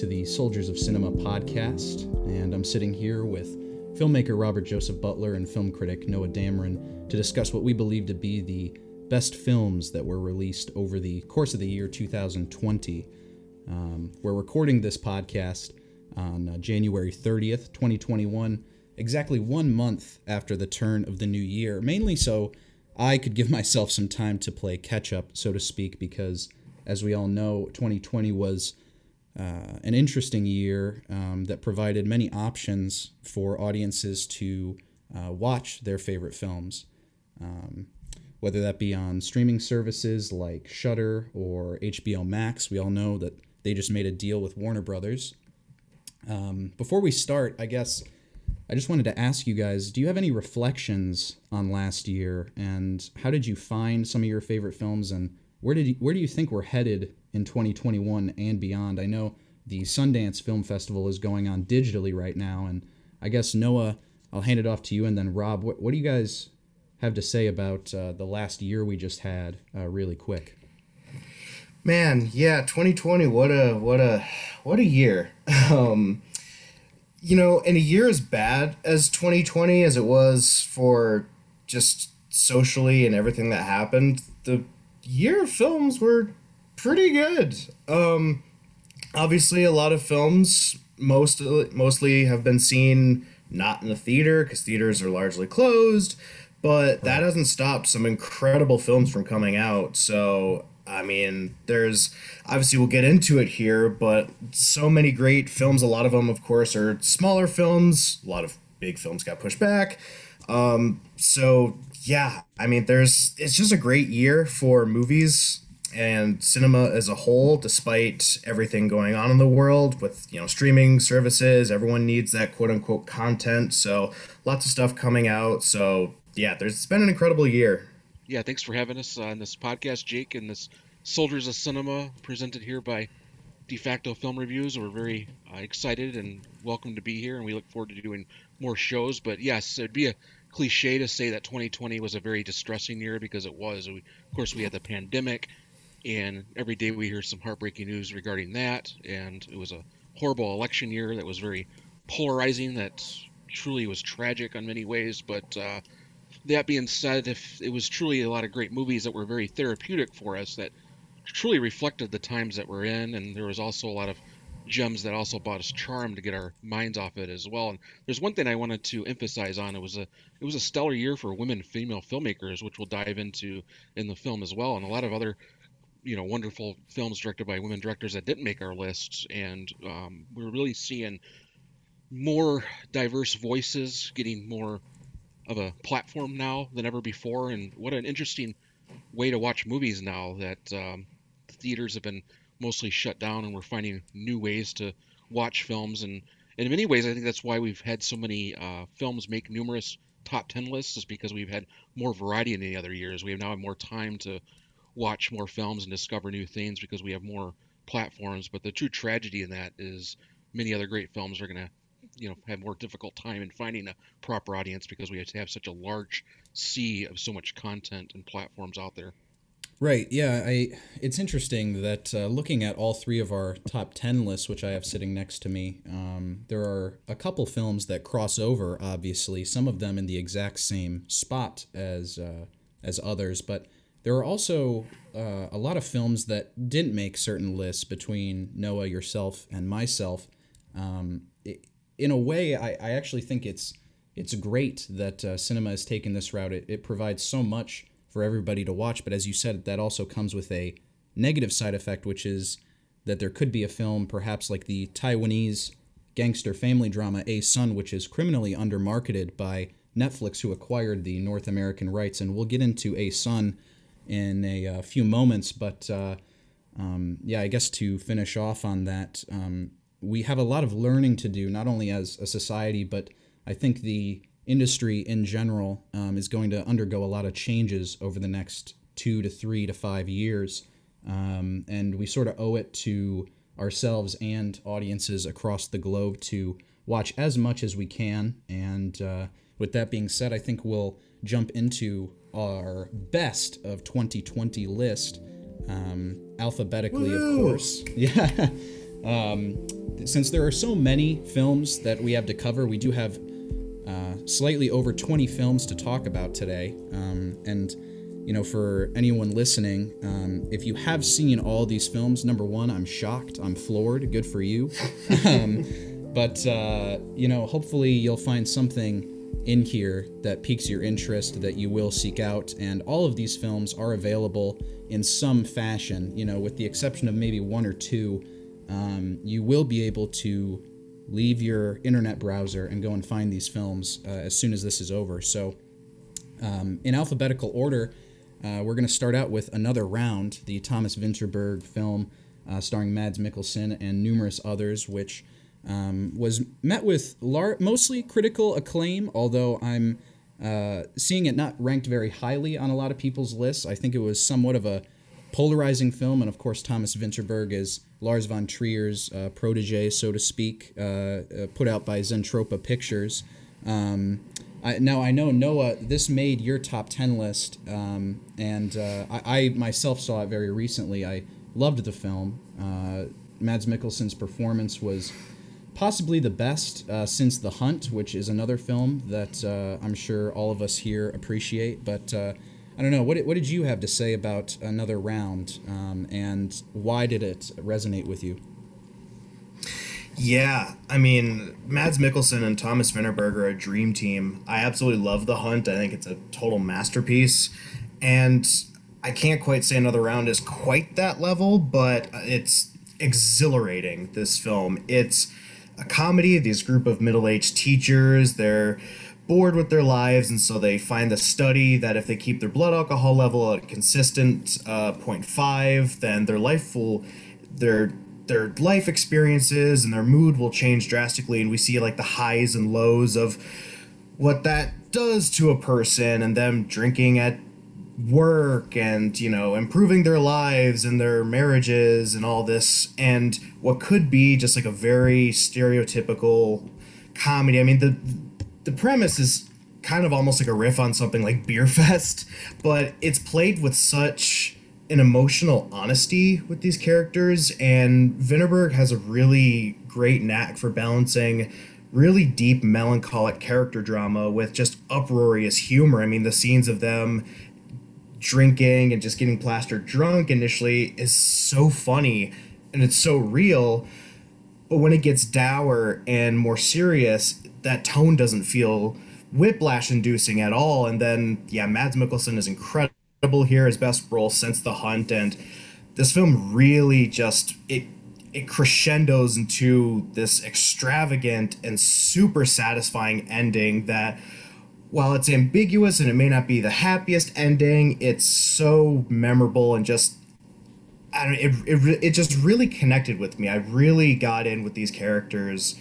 to the Soldiers of Cinema podcast, and I'm sitting here with filmmaker Robert Joseph Butler and film critic Noah Damron to discuss what we believe to be the best films that were released over the course of the year 2020. Um, we're recording this podcast on uh, January 30th, 2021, exactly one month after the turn of the new year, mainly so I could give myself some time to play catch up, so to speak, because as we all know, 2020 was uh, an interesting year um, that provided many options for audiences to uh, watch their favorite films, um, whether that be on streaming services like Shudder or HBO Max. We all know that they just made a deal with Warner Brothers. Um, before we start, I guess I just wanted to ask you guys do you have any reflections on last year and how did you find some of your favorite films and where did you, where do you think we're headed in 2021 and beyond? I know the Sundance Film Festival is going on digitally right now, and I guess Noah, I'll hand it off to you, and then Rob, what, what do you guys have to say about uh, the last year we just had, uh, really quick? Man, yeah, 2020. What a what a what a year. Um, you know, in a year as bad as 2020 as it was for just socially and everything that happened, the year of films were pretty good. Um, obviously, a lot of films most mostly have been seen not in the theater because theaters are largely closed, but that hasn't stopped some incredible films from coming out. So I mean, there's obviously we'll get into it here, but so many great films. A lot of them, of course, are smaller films. A lot of big films got pushed back. Um, so yeah, I mean, there's it's just a great year for movies and cinema as a whole, despite everything going on in the world with you know streaming services. Everyone needs that quote unquote content, so lots of stuff coming out. So yeah, there's it's been an incredible year. Yeah, thanks for having us on this podcast, Jake, and this Soldiers of Cinema presented here by DeFacto Film Reviews. We're very uh, excited and welcome to be here, and we look forward to doing more shows. But yes, it'd be a cliche to say that 2020 was a very distressing year because it was. We, of course, we had the pandemic, and every day we hear some heartbreaking news regarding that. And it was a horrible election year that was very polarizing. That truly was tragic on many ways. But uh, that being said, if it was truly a lot of great movies that were very therapeutic for us, that truly reflected the times that we're in, and there was also a lot of gems that also brought us charm to get our minds off it as well. And there's one thing I wanted to emphasize on. It was a it was a stellar year for women female filmmakers, which we'll dive into in the film as well, and a lot of other you know wonderful films directed by women directors that didn't make our lists. And um, we're really seeing more diverse voices getting more of a platform now than ever before. And what an interesting way to watch movies now that um, theaters have been mostly shut down, and we're finding new ways to watch films. And, and in many ways, I think that's why we've had so many uh, films make numerous top 10 lists, is because we've had more variety in the other years. We have now more time to watch more films and discover new things because we have more platforms. But the true tragedy in that is many other great films are going to you know have more difficult time in finding a proper audience because we have to have such a large sea of so much content and platforms out there. Right. Yeah. I. It's interesting that uh, looking at all three of our top ten lists, which I have sitting next to me, um, there are a couple films that cross over. Obviously, some of them in the exact same spot as uh, as others, but there are also uh, a lot of films that didn't make certain lists between Noah, yourself, and myself. Um, it, in a way, I, I actually think it's it's great that uh, cinema has taken this route. It, it provides so much for everybody to watch. But as you said, that also comes with a negative side effect, which is that there could be a film, perhaps like the Taiwanese gangster family drama A Sun, which is criminally undermarketed by Netflix, who acquired the North American rights. And we'll get into A Sun in a, uh, few moments. But uh, um, yeah, I guess to finish off on that, um, we have a lot of learning to do, not only as a society, but I think the industry in general um, is going to undergo a lot of changes over the next two to three to five years. Um, and we sort of owe it to ourselves and audiences across the globe to watch as much as we can. And uh, with that being said, I think we'll jump into our best of 2020 list um, alphabetically, Woo-hoo! of course. Yeah. Um, since there are so many films that we have to cover, we do have uh, slightly over 20 films to talk about today. Um, and, you know, for anyone listening, um, if you have seen all these films, number one, I'm shocked. I'm floored. Good for you. Um, but, uh, you know, hopefully you'll find something in here that piques your interest that you will seek out. And all of these films are available in some fashion, you know, with the exception of maybe one or two. Um, you will be able to leave your internet browser and go and find these films uh, as soon as this is over. So, um, in alphabetical order, uh, we're going to start out with another round, the Thomas Vinterberg film uh, starring Mads Mikkelsen and numerous others, which um, was met with lar- mostly critical acclaim, although I'm uh, seeing it not ranked very highly on a lot of people's lists. I think it was somewhat of a polarizing film, and of course, Thomas Vinterberg is Lars von Trier's uh, protege, so to speak, uh, uh put out by Zentropa Pictures. Um, I, now I know Noah, this made your top ten list, um, and uh, I, I, myself saw it very recently. I loved the film. Uh, Mads Mikkelsen's performance was possibly the best uh, since The Hunt, which is another film that uh, I'm sure all of us here appreciate. But uh, I don't know. What, what did you have to say about another round, um, and why did it resonate with you? Yeah, I mean, Mads Mikkelsen and Thomas Vinterberg are a dream team. I absolutely love The Hunt. I think it's a total masterpiece. And I can't quite say another round is quite that level, but it's exhilarating, this film. It's a comedy, these group of middle aged teachers, they're bored with their lives, and so they find the study that if they keep their blood alcohol level at a consistent uh, 0.5, then their life will, their their life experiences and their mood will change drastically, and we see like the highs and lows of what that does to a person, and them drinking at work and you know improving their lives and their marriages and all this and what could be just like a very stereotypical comedy i mean the the premise is kind of almost like a riff on something like Beer Fest, but it's played with such an emotional honesty with these characters, and Vinterberg has a really great knack for balancing really deep melancholic character drama with just uproarious humor. I mean, the scenes of them drinking and just getting plastered drunk initially is so funny and it's so real. But when it gets dour and more serious, that tone doesn't feel whiplash inducing at all. And then, yeah, Mads Mikkelsen is incredible here, his best role since The Hunt. And this film really just, it, it crescendos into this extravagant and super satisfying ending that while it's ambiguous and it may not be the happiest ending, it's so memorable and just I don't it, it, it just really connected with me. I really got in with these characters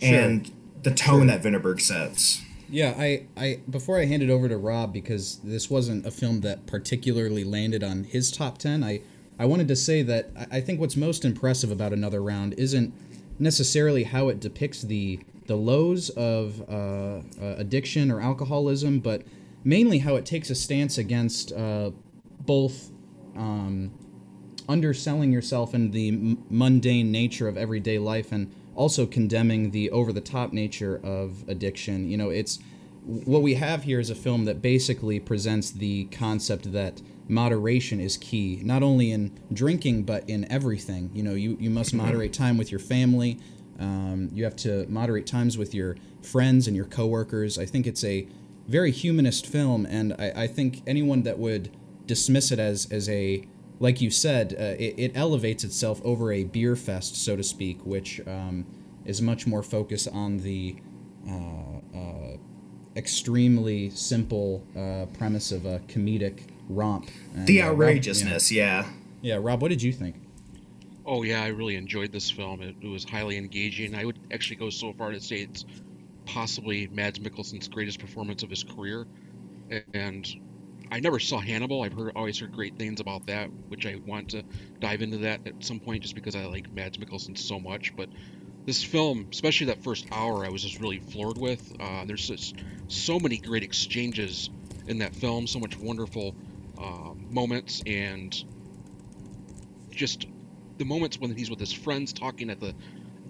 sure. and the tone sure. that Vinterberg sets. Yeah, I, I before I hand it over to Rob because this wasn't a film that particularly landed on his top ten. I I wanted to say that I think what's most impressive about Another Round isn't necessarily how it depicts the the lows of uh, uh, addiction or alcoholism, but mainly how it takes a stance against uh, both um, underselling yourself and the m- mundane nature of everyday life and also condemning the over the top nature of addiction. You know, it's what we have here is a film that basically presents the concept that moderation is key, not only in drinking, but in everything. You know, you, you must moderate time with your family. Um, you have to moderate times with your friends and your coworkers. I think it's a very humanist film, and I, I think anyone that would dismiss it as, as a like you said, uh, it, it, elevates itself over a beer fest, so to speak, which um, is much more focused on the uh, uh, extremely simple uh, premise of a comedic romp. And, the uh, outrageousness, Rob, yeah. yeah. Rob, what did you think? Oh yeah, I really enjoyed this film. It, it was highly engaging. I would actually go so far to say it's possibly Mads Mikkelsen's greatest performance of his career, and I never saw Hannibal. I've heard always heard great things about that, which I want to dive into that at some point, just because I like Mads Mikkelsen so much. But this film, especially that first hour, I was just really floored with. Uh, there's just so many great exchanges in that film, so much wonderful uh, moments, and just the moments when he's with his friends talking at the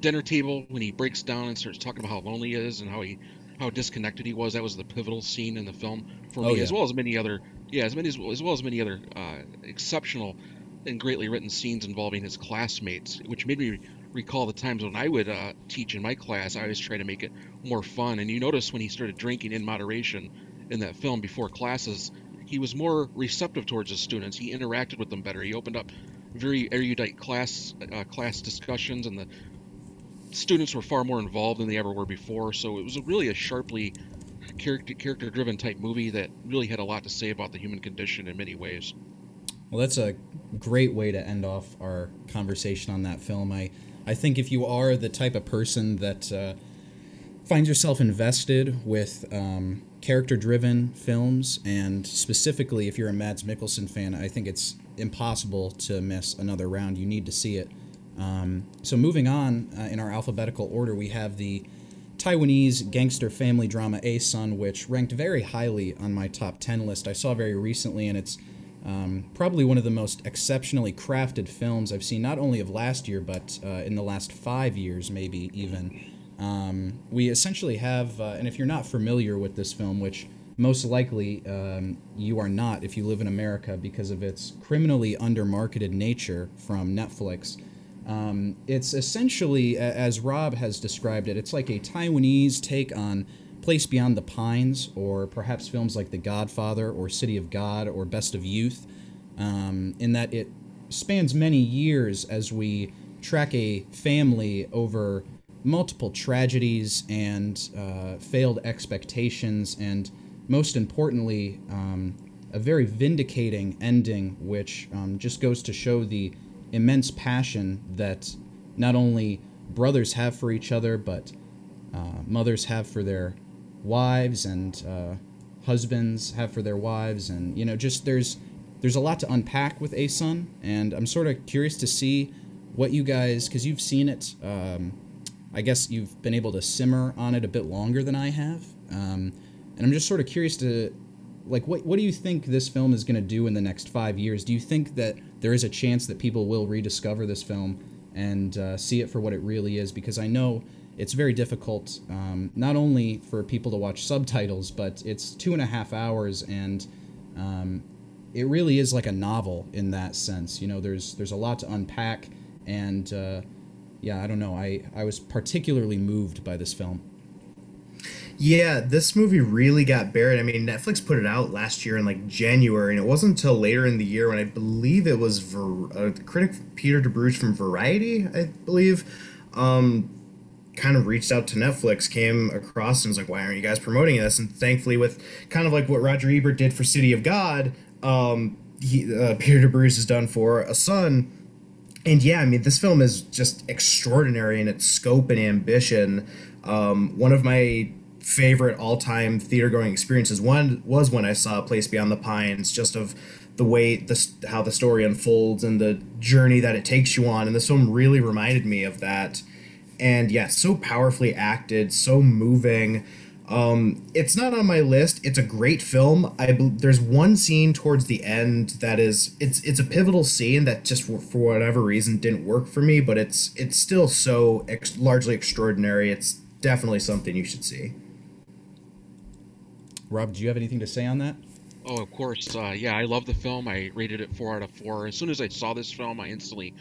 dinner table when he breaks down and starts talking about how lonely he is and how he how disconnected he was. That was the pivotal scene in the film for Oh, me, yeah. as well as many other yeah, as many as, as well as many other uh, exceptional and greatly written scenes involving his classmates, which made me recall the times when I would uh, teach in my class. I always try to make it more fun. And you notice when he started drinking in moderation in that film before classes, he was more receptive towards his students. He interacted with them better. He opened up very erudite class uh, class discussions, and the students were far more involved than they ever were before. So it was really a sharply character character driven type movie that really had a lot to say about the human condition in many ways. Well, that's a great way to end off our conversation on that film. I, I think if you are the type of person that uh, finds yourself invested with um, character driven films, and specifically if you're a Mads Mikkelsen fan, I think it's impossible to miss another round. You need to see it. Um, so, moving on uh, in our alphabetical order, we have the Taiwanese gangster family drama A Sun, which ranked very highly on my top 10 list. I saw very recently, and it's um, probably one of the most exceptionally crafted films I've seen, not only of last year, but uh, in the last five years, maybe even. Um, we essentially have, uh, and if you're not familiar with this film, which most likely um, you are not if you live in America because of its criminally undermarketed nature from Netflix. Um, it's essentially, as Rob has described it, it's like a Taiwanese take on Place Beyond the Pines, or perhaps films like The Godfather, or City of God, or Best of Youth, um, in that it spans many years as we track a family over multiple tragedies and uh, failed expectations, and most importantly, um, a very vindicating ending, which um, just goes to show the immense passion that not only brothers have for each other, but uh, mothers have for their wives and uh, husbands have for their wives, and you know, just there's there's a lot to unpack with A Sun, and I'm sort of curious to see what you guys, because you've seen it. Um, I guess you've been able to simmer on it a bit longer than I have, um, and I'm just sort of curious to like what what do you think this film is going to do in the next five years? Do you think that there is a chance that people will rediscover this film and uh, see it for what it really is? Because I know it's very difficult, um, not only for people to watch subtitles, but it's two and a half hours, and um, it really is like a novel in that sense. You know, there's there's a lot to unpack, and uh, yeah, I don't know. I I was particularly moved by this film. Yeah, this movie really got buried. I mean, Netflix put it out last year in like January, and it wasn't until later in the year when I believe it was Ver- uh, critic Peter DeBruge from Variety, I believe, um, kind of reached out to Netflix, came across and was like, "Why aren't you guys promoting this?" And thankfully, with kind of like what Roger Ebert did for City of God, um, he, uh, Peter DeBruge has done for A Sun. And yeah, I mean, this film is just extraordinary in its scope and ambition. Um, one of my favorite all-time theater-going experiences one was when I saw Place Beyond the Pines, just of the way this how the story unfolds and the journey that it takes you on. And this film really reminded me of that. And yeah, so powerfully acted, so moving. Um, it's not on my list. It's a great film. I there's one scene towards the end that is it's it's a pivotal scene that just for, for whatever reason didn't work for me, but it's it's still so ex- largely extraordinary. It's definitely something you should see. Rob, do you have anything to say on that? Oh, of course. Uh, yeah, I love the film. I rated it four out of four. As soon as I saw this film, I instantly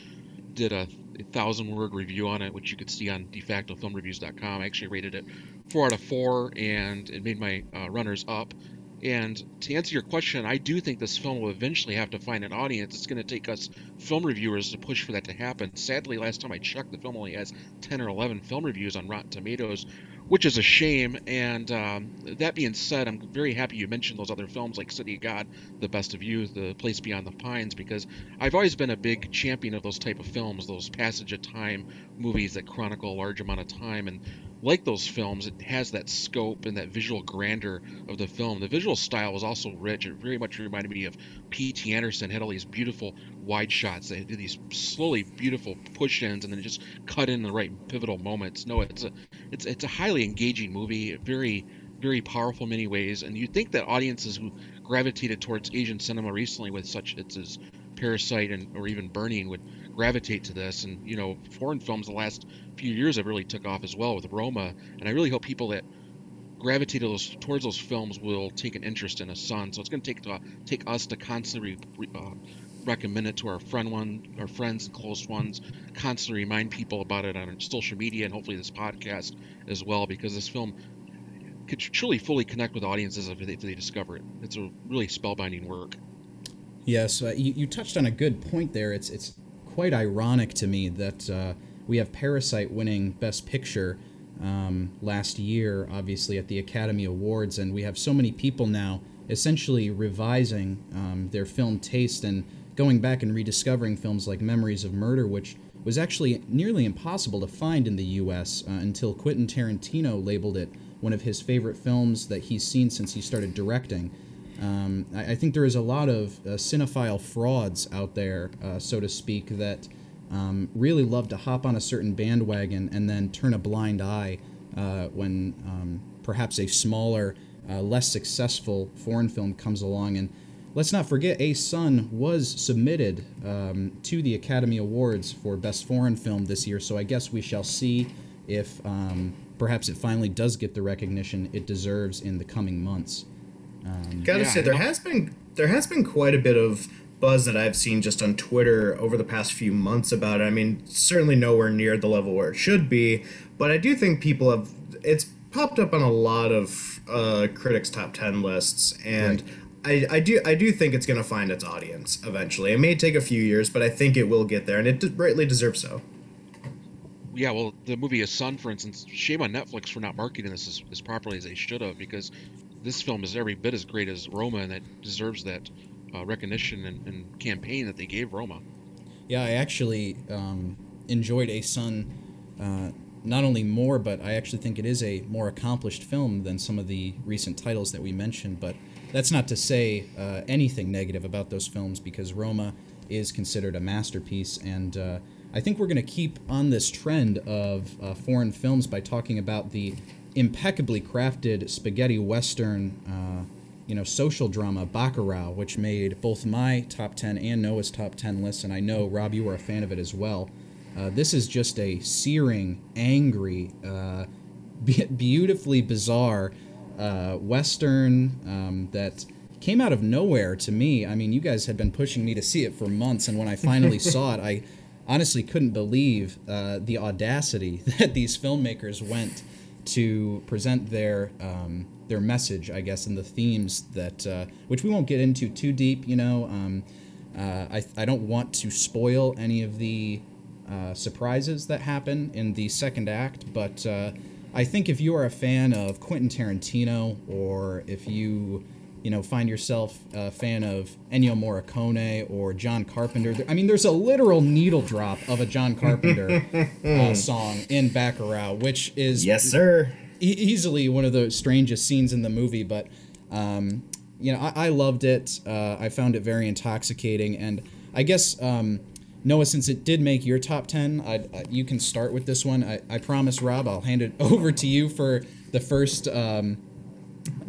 did a, thousand word review on it, which you could see on defactofilmreviews.com. I actually rated it four out of four, and it made my uh, runners up. And to answer your question, I do think this film will eventually have to find an audience. It's going to take us film reviewers to push for that to happen. Sadly, last time I checked, the film only has 10 or 11 film reviews on Rotten Tomatoes, which is a shame. And um, that being said, I'm very happy you mentioned those other films like City of God, The Best of You, The Place Beyond the Pines, because I've always been a big champion of those type of films, those passage of time movies that chronicle a large amount of time. And like those films, it has that scope and that visual grandeur of the film. The visual style was also rich. It very much reminded me of P.T. Anderson. Had all these beautiful wide shots. They did these slowly beautiful push-ins and then just cut in the right pivotal moments. No, it's a it's it's a highly engaging movie. Very very powerful in many ways. And you'd think that audiences who gravitated towards Asian cinema recently with such it's as Parasite and or even Burning would gravitate to this. And you know, foreign films the last few years have really took off as well with Roma, and I really hope people that gravitate to those, towards those films will take an interest in a Sun. So it's going to take to, take us to constantly uh, recommend it to our friend one, our friends and close ones, constantly remind people about it on social media and hopefully this podcast as well, because this film could truly fully connect with audiences if they, if they discover it. It's a really spellbinding work. Yes, uh, you, you touched on a good point there. It's it's quite ironic to me that uh, we have Parasite winning Best Picture um, last year, obviously at the Academy Awards, and we have so many people now essentially revising um, their film taste and going back and rediscovering films like Memories of Murder, which was actually nearly impossible to find in the U.S. Uh, until Quentin Tarantino labeled it one of his favorite films that he's seen since he started directing. Um, I, I, think there is a lot of uh, cinephile frauds out there, uh, so to speak, that um, really love to hop on a certain bandwagon and then turn a blind eye uh, when um, perhaps a smaller, uh, less successful foreign film comes along. And let's not forget, A Sun was submitted um, to the Academy Awards for Best Foreign Film this year, so I guess we shall see if um, perhaps it finally does get the recognition it deserves in the coming months. Um, Gotta yeah, say, there has been there has been quite a bit of buzz that I've seen just on Twitter over the past few months about it. I mean, certainly nowhere near the level where it should be, but I do think people have. It's popped up on a lot of uh, critics' top ten lists, and. Right. I, I do I do think it's going to find its audience eventually. It may take a few years, but I think it will get there, and it rightly deserves so. Yeah, well, the movie A Sun, for instance, shame on Netflix for not marketing this as, as properly as they should have, because this film is every bit as great as Roma, and it deserves that uh, recognition and, and, campaign that they gave Roma. Yeah, I actually um, enjoyed A Sun uh, not only more, but I actually think it is a more accomplished film than some of the recent titles that we mentioned. But that's not to say uh, anything negative about those films because Roma is considered a masterpiece. And uh, I think we're going to keep on this trend of uh, foreign films by talking about the impeccably crafted spaghetti western uh, you know, social drama Bacurau, which made both my top 10 and Noah's top 10 lists, and I know, Rob, you were a fan of it as well. Uh, this is just a searing, angry, uh, be- beautifully bizarre uh, Western um, that came out of nowhere to me. I mean, you guys had been pushing me to see it for months, and when I finally saw it, I honestly couldn't believe uh, the audacity that these filmmakers went to present their um, their message, I guess, and the themes that uh, which we won't get into too deep. You know, um, uh, I I don't want to spoil any of the uh, surprises that happen in the second act, but uh, I think if you are a fan of Quentin Tarantino or if you you know find yourself a fan of Ennio Morricone or John Carpenter. I mean, there's a literal needle drop of a John Carpenter uh, song in Bacurau, which is yes, sir, e- easily one of the strangest scenes in the movie. But um, you know, I, I loved it. Uh, I found it very intoxicating, and I guess. Um, Noah, since it did make your top 10, I, I, you can start with this one. I, I promise, Rob, I'll hand it over to you for the first um,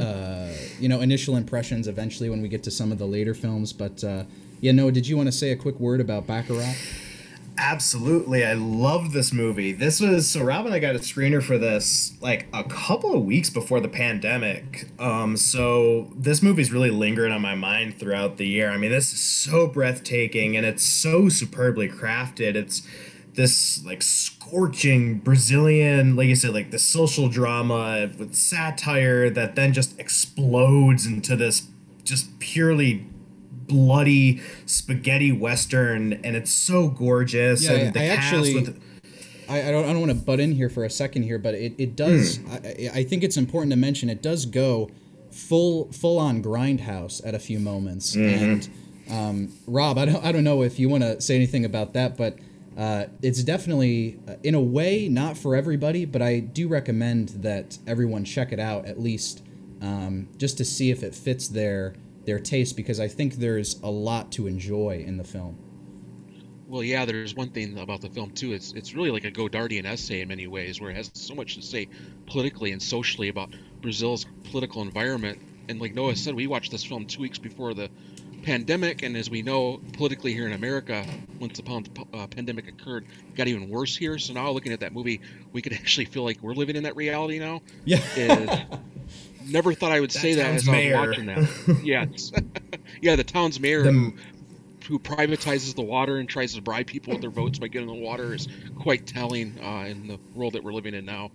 uh, you know initial impressions eventually when we get to some of the later films. But uh, yeah, Noah, did you want to say a quick word about Bacurau? Absolutely, I love this movie. This was so Rob and I got a screener for this like a couple of weeks before the pandemic. Um, so this movie's really lingering on my mind throughout the year. I mean, this is so breathtaking and it's so superbly crafted. It's this like scorching Brazilian, like I said, like the social drama with satire that then just explodes into this just purely bloody spaghetti western, and it's so gorgeous. Yeah, and the I cast actually. With, I, I don't, I don't want to butt in here for a second here, but it, it does. Mm. I, I think it's important to mention it does go full full on grindhouse at a few moments. Mm-hmm. And um, Rob, I don't I don't know if you want to say anything about that, but uh, it's definitely, uh, in a way, not for everybody, but I do recommend that everyone check it out at least, um, just to see if it fits their their taste, because I think there's a lot to enjoy in the film. Well, yeah, there's one thing about the film too. It's it's really like a Godardian essay in many ways, where it has so much to say politically and socially about Brazil's political environment. And like Noah said, we watched this film two weeks before the pandemic, and as we know politically here in America, once upon the uh, pandemic occurred, it got even worse here. So now, looking at that movie, we could actually feel like we're living in that reality now. Yeah. never thought I would that say that as mayor. I was watching that. yes. yeah, the town's mayor The- who, who privatizes the water and tries to bribe people with their votes by getting the water is quite telling uh, in the world that we're living in now.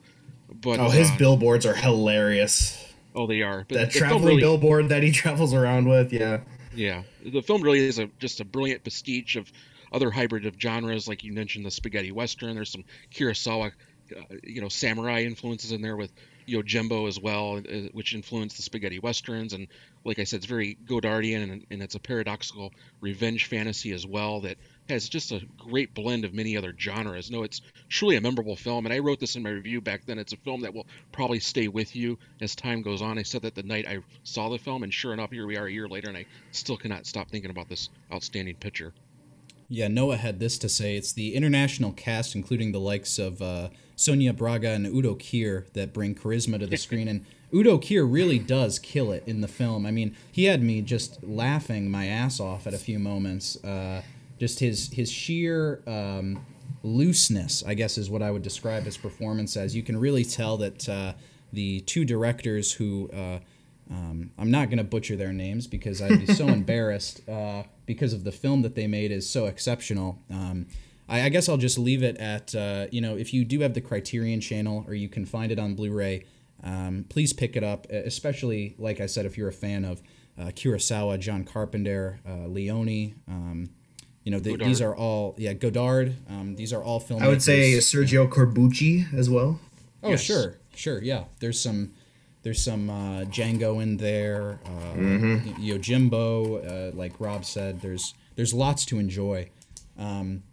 But Oh, his uh, billboards are hilarious. oh, they are. But That the traveling really- billboard that he travels around with, yeah. Yeah, the film really is a just a brilliant pastiche of other hybrid of genres, like you mentioned, the spaghetti western. There's some Kurosawa, uh, you know, samurai influences in there with Yojimbo as well, uh, which influenced the spaghetti westerns. And like I said, it's very Godardian, and, and it's a paradoxical revenge fantasy as well that has just a great blend of many other genres. No, it's truly a memorable film, and I wrote this in my review back then. It's a film that will probably stay with you as time goes on. I said that the night I saw the film, and sure enough, here we are a year later, and I still cannot stop thinking about this outstanding picture. Yeah, Noah had this to say. It's the international cast, including the likes of uh, Sonia Braga and Udo Kier, that bring charisma to the screen. And Udo Kier really does kill it in the film. I mean, he had me just laughing my ass off at a few moments. Uh, just his his sheer um, looseness, I guess, is what I would describe his performance as. You can really tell that uh, the two directors who uh, um, I'm not going to butcher their names because I'd be so embarrassed uh, because of the film that they made is so exceptional. Um, I, I guess I'll just leave it at uh, you know if you do have the Criterion Channel or you can find it on Blu-ray, um, please pick it up. Especially like I said, if you're a fan of uh, Kurosawa, John Carpenter, uh, Leone. You know, the, these are all yeah Godard. Um, these are all films. I would say Sergio Corbucci as well. Oh Yes. sure, sure, yeah. There's some, there's some uh, Django in there. Uh, Yojimbo, uh, like Rob said. There's there's lots to enjoy, um,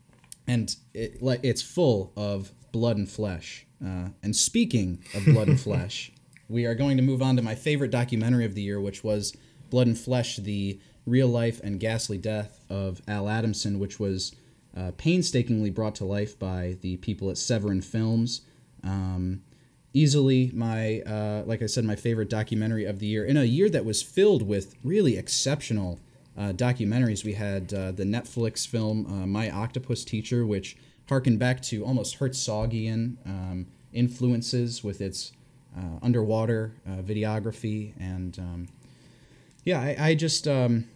and it, like it's full of blood and flesh. Uh, and speaking of blood and flesh, we are going to move on to my favorite documentary of the year, which was Blood and Flesh: The Real Life and Ghastly Death of Al Adamson, which was uh, painstakingly brought to life by the people at Severin Films. Um, easily my, uh, like I said, my favorite documentary of the year. In a year that was filled with really exceptional uh, documentaries, we had uh, the Netflix film uh, My Octopus Teacher, which harkened back to almost Herzogian um, influences with its uh, underwater videography. And um, yeah, I, I just. Um,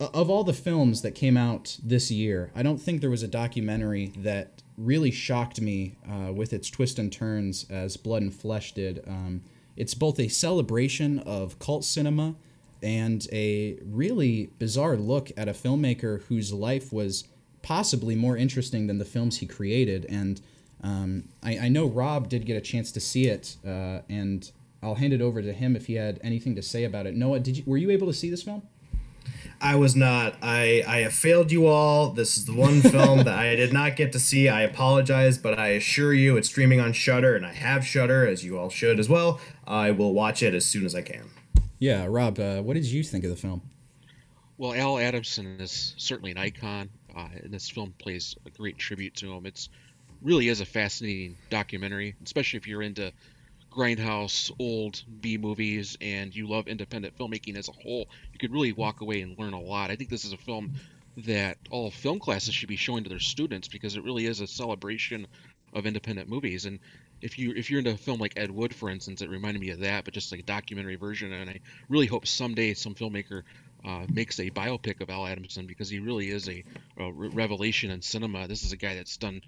of all the films that came out this year, I don't think there was a documentary that really shocked me uh, with its twists and turns as Blood and Flesh did. Um, it's both a celebration of cult cinema and a really bizarre look at a filmmaker whose life was possibly more interesting than the films he created. And um, I, I know Rob did get a chance to see it, uh, and I'll hand it over to him if he had anything to say about it. Noah, did you were you able to see this film? I was not. I I have failed you all. This is the one film that I did not get to see. I apologize, but I assure you, it's streaming on Shudder, and I have Shudder, as you all should as well. I will watch it as soon as I can. Yeah, Rob, uh, what did you think of the film? Well, Al Adamson is certainly an icon, uh, and this film plays a great tribute to him. It's really is a fascinating documentary, especially if you're into grindhouse old B movies and you love independent filmmaking as a whole. You could really walk away and learn a lot. I think this is a film that all film classes should be showing to their students because it really is a celebration of independent movies. And if you if you're into a film like Ed Wood, for instance, it reminded me of that, but just like a documentary version. And I really hope someday some filmmaker uh, makes a biopic of Al Adamson because he really is a, a re- revelation in cinema. This is a guy that's done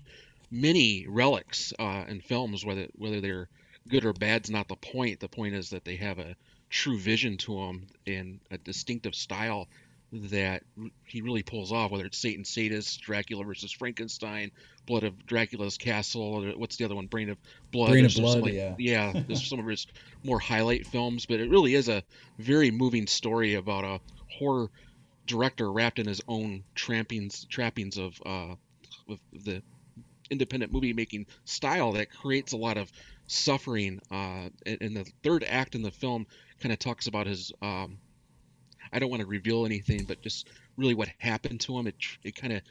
many relics uh, in films, whether whether they're good or bad's not the point. The point is that they have a true vision to them and a distinctive style that he really pulls off. Whether it's Satan Sadist, Dracula versus Frankenstein, Blood of Dracula's Castle, or what's the other one? Brain of Blood. Brain of Blood, like- yeah. yeah. There's some of his more highlight films, but it really is a very moving story about a horror director wrapped in his own trappings trappings of uh, of the independent movie making style that creates a lot of suffering. Uh, and, the third act in the film kind of talks about his. Um, I don't want to reveal anything, but just really what happened to him. It it kind of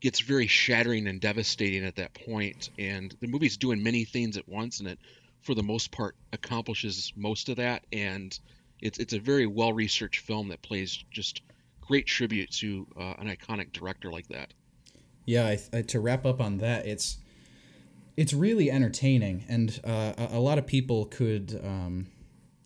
gets very shattering and devastating at that point. And the movie's doing many things at once, and it, for the most part, accomplishes most of that. And it's it's a very well researched film that plays just great tribute to uh, an iconic director like that. Yeah, I, to wrap up on that, it's it's really entertaining, and uh, a, a, lot of people could um,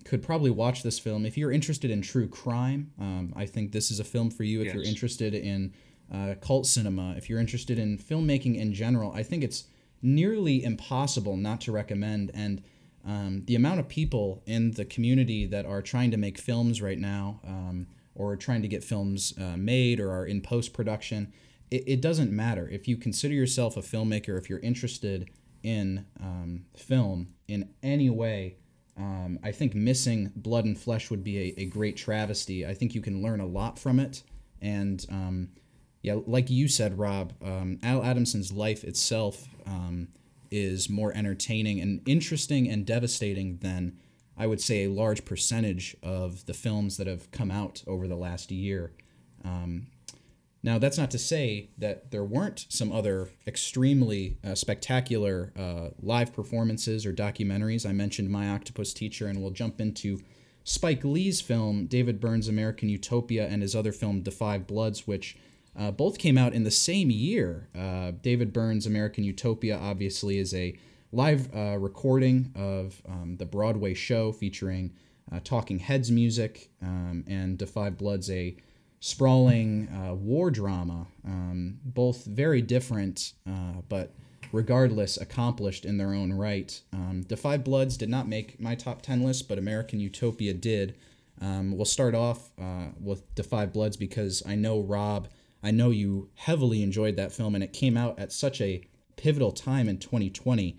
could probably watch this film if you're interested in true crime. Um, I think this is a film for you if yes. you're interested in uh, cult cinema. If you're interested in filmmaking in general, I think it's nearly impossible not to recommend. And um, the amount of people in the community that are trying to make films right now, um, or trying to get films uh, made, or are in post production, it, it, doesn't matter. If you consider yourself a filmmaker, if you're interested in um, film in any way, um, I think missing Blood and Flesh would be a, a great travesty. I think you can learn a lot from it. And um, yeah, like you said, Rob, um, Al Adamson's life itself um, is more entertaining and interesting and devastating than I would say a large percentage of the films that have come out over the last year. Now, that's not to say that there weren't some other extremely uh, spectacular uh, live performances or documentaries. I mentioned My Octopus Teacher, and we'll jump into Spike Lee's film, David Byrne's American Utopia, and his other film, The 5 Bloods, which uh, both came out in the same year. Uh, David Byrne's American Utopia obviously is a live uh, recording of um, the Broadway show featuring uh, Talking Heads music, um, and The 5 Bloods a sprawling uh, war drama, um, both very different, uh, but regardless accomplished in their own right. Um, 5 Bloods did not make my top 10 list, but American Utopia did. Um, we'll start off with Da 5 Bloods because I know Rob I know you heavily enjoyed that film, and it came out at such a pivotal time in 2020.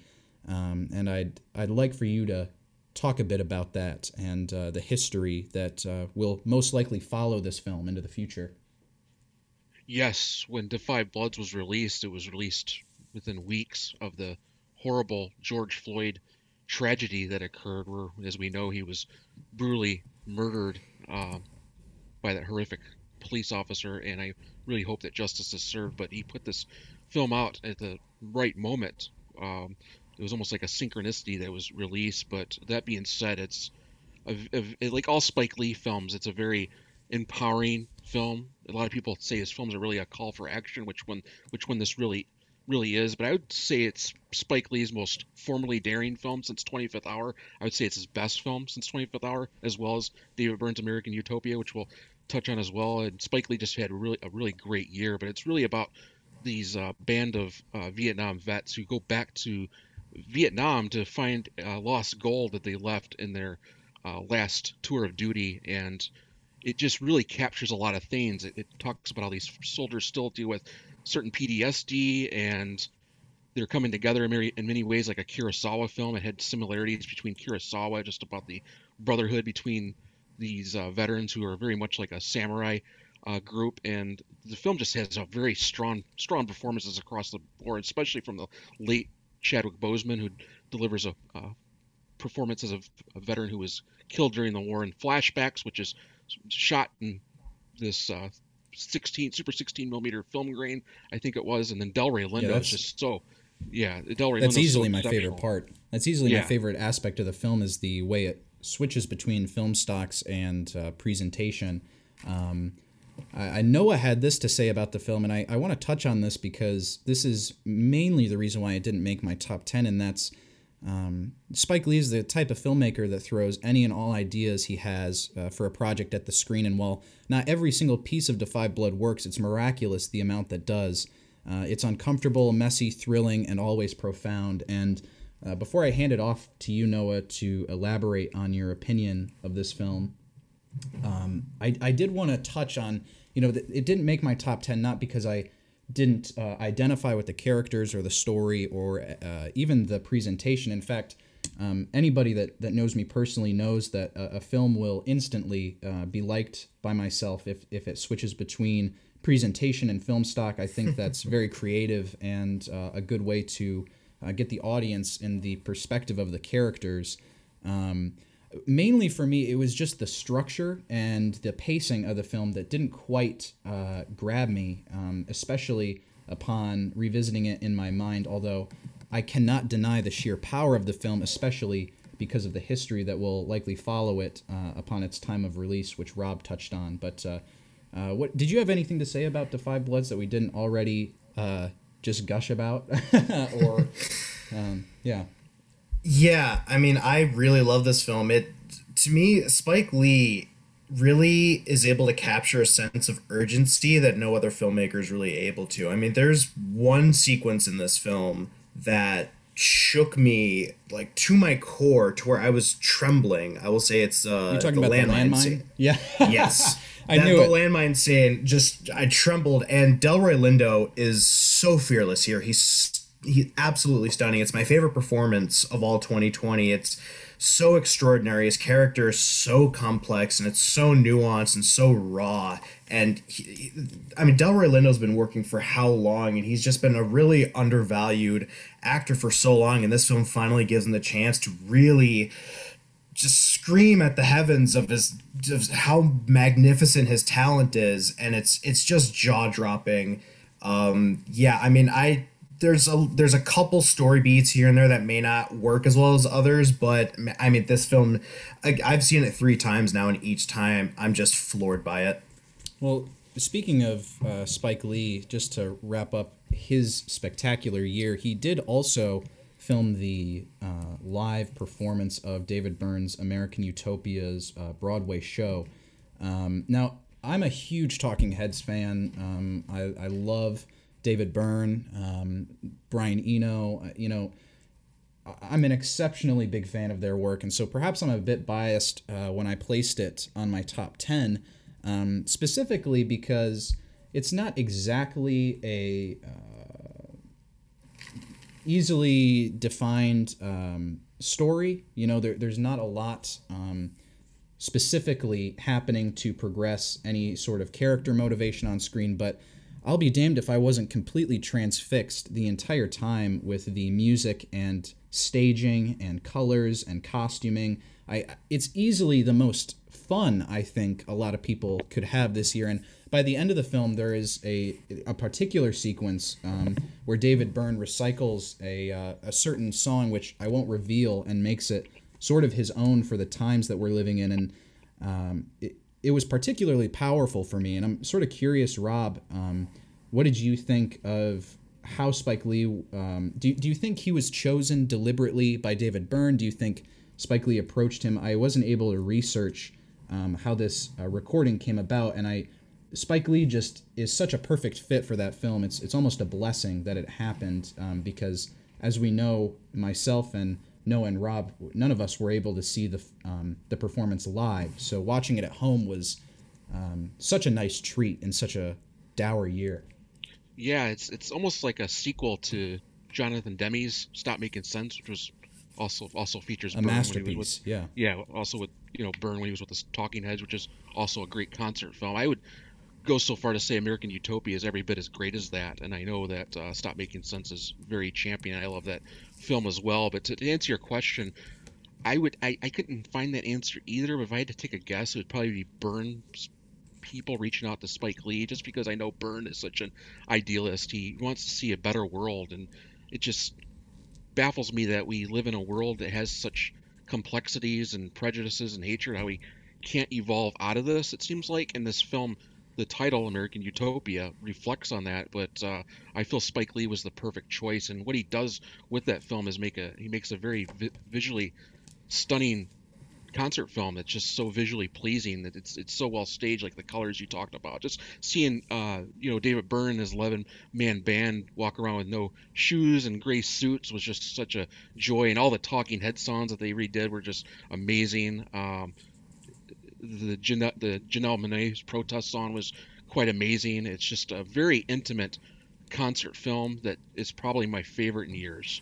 Um, and I'd I'd like for you to talk a bit about that and uh, the history that uh, will most likely follow this film into the future. Yes, when 5 Bloods was released, it was released within weeks of the horrible George Floyd tragedy that occurred, where, as we know, he was brutally murdered uh, by that horrific police officer, and I really hope that justice is served. But he put this film out at the right moment. Um, it was almost like a synchronicity that was released. But that being said, it's a, a, like all Spike Lee films. It's a very empowering film. A lot of people say his films are really a call for action, which one which one this really really is. But I would say it's Spike Lee's most formally daring film since 25th Hour. I would say it's his best film since 25th Hour, as well as David Byrne's American Utopia, which we'll touch on as well. And Spike Lee just had a really a really great year, but it's really about these uh, band of uh, Vietnam vets who go back to Vietnam to find uh, lost gold that they left in their uh, last tour of duty, and it just really captures a lot of things. It, it talks about how these soldiers still deal with certain PTSD and they're coming together in many, in many ways like a Kurosawa film. It had similarities between Kurosawa, just about the brotherhood between these uh, veterans who are very much like a samurai uh, group, and the film just has a very strong strong performances across the board, especially from the late Chadwick Boseman, who delivers a, a performance as a, a, veteran who was killed during the war, in flashbacks, which is shot in this uh, 16 super 16 millimeter film grain, I think it was, and then Delroy Lindo yeah, is just so. Yeah, Delroy. That's Lindo's easily so my favorite part. That's easily yeah. my favorite aspect of the film is the way it switches between film stocks and uh, presentation. Um, I, Noah had this to say about the film, and I, I want to touch on this because this is mainly the reason why it didn't make my top 10, and that's um, Spike Lee is the type of filmmaker that throws any and all ideas he has uh, for a project at the screen, and while not every single piece of 5 Blood works, it's miraculous the amount that does. Uh, it's uncomfortable, messy, thrilling, and always profound, and uh, before I hand it off to you, Noah, to elaborate on your opinion of this film, um, I, I did want to touch on, you know, it didn't make my top 10, not because I didn't uh, identify with the characters or the story or uh, even the presentation. In fact, um, anybody that, that knows me personally knows that a, a film will instantly uh, be liked by myself if, if it switches between presentation and film stock. I think that's very creative and uh, a good way to uh, get the audience in the perspective of the characters. Um, mainly for me, it was just the structure and the pacing of the film that didn't quite uh, grab me, um, especially upon revisiting it in my mind. Although I cannot deny the sheer power of the film, especially because of the history that will likely follow it uh, upon its time of release, which Rob touched on. But uh, Uh, what did you have anything to say about the 5 Bloods that we didn't already uh, just gush about, or um, yeah? Yeah, I mean, I really love this film. It to me, Spike Lee really is able to capture a sense of urgency that no other filmmaker is really able to. I mean, there's one sequence in this film that shook me like to my core to where I was trembling. I will say it's uh You're talking the about landmine the landmine? Scene. Yeah. yes. I that, knew the it. landmine scene just I trembled and Delroy Lindo is so fearless here. He's he's absolutely stunning. It's my favorite performance of all 2020. It's so extraordinary. His character is so complex and it's so nuanced and so raw. And he, I mean, Delroy Lindo's been working for how long? And he's just been a really undervalued actor for so long. And this film finally gives him the chance to really just scream at the heavens of his of how magnificent his talent is and it's it's just jaw dropping um yeah i mean i there's a there's a couple story beats here and there that may not work as well as others, but I mean this film, I, I've seen it three times now, and each time I'm just floored by it. Well, speaking of uh, Spike Lee, just to wrap up his spectacular year, he did also film the uh, live performance of David Byrne's American Utopia's uh, Broadway show. Um, now, I'm a huge Talking Heads fan. Um, I, I love David Byrne, um, Brian Eno. Uh, you know, I'm an exceptionally big fan of their work, and so perhaps I'm a bit biased uh, when I placed it on my top 10, um, specifically because it's not exactly a uh, easily defined um, story. You know, there, there's not a lot um, specifically happening to progress any sort of character motivation on screen, but I'll be damned if I wasn't completely transfixed the entire time with the music and staging and colors and costuming. I it's easily the most fun I think a lot of people could have this year. And by the end of the film, there is a a particular sequence um, where David Byrne recycles a uh, a certain song, which I won't reveal, and makes it sort of his own for the times that we're living in. And um, it, it was particularly powerful for me. And I'm sort of curious, Rob, um, what did you think of how Spike Lee? Um, do, do you think he was chosen deliberately by David Byrne? Do you think Spike Lee approached him? I wasn't able to research um, how this uh, recording came about, and I Spike Lee just is such a perfect fit for that film. It's it's almost a blessing that it happened um, because, as we know, myself and Noah and Rob, none of us were able to see the um, the performance live. So watching it at home was um, such a nice treat in such a dour year. Yeah, it's it's almost like a sequel to Jonathan Demme's Stop Making Sense, which was also also features a Byrne masterpiece. With, yeah, yeah. Also with you know Byrne when he was with the Talking Heads, which is also a great concert film. I would go so far to say American Utopia is every bit as great as that, and I know that uh, Stop Making Sense is very champion. I love that film as well. But to, to answer your question, I would I, I couldn't find that answer either. But if I had to take a guess, it would probably be Byrne's people reaching out to Spike Lee, just because I know Byrne is such an idealist. He wants to see a better world, and it just baffles me that we live in a world that has such complexities and prejudices and hatred. How we can't evolve out of this. It seems like in this film the title American Utopia reflects on that, but uh, I feel Spike Lee was the perfect choice, and what he does with that film is make a he makes a very vi- visually stunning concert film that's just so visually pleasing that it's it's so well staged, like the colors you talked about. Just seeing uh, you know David Byrne and his eleven man band walk around with no shoes and gray suits was just such a joy, and all the Talking Head songs that they redid were just amazing. Um, the Janelle, the Janelle Monáe's protest song was quite amazing. It's just a very intimate concert film that is probably my favorite in years.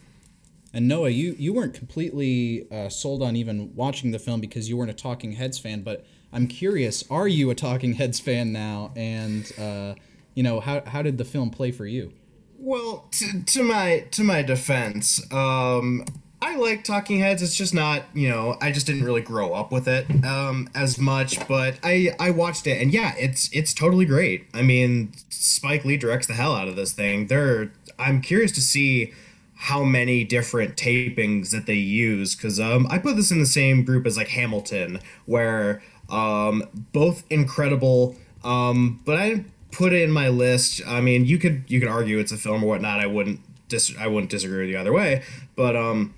And Noah, you you weren't completely uh, sold on even watching the film because you weren't a Talking Heads fan. But I'm curious, are you a Talking Heads fan now? And uh, you know, how how did the film play for you? Well, to, to my to my defense, um, I like Talking Heads. It's just not, you know, I just didn't really grow up with it um, as much. But I I watched it, and yeah, it's it's totally great. I mean, Spike Lee directs the hell out of this thing. There, I'm curious to see how many different tapings that they use because um, I put this in the same group as like Hamilton, where um, both incredible Um, but I put it in my list. I mean, you could you could argue it's a film or whatnot. I wouldn't dis- I wouldn't disagree with you either way. But um,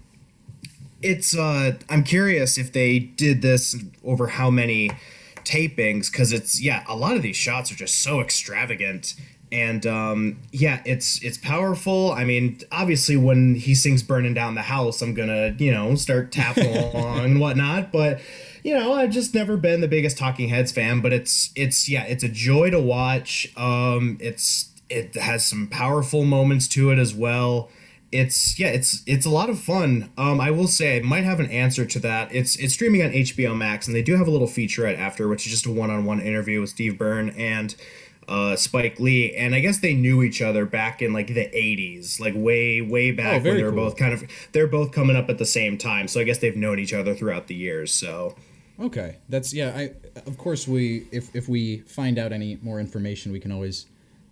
it's uh, I'm curious if they did this over how many tapings because it's yeah a lot of these shots are just so extravagant. And um, yeah it's it's powerful. I mean obviously when he sings burning down the house i'm gonna you know start tapping along and whatnot. But you know i've just never been the biggest talking heads fan but it's it's yeah it's a joy to watch. Um it's it has some powerful moments to it as well it's yeah, it's it's a lot of fun. Um, I will say I might have an answer to that. It's it's streaming on HBO Max, and they do have a little featurette after, which is just a one-on-one interview with Steve Byrne and uh, Spike Lee, and I guess they knew each other back in like the '80s, like way way back oh, when they were cool. both kind of they're both coming up at the same time. So I guess they've known each other throughout the years. So okay, that's yeah. I of course we if if we find out any more information, we can always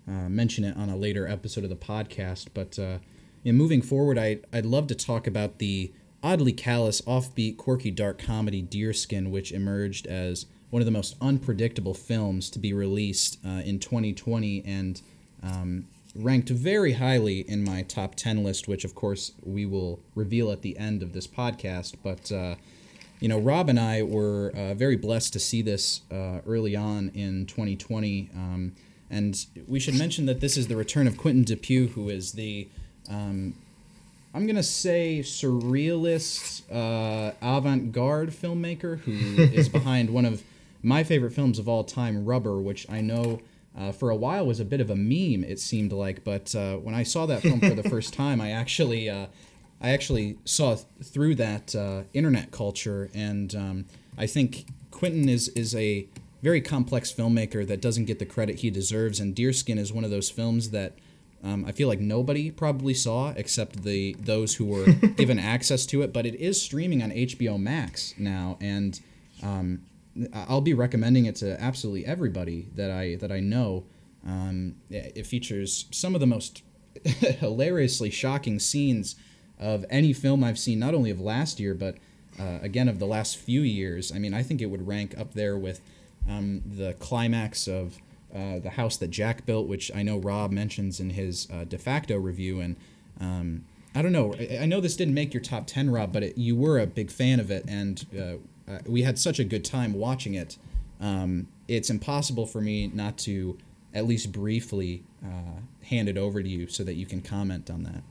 uh, mention it on a later episode of the podcast, but. Uh, know, moving forward, I, I'd love to talk about the oddly callous, offbeat, quirky, dark comedy Deerskin, which emerged as one of the most unpredictable films to be released uh, in 2020 and um, ranked very highly in my top 10 list, which of course we will reveal at the end of this podcast. But, uh, you know, Rob and I were uh, very blessed to see this uh, early on in 2020. Um, and we should mention that this is the return of Quentin Dupieux, who is the um, I'm gonna say surrealist, uh, avant-garde filmmaker who is behind one of my favorite films of all time, Rubber, which I know uh, for a while was a bit of a meme. It seemed like, but uh, when I saw that film for the first time, I actually, uh, I actually saw th- through that uh, internet culture, and um, I think Quentin is is a very complex filmmaker that doesn't get the credit he deserves, and Deerskin is one of those films that um, I feel like nobody probably saw except the those who were given access to it. But it is streaming on HBO Max now, and um, I'll be recommending it to absolutely everybody that I that I know. Um, it features some of the most hilariously shocking scenes of any film I've seen, not only of last year, but uh, again of the last few years. I mean, I think it would rank up there with um, the climax of uh, the house that Jack built, which I know Rob mentions in his uh, de facto review. And um, I don't know, I, I, know this didn't make your top 10, Rob, but it, you were a big fan of it, and uh, uh, we had such a good time watching it. Um, it's impossible for me not to at least briefly uh, hand it over to you so that you can comment on that.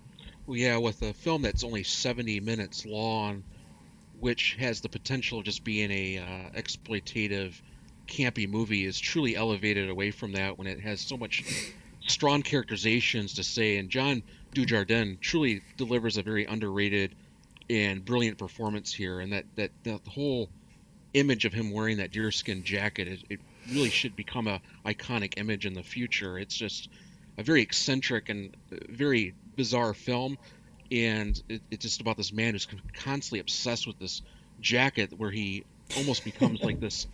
Well, yeah, with a film that's only 70 minutes long, which has the potential of just being a exploitative campy movie is truly elevated away from that when it has so much strong characterizations to say. And John Dujardin truly delivers a very underrated and brilliant performance here. And that that that whole image of him wearing that deerskin jacket, it, it really should become a iconic image in the future. It's just a very eccentric and very bizarre film, and it, it's just about this man who's constantly obsessed with this jacket, where he almost becomes like this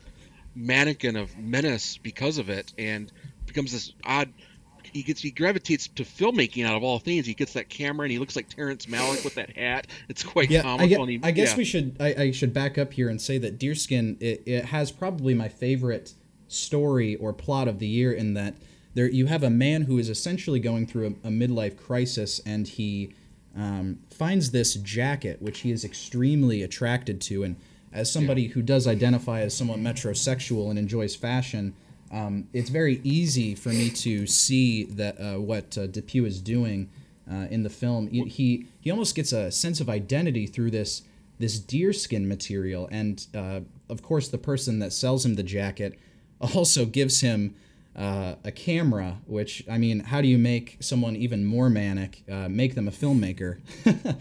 mannequin of menace because of it, and becomes this odd. He gets he gravitates to filmmaking out of all things. He gets that camera and he looks like Terrence Malick with that hat. It's quite yeah, comical. I, get, he, I guess yeah. we should I, I, should back up here and say that Deerskin it, it has probably my favorite story or plot of the year in that there you have a man who is essentially going through a, a midlife crisis and he um, finds this jacket which he is extremely attracted to and as somebody yeah. who does identify as somewhat metrosexual and enjoys fashion, um, it's very easy for me to see that uh, what uh, Dupieux is doing uh, in the film. He, he, he almost gets a sense of identity through this this deerskin material, and uh, of course, the person that sells him the jacket also gives him uh, a camera, which I mean, how do you make someone even more manic? Uh, make them a filmmaker,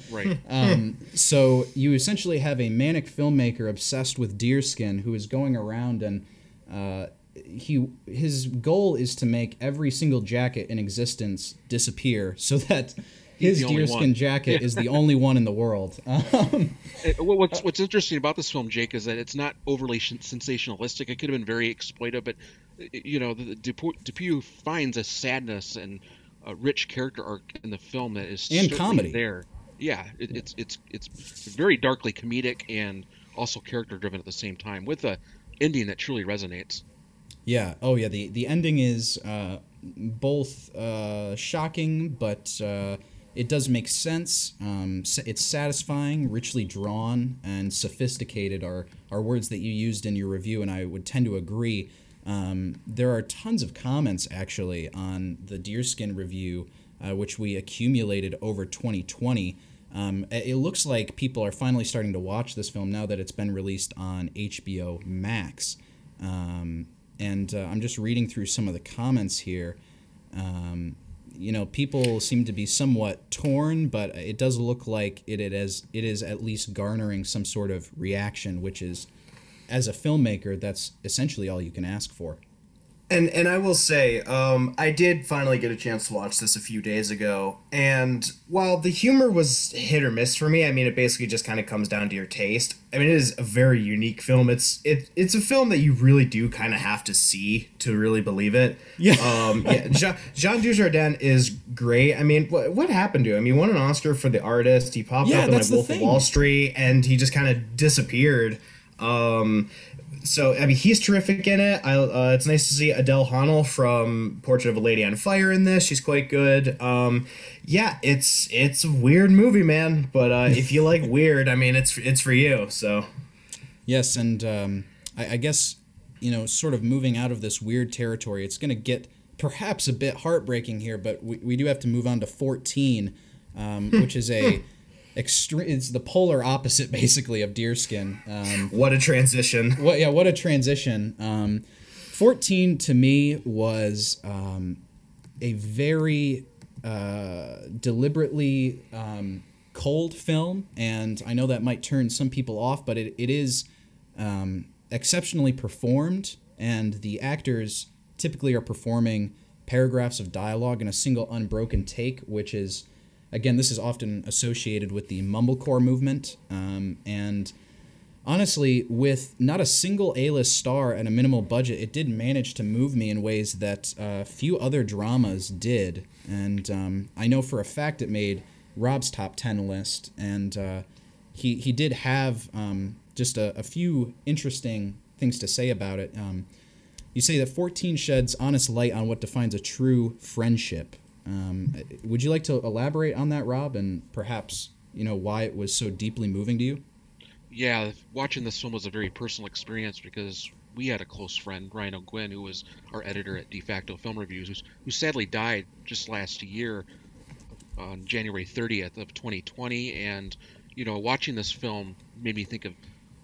right? Um, so you essentially have a manic filmmaker obsessed with deerskin who is going around and uh, he his goal is to make every single jacket in existence disappear so that his deerskin jacket is the only one in the world. Um, what's what's interesting about this film, Jake, is that it's not overly sensationalistic. It could have been very exploitive, but you know, the, Dupieux finds a sadness and a rich character arc in the film that is and comedy there. Yeah, it, it's it's it's very darkly comedic and also character driven at the same time with a ending that truly resonates. Yeah. Oh, yeah. The the ending is uh, both uh, shocking, but uh, it does make sense. Um, it's satisfying, richly drawn, and sophisticated. Are are words that you used in your review, and I would tend to agree. Um, there are tons of comments actually on the Deerskin review, uh, which we accumulated over 2020. Um, it looks like people are finally starting to watch this film now that it's been released on HBO Max. Um, and uh, I'm just reading through some of the comments here. Um, you know, people seem to be somewhat torn, but it does look like it, it is it is at least garnering some sort of reaction, which is, as a filmmaker, that's essentially all you can ask for. And and I will say, um, I did finally get a chance to watch this a few days ago, and while the humor was hit or miss for me, I mean, it basically just kind of comes down to your taste. I mean, it is a very unique film. It's it it's a film that you really do kind of have to see to really believe it. Yeah. Um, yeah. Jean, Jean Dujardin is great. I mean, what what happened to him? He won an Oscar for The Artist. He popped Yeah, up in like Wolf of. Wall Street, and he just kind of disappeared. Um, so I mean, he's terrific in it. I, uh, it's nice to see Adele Haenel from Portrait of a Lady on Fire in this. She's quite good. Um, yeah, it's it's a weird movie, man. But uh, if you like weird, I mean, it's it's for you. So Yes, and um, I, I guess you know, sort of moving out of this weird territory, it's going to get perhaps a bit heartbreaking here, but we, we do have to move on to 14, um, which is a extreme. It's the polar opposite, basically, of Deerskin. Um, what a transition. what? Yeah, what a transition. Um, 14 to me was um, a very uh, deliberately um, cold film, and I know that might turn some people off, but it, it is um, exceptionally performed, and the actors typically are performing paragraphs of dialogue in a single unbroken take, which is, again, this is often associated with the mumblecore movement, um, and honestly, with not a single A-list star and a minimal budget, it did manage to move me in ways that uh, few other dramas did. And um, I know for a fact it made Rob's top ten list, and uh, he he did have um, just a, a few interesting things to say about it. Um, you say that 14 sheds honest light on what defines a true friendship. Um, would you like to elaborate on that, Rob, and perhaps you know why it was so deeply moving to you? Yeah, watching this film was a very personal experience because we had a close friend, Ryan O'Gwyn, who was our editor at DeFacto Film Reviews, who sadly died just last year on January 30th of 2020. And, you know, watching this film made me think of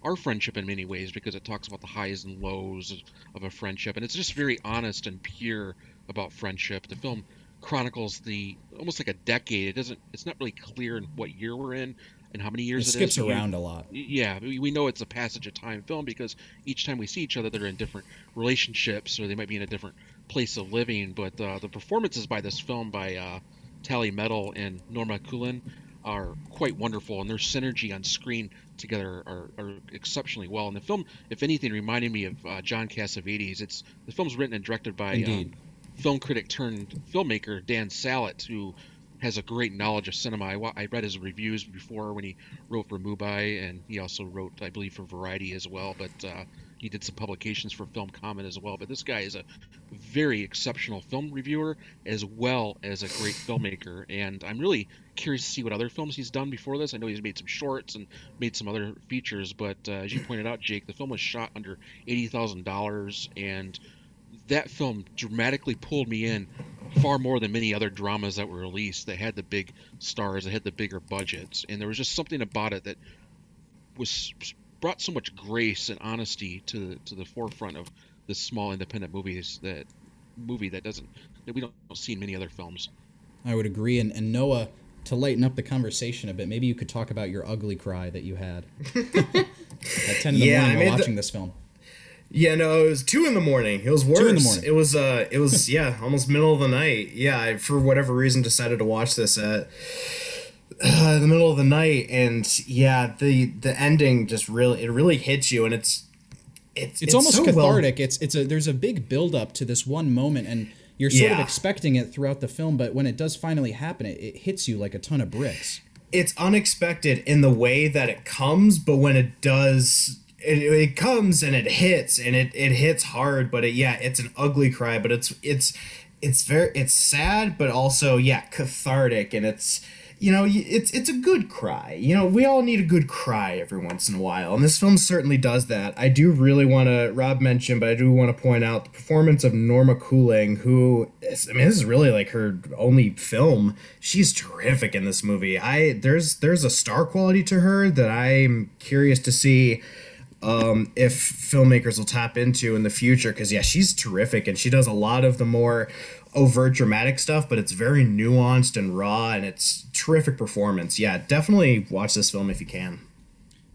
our friendship in many ways because it talks about the highs and lows of, of a friendship. And it's just very honest and pure about friendship. The film chronicles the almost like a decade. It doesn't, it's not really clear in what year we're in and how many years it, skips is. around a lot. yeah, we know it's a passage of time film because each time we see each other, they're in different relationships or they might be in a different place of living. But uh, the performances by this film by uh, Tallie Medel and Norma Kuhling are quite wonderful, and their synergy on screen together are, are exceptionally well. And the film, if anything, reminded me of uh, John Cassavetes. It's the film's written and directed by Indeed. uh, film critic turned filmmaker Dan Sallitt, who has a great knowledge of cinema. I, I read his reviews before when he wrote for MUBI, and he also wrote, I believe, for Variety as well. But uh, he did some publications for Film Comment as well. But this guy is a very exceptional film reviewer as well as a great filmmaker, and I'm really curious to see what other films he's done before this. I know he's made some shorts and made some other features, but uh, as you pointed out, Jake, the film was shot under eighty thousand dollars, and that film dramatically pulled me in far more than many other dramas that were released that had the big stars, that had the bigger budgets, and there was just something about it that was brought so much grace and honesty to the, to the forefront of the small independent movies that movie that doesn't that we don't see in many other films. I would agree. And, and Noah, to lighten up the conversation a bit, maybe you could talk about your ugly cry that you had at 10 in the Yeah, I morning made while the- watching this film. Yeah, no, it was two in the morning. It was worse. in the morning. It was uh, it was yeah, almost middle of the night. Yeah, I for whatever reason decided to watch this at uh, the middle of the night, and yeah, the the ending just really it really hits you, and it's it's It's, almost so well- cathartic. It's it's a there's a big build up to this one moment, and you're sort of expecting it throughout the film, but when it does finally happen, it, it hits you like a ton of bricks. it's unexpected in the way that it comes, but when it does, it, it comes and it hits and it, it hits hard but it, yeah it's an ugly cry but it's it's it's very it's sad but also yeah cathartic and it's you know it's it's a good cry. You know we all need a good cry every once in a while and this film certainly does that. I do really want to rob mentioned but i do want to point out the performance of norma kuhling who is, i mean this is really like her only film. She's terrific in this movie. I there's there's a star quality to her that i'm curious to see um, if filmmakers will tap into in the future because yeah she's terrific and she does a lot of the more overt dramatic stuff but it's very nuanced and raw and it's terrific performance yeah definitely watch this film if you can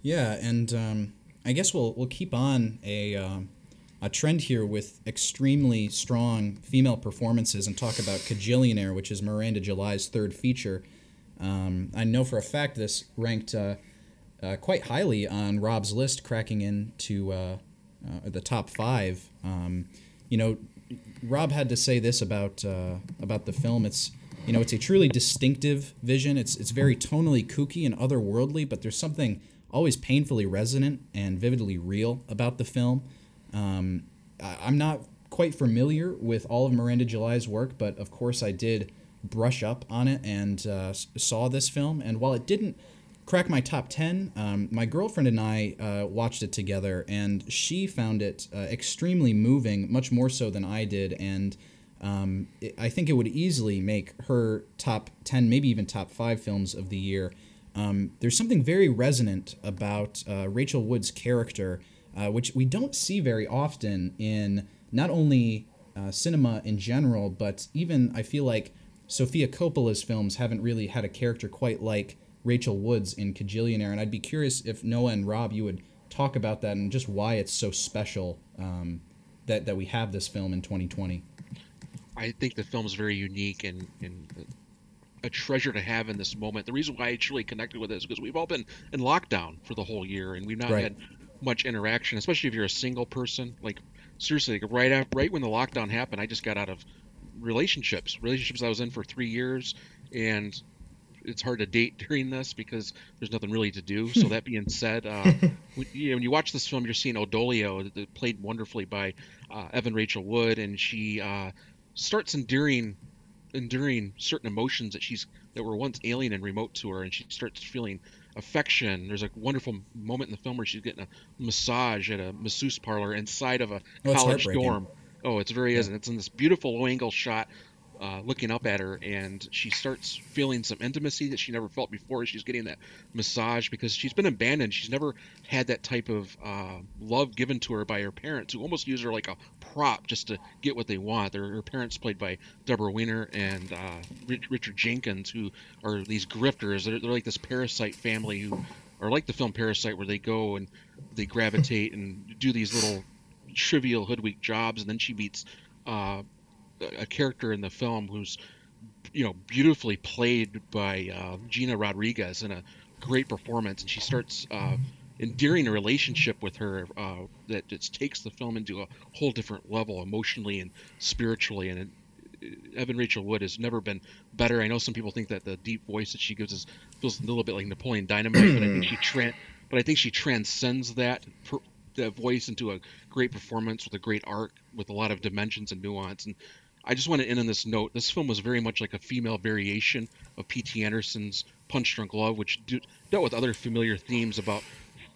yeah and um, i guess we'll we'll keep on a um, a trend here with extremely strong female performances and talk about Kajillionaire, which is Miranda July's third feature. Um, I know for a fact this ranked uh, uh, quite highly on Rob's list, cracking into uh, uh, the top five. Um, you know, Rob had to say this about uh, about the film. It's you know, it's a truly distinctive vision. It's it's very tonally kooky and otherworldly, but there's something always painfully resonant and vividly real about the film. Um, I, I'm not quite familiar with all of Miranda July's work, but of course I did brush up on it and uh, saw this film. And while it didn't crack my top 10 um, my girlfriend and i uh, watched it together and she found it uh, extremely moving much more so than i did and um, it, i think it would easily make her top 10 maybe even top 5 films of the year. Um, there's something very resonant about uh, rachel wood's character uh, which we don't see very often in not only uh, cinema in general but even i feel like sofia coppola's films haven't really had a character quite like Rachel Woods in Kajillionaire, and I'd be curious if Noah and Rob you would talk about that and just why it's so special um, that that we have this film in 2020. I think the film is very unique and and a treasure to have in this moment. The reason why I truly connected with it is because we've all been in lockdown for the whole year and we've not right. had much interaction, especially if you're a single person. Like seriously, like right after, right when the lockdown happened, I just got out of relationships, relationships I was in for three years, and it's hard to date during this because there's nothing really to do. So that being said, uh, when, you know, when, you watch this film, you're seeing Old Dolio, played wonderfully by uh, Evan Rachel Wood, and she uh, starts enduring enduring certain emotions that she's that were once alien and remote to her, and she starts feeling affection. There's a wonderful moment in the film where she's getting a massage at a masseuse parlor inside of a oh, college dorm. Oh, it's very yeah. is, and it's in this beautiful low angle shot uh, looking up at her, and she starts feeling some intimacy that she never felt before. She's getting that massage because she's been abandoned. She's never had that type of uh, love given to her by her parents, who almost use her like a prop just to get what they want. They're, her parents, played by Debra Winger and uh, Richard Jenkins, who are these grifters. They're, they're like this parasite family who are like the film Parasite, where they go and they gravitate and do these little trivial hoodwink jobs, and then she meets uh, a character in the film who's you know beautifully played by uh, Gina Rodriguez in a great performance, and she starts uh, endearing a relationship with her uh, that just takes the film into a whole different level emotionally and spiritually. And it, Evan Rachel Wood has never been better. I know some people think that the deep voice that she gives is feels a little bit like Napoleon Dynamite, but I think she tran- but I think she transcends that. Per- that voice into a great performance with a great arc with a lot of dimensions and nuance and I just want to end on this note. This film was very much like a female variation of P.T. Anderson's Punch Drunk Love, which do, dealt with other familiar themes about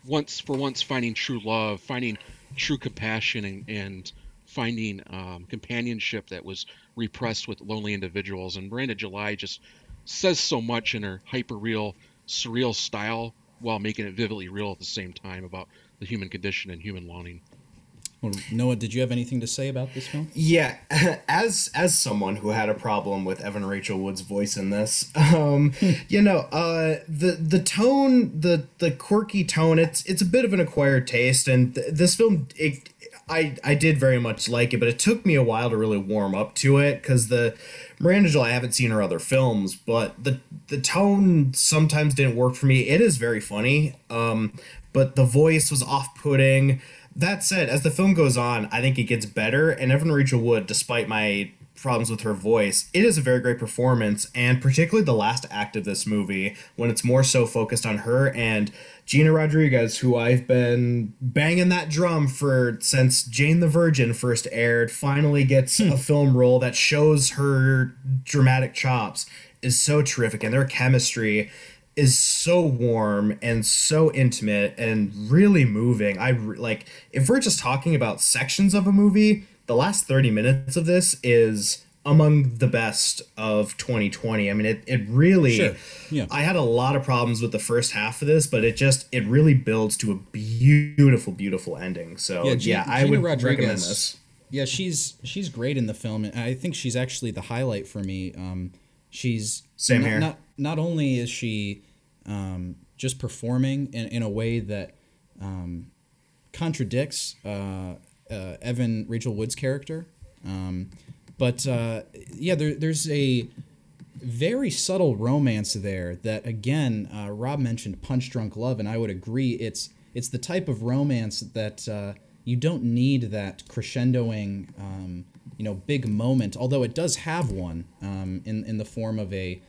once for once finding true love, finding true compassion, and, and finding um, companionship that was repressed with lonely individuals. And Miranda July just says so much in her hyper real, surreal style while making it vividly real at the same time about the human condition and human longing. Well, Noah, did you have anything to say about this film? Yeah, as as someone who had a problem with Evan Rachel Wood's voice in this, um, you know, uh, the the tone, the the quirky tone, it's it's a bit of an acquired taste, and th- this film, it, I I did very much like it, but it took me a while to really warm up to it because the Miranda July, I haven't seen her other films, but the the tone sometimes didn't work for me. It is very funny, um, but the voice was off putting that said, as the film goes on, I think it gets better. And Evan Rachel Wood, despite my problems with her voice. It is a very great performance, and particularly the last act of this movie when it's more so focused on her and Gina Rodriguez, who I've been banging that drum for since Jane the Virgin first aired, finally gets a hmm. film role that shows her dramatic chops is so terrific, and their chemistry is so warm and so intimate and really moving. I like if we're just talking about sections of a movie, the last 30 minutes of this is among the best of 2020. I mean, it, it really, Sure. Yeah. I had a lot of problems with the first half of this, but it just, it really builds to a beautiful, beautiful ending. So yeah, Gina- I Gina would recommend this. Yeah, she's she's great in the film, and I think she's actually the highlight for me. Um, she's Same not, here. Not not only is she um, just performing in, in a way that um, contradicts uh, uh, Evan Rachel Wood's character, um, but uh, yeah, there, there's a very subtle romance there that again uh, rob mentioned punch drunk love and i would agree it's it's the type of romance that uh, you don't need that crescendoing um, you know big moment although it does have one um, in, in the form of a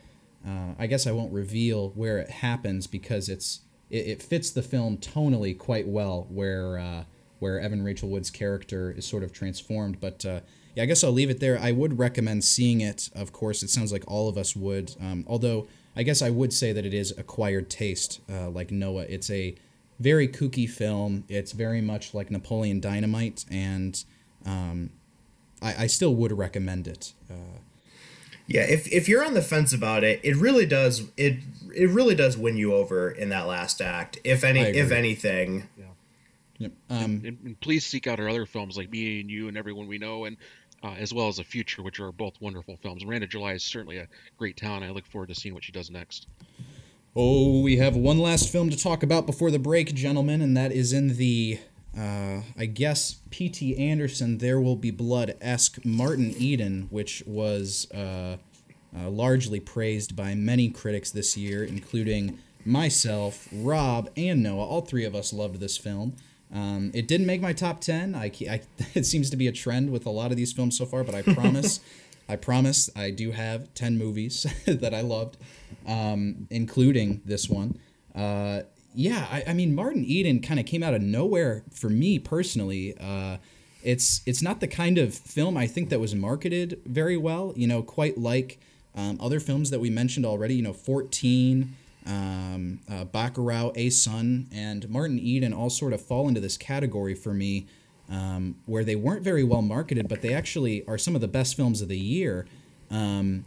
uh, i guess i won't reveal where it happens because it's it, it fits the film tonally quite well where uh, where evan rachel wood's character is sort of transformed but uh, yeah, I guess I'll leave it there. I would recommend seeing it. Of course, it sounds like all of us would. Um, although I guess I would say that it is acquired taste, uh, like Noah. It's a very kooky film. It's very much like Napoleon Dynamite, and um, I, I still would recommend it. Uh, Yeah, if if you're on the fence about it, it really does it it really does win you over in that last act. If any if agree. anything. yep. um, and, and please seek out our other films like Me and You and Everyone We Know, and uh, as well as The Future, which are both wonderful films. Miranda July is certainly a great talent. I look forward to seeing what she does next. Oh, we have one last film to talk about before the break, gentlemen, and that is in the, uh, I guess, P.T. Anderson, There Will Be Blood esque Martin Eden, which was uh, uh, largely praised by many critics this year, including myself, Rob, and Noah. All three of us loved this film. Um, it didn't make my top 10. I, I, it seems to be a trend with a lot of these films so far, but I promise. I promise I do have 10 movies that I loved, um, including this one. Uh, yeah, I, I mean, Martin Eden kind of came out of nowhere for me personally. Uh, it's it's not the kind of film I think that was marketed very well. You know, quite like um, other films that we mentioned already. You know, 14, um, uh, Bacurau, A Sun, and Martin Eden all sort of fall into this category for me um, where they weren't very well marketed, but they actually are some of the best films of the year. Um,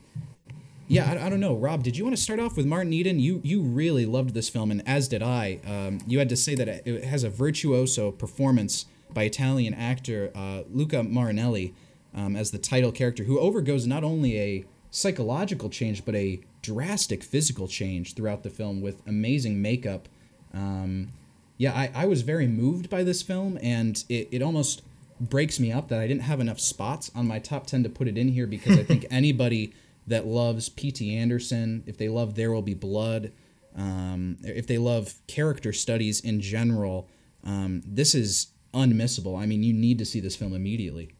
yeah, I, I don't know, Rob. Did you want to start off with Martin Eden? You you really loved this film, and as did I. Um, you had to say that it has a virtuoso performance by Italian actor uh, Luca Marinelli um, as the title character, who overgoes not only a psychological change but a drastic physical change throughout the film with amazing makeup. Um, yeah, I, I was very moved by this film, and it, it almost breaks me up that I didn't have enough spots on my top 10 to put it in here because I think anybody that loves P.T. Anderson, if they love There Will Be Blood, um, if they love character studies in general, um, this is unmissable. I mean, you need to see this film immediately.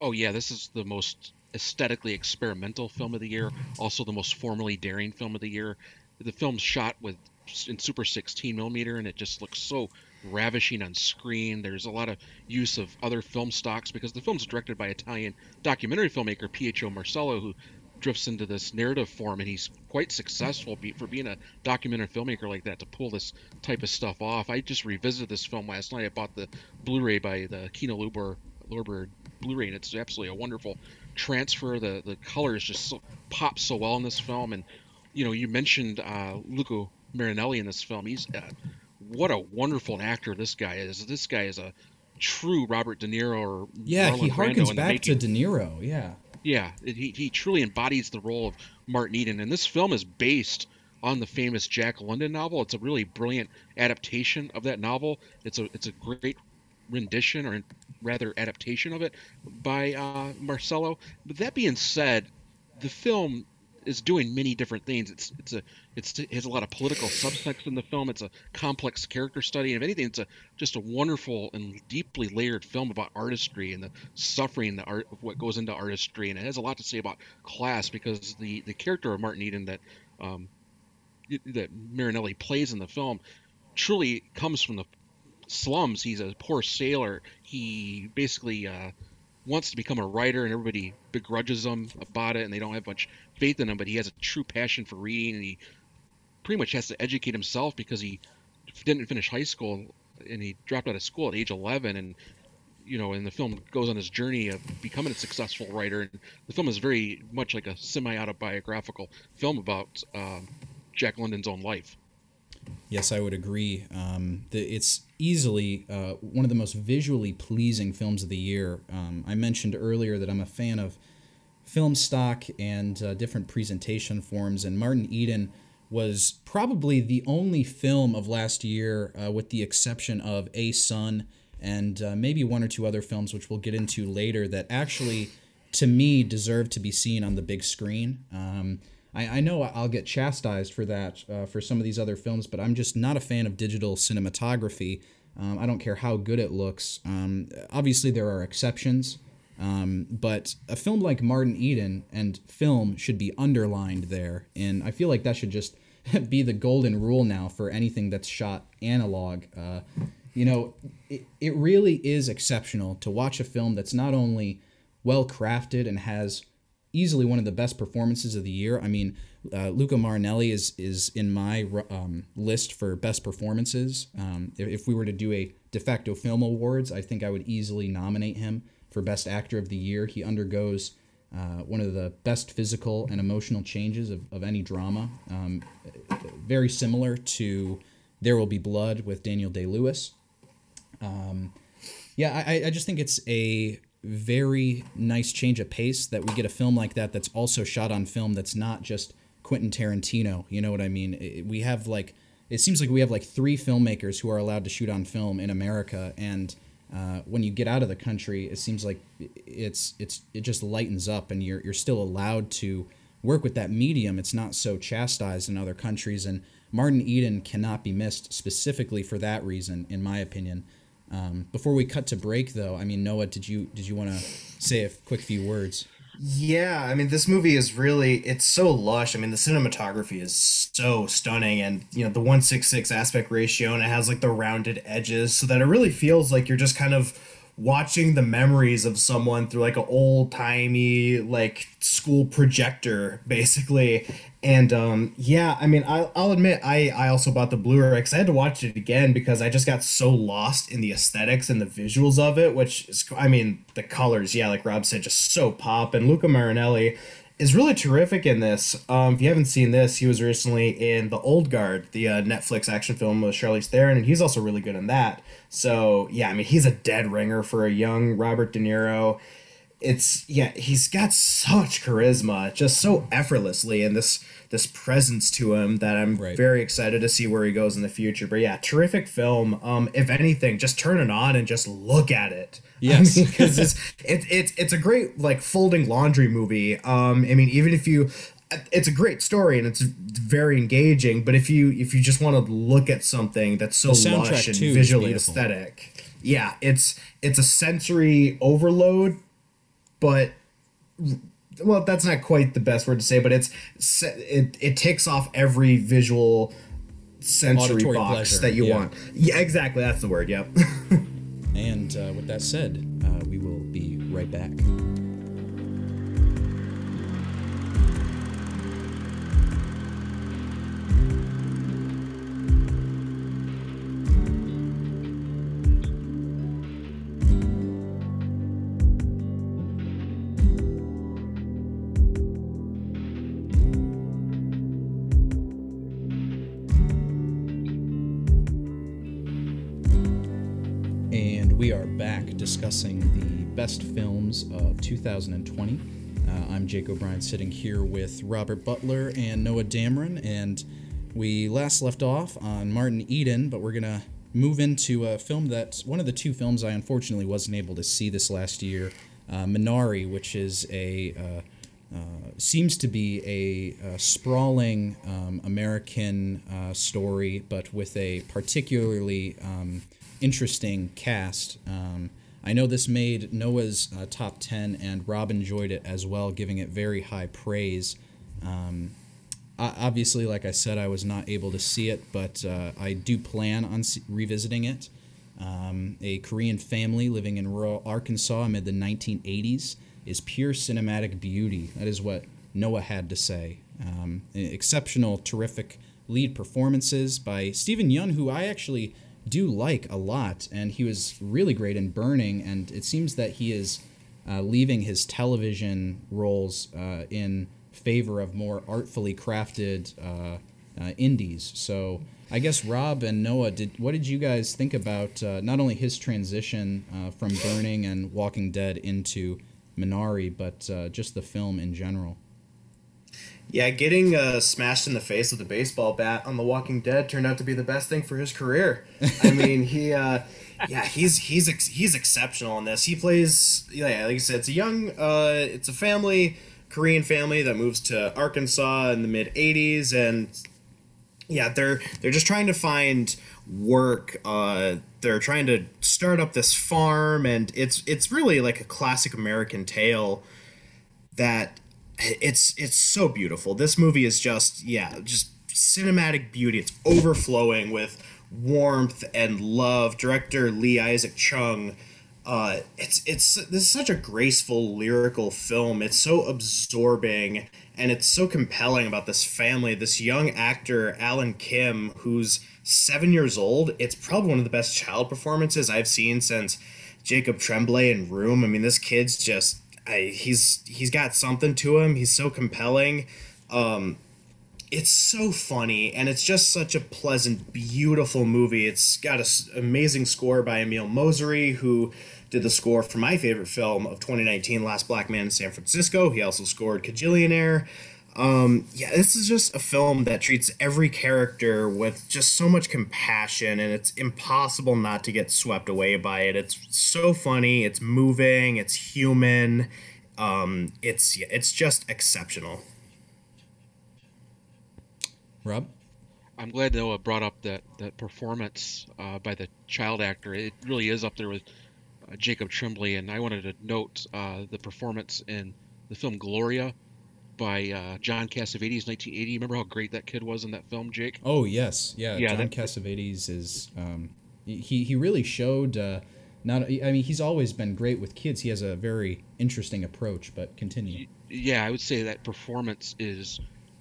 Oh yeah, this is the most aesthetically experimental film of the year. Also, the most formally daring film of the year. The film's shot with in super 16 millimeter, and it just looks so ravishing on screen. There's a lot of use of other film stocks because the film's directed by Italian documentary filmmaker Pietro Marcello, who drifts into this narrative form, and he's quite successful be, for being a documentary filmmaker like that to pull this type of stuff off. I just revisited this film last night. I bought the Blu-ray by the Kino Lorber, Lorber Blu-ray, and it's absolutely a wonderful transfer. The the colors just so, pop so well in this film, and you know you mentioned uh, Luca Marinelli in this film. He's uh, what a wonderful actor this guy is. This guy is a true Robert De Niro or Yeah, Marlon he harkens the back to. De Niro. Yeah. Yeah, it- he, he truly embodies the role of Martin Eden, and this film is based on the famous Jack London novel. It's a really brilliant adaptation of that novel. It's a it's a great rendition, or rather adaptation of it by uh, Marcello. But that being said, the film is doing many different things. It's it's a it's it has a lot of political subtext in the film. It's a complex character study. And if anything, it's a just a wonderful and deeply layered film about artistry and the suffering the art of what goes into artistry. And it has a lot to say about class because the the character of Martin Eden that um, that Marinelli plays in the film truly comes from the slums. He's a poor sailor. He basically uh, wants to become a writer, and everybody begrudges him about it, and they don't have much faith in him. But he has a true passion for reading, and he pretty much has to educate himself because he didn't finish high school and he dropped out of school at age 11 and you know, and the film goes on his journey of becoming a successful writer. And the film is very much like a semi-autobiographical film about um, Jack London's own life. Yes, I would agree. Um, the, it's easily uh, one of the most visually pleasing films of the year. Um, I mentioned earlier that I'm a fan of film stock and uh, different presentation forms, and Martin Eden was probably the only film of last year, uh, with the exception of A Sun and uh, maybe one or two other films, which we'll get into later, that actually, to me, deserve to be seen on the big screen. Um, I, I know I'll get chastised for that uh, for some of these other films, but I'm just not a fan of digital cinematography. Um, I don't care how good it looks. Um, obviously, there are exceptions, um, but a film like Martin Eden and film should be underlined there, and I feel like that should just be the golden rule now for anything that's shot analog. Uh, you know, it, it really is exceptional to watch a film that's not only well crafted and has easily one of the best performances of the year. I mean, uh, Luca Marinelli is is in my um, list for best performances. Um, if, if, we were to do a de facto film awards, I think I would easily nominate him for best actor of the year. He undergoes uh, one of the best physical and emotional changes of, of any drama. Um, very similar to There Will Be Blood with Daniel Day Lewis. Um, yeah, I, I just think it's a very nice change of pace that we get a film like that that's also shot on film that's not just Quentin Tarantino. You know what I mean? It, we have like it seems like we have like three filmmakers who are allowed to shoot on film in America, and uh, when you get out of the country, it seems like it's it's it just lightens up, and you're you're still allowed to work with that medium. It's not so chastised in other countries, and Martin Eden cannot be missed specifically for that reason, in my opinion. Um, before we cut to break, though, I mean, Noah, did you did you want to say a quick few words? Yeah, I mean, this movie is really it's so lush. I mean, the cinematography is so stunning, and you know the one six six aspect ratio, and it has like the rounded edges, so that it really feels like you're just kind of watching the memories of someone through like an old timey like school projector basically. And um yeah i mean I'll, I'll admit i i also bought the blu-ray because i had to watch it again because i just got so lost in the aesthetics and the visuals of it which is i mean the colors yeah like rob said just so pop. And luca marinelli is really terrific in this. Um, if you haven't seen this, he was recently in The Old Guard, the uh, Netflix action film with Charlize Theron, and he's also really good in that. So yeah, I mean, he's a dead ringer for a young Robert De Niro. It's yeah, he's got such charisma, just so effortlessly, and this this presence to him that I'm right. very excited to see where he goes in the future. But yeah, terrific film. Um, if anything, just turn it on and just look at it. Yes, because I mean, it's it, it's it's a great like folding laundry movie. Um, I mean, even if you it's a great story and it's very engaging but if you if you just want to look at something that's so lush and visually aesthetic yeah it's it's a sensory overload but well that's not quite the best word to say but it's it, it takes off every visual sensory Auditory box pleasure. that you yeah. want yeah exactly that's the word yep and uh, with that said uh, we will be right back discussing the best films of 2020. Uh, I'm Jake O'Brien sitting here with Robert Butler and Noah Damron, and we last left off on Martin Eden, but we're to move into a film that's one of the two films I unfortunately wasn't able to see this last year uh, Minari, which is a uh, seems to be a, a sprawling um, American uh, story, but with a particularly um, interesting cast. Um, I know this made Noah's uh, top 10, and Rob enjoyed it as well, giving it very high praise. Um, obviously, like I said, I was not able to see it, but uh, I do plan on revisiting it. Um, a Korean family living in rural Arkansas amid the 1980s is pure cinematic beauty. That is what Noah had to say. Um, exceptional, terrific lead performances by Steven Yeun, who I actually do like a lot, and he was really great in Burning. And it seems that he is uh, leaving his television roles uh, in favor of more artfully crafted uh, uh indies. So I guess Rob and Noah, did what did you guys think about uh, not only his transition from Burning and Walking Dead into Minari, but just the film in general. Yeah, getting uh, smashed in the face with a baseball bat on The Walking Dead turned out to be the best thing for his career. I mean, he, uh, yeah, he's he's ex- he's exceptional in this. He plays, yeah, like I said, it's a young, uh, it's a family, Korean family that moves to Arkansas in the mid '80s, and yeah, they're they're just trying to find work. Uh, they're trying to start up this farm, and it's it's really like a classic American tale that it's it's so beautiful. This movie is just yeah, just cinematic beauty. It's overflowing with warmth and love. Director Lee Isaac Chung. Uh, it's it's this is such a graceful lyrical film. It's so absorbing and it's so compelling about this family. This young actor Alan Kim, who's seven years old. It's probably one of the best child performances I've seen since Jacob Tremblay in Room. I mean, this kid's just I, he's he's got something to him. He's so compelling. Um, it's so funny and it's just such a pleasant, beautiful movie. It's got an amazing score by Emile Mosseri, who did the score for my favorite film of 2019, Last Black Man in San Francisco. He also scored Kajillionaire. Um, yeah, this is just a film that treats every character with just so much compassion, and it's impossible not to get swept away by it. It's so funny, it's moving, it's human, um, it's it's just exceptional. Rob, I'm glad Noah brought up that that performance uh, by the child actor. It really is up there with uh, Jacob Tremblay, and I wanted to note uh, the performance in the film Gloria by uh, John Cassavetes, 1980. Remember how great that kid was in that film, Jake? Oh yes, yeah. yeah John that, Cassavetes is um, he he really showed. Uh, not, I mean, he's always been great with kids. He has a very interesting approach. But continue. Yeah, I would say that performance is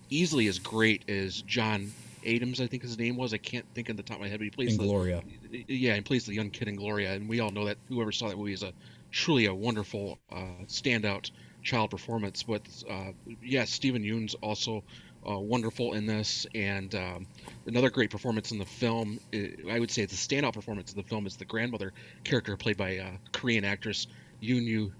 easily as great as John Adams, I think his name was. I can't think of the top of my head, but he plays in the, Gloria. Yeah, he plays the young kid in Gloria, and we all know that whoever saw that movie is a truly a wonderful uh, standout child performance. But uh, yes, Steven Yeun's also uh, wonderful in this, and um, another great performance in the film. I would say it's a standout performance in the film is the grandmother character played by uh, Korean actress Yoon Yu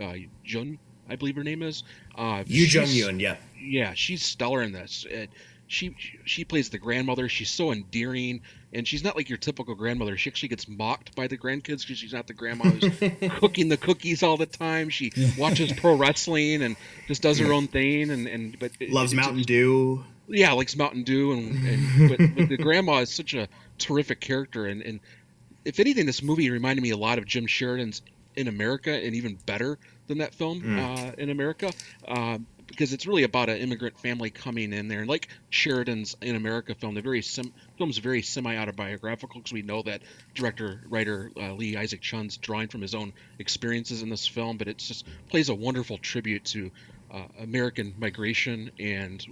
uh, Jun, I believe her name is. Uh, Yu Jung Yoon, yeah. Yeah, she's stellar in this. It, she she plays the grandmother. She's so endearing, and she's not like your typical grandmother. She actually gets mocked by the grandkids because she's not the grandma who's cooking the cookies all the time. She watches pro wrestling and just does her own thing, and and but loves it, Mountain Dew. Yeah, likes Mountain Dew, and, and but, but the grandma is such a terrific character, and and if anything, this movie reminded me a lot of Jim Sheridan's In America, and even better than that film mm. uh, in America. Uh, because it's really about an immigrant family coming in there. And like Sheridan's In America film, the very sim- film's very semi-autobiographical because we know that director writer uh, Lee Isaac Chung's drawing from his own experiences in this film, but it just plays a wonderful tribute to uh, American migration and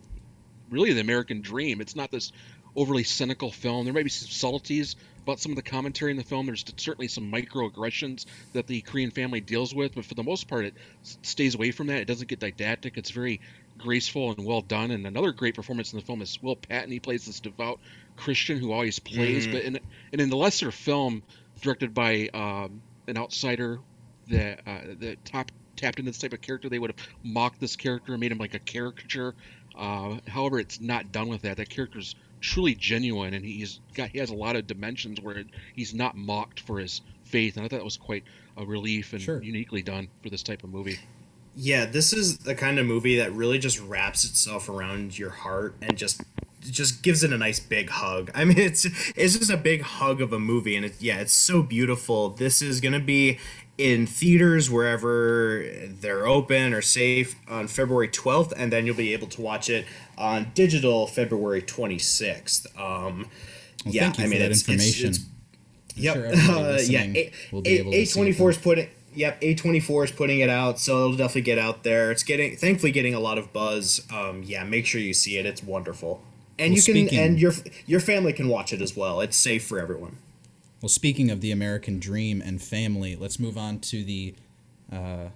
really the American dream. It's not this overly cynical film. There might be some subtleties about some of the commentary in the film. There's certainly some microaggressions that the Korean family deals with, but for the most part, it stays away from that. It doesn't get didactic. It's very graceful and well done. And another great performance in the film is Will Patton. He plays this devout Christian who always plays. Mm-hmm. But in and in the lesser film, directed by um, an outsider that uh, that top tapped into this type of character, they would have mocked this character and made him like a caricature. Uh, however, it's not done with that. That character's truly genuine, and he's got he has a lot of dimensions where he's not mocked for his faith, and I thought that was quite a relief and sure. uniquely done for this type of movie. yeah, this is the kind of movie that really just wraps itself around your heart and just just gives it a nice big hug. I mean, it's it's just a big hug of a movie, and it, yeah, it's so beautiful. This is gonna be in theaters wherever they're open or safe on February 12th, and then you'll be able to watch it on digital February 26th. Um, Well, yeah, I mean, that it's, it's, information. it's Yep. sure Uh, yeah. listening will be able to A24 is putting. Yep. A twenty four is putting it out, so it'll definitely get out there. It's getting, thankfully, getting a lot of buzz. Um, yeah. Make sure you see it. It's wonderful, and Well, you can, speaking- and your your family can watch it as well. It's safe for everyone. Well, speaking of the American dream and family, let's move on to the, uh,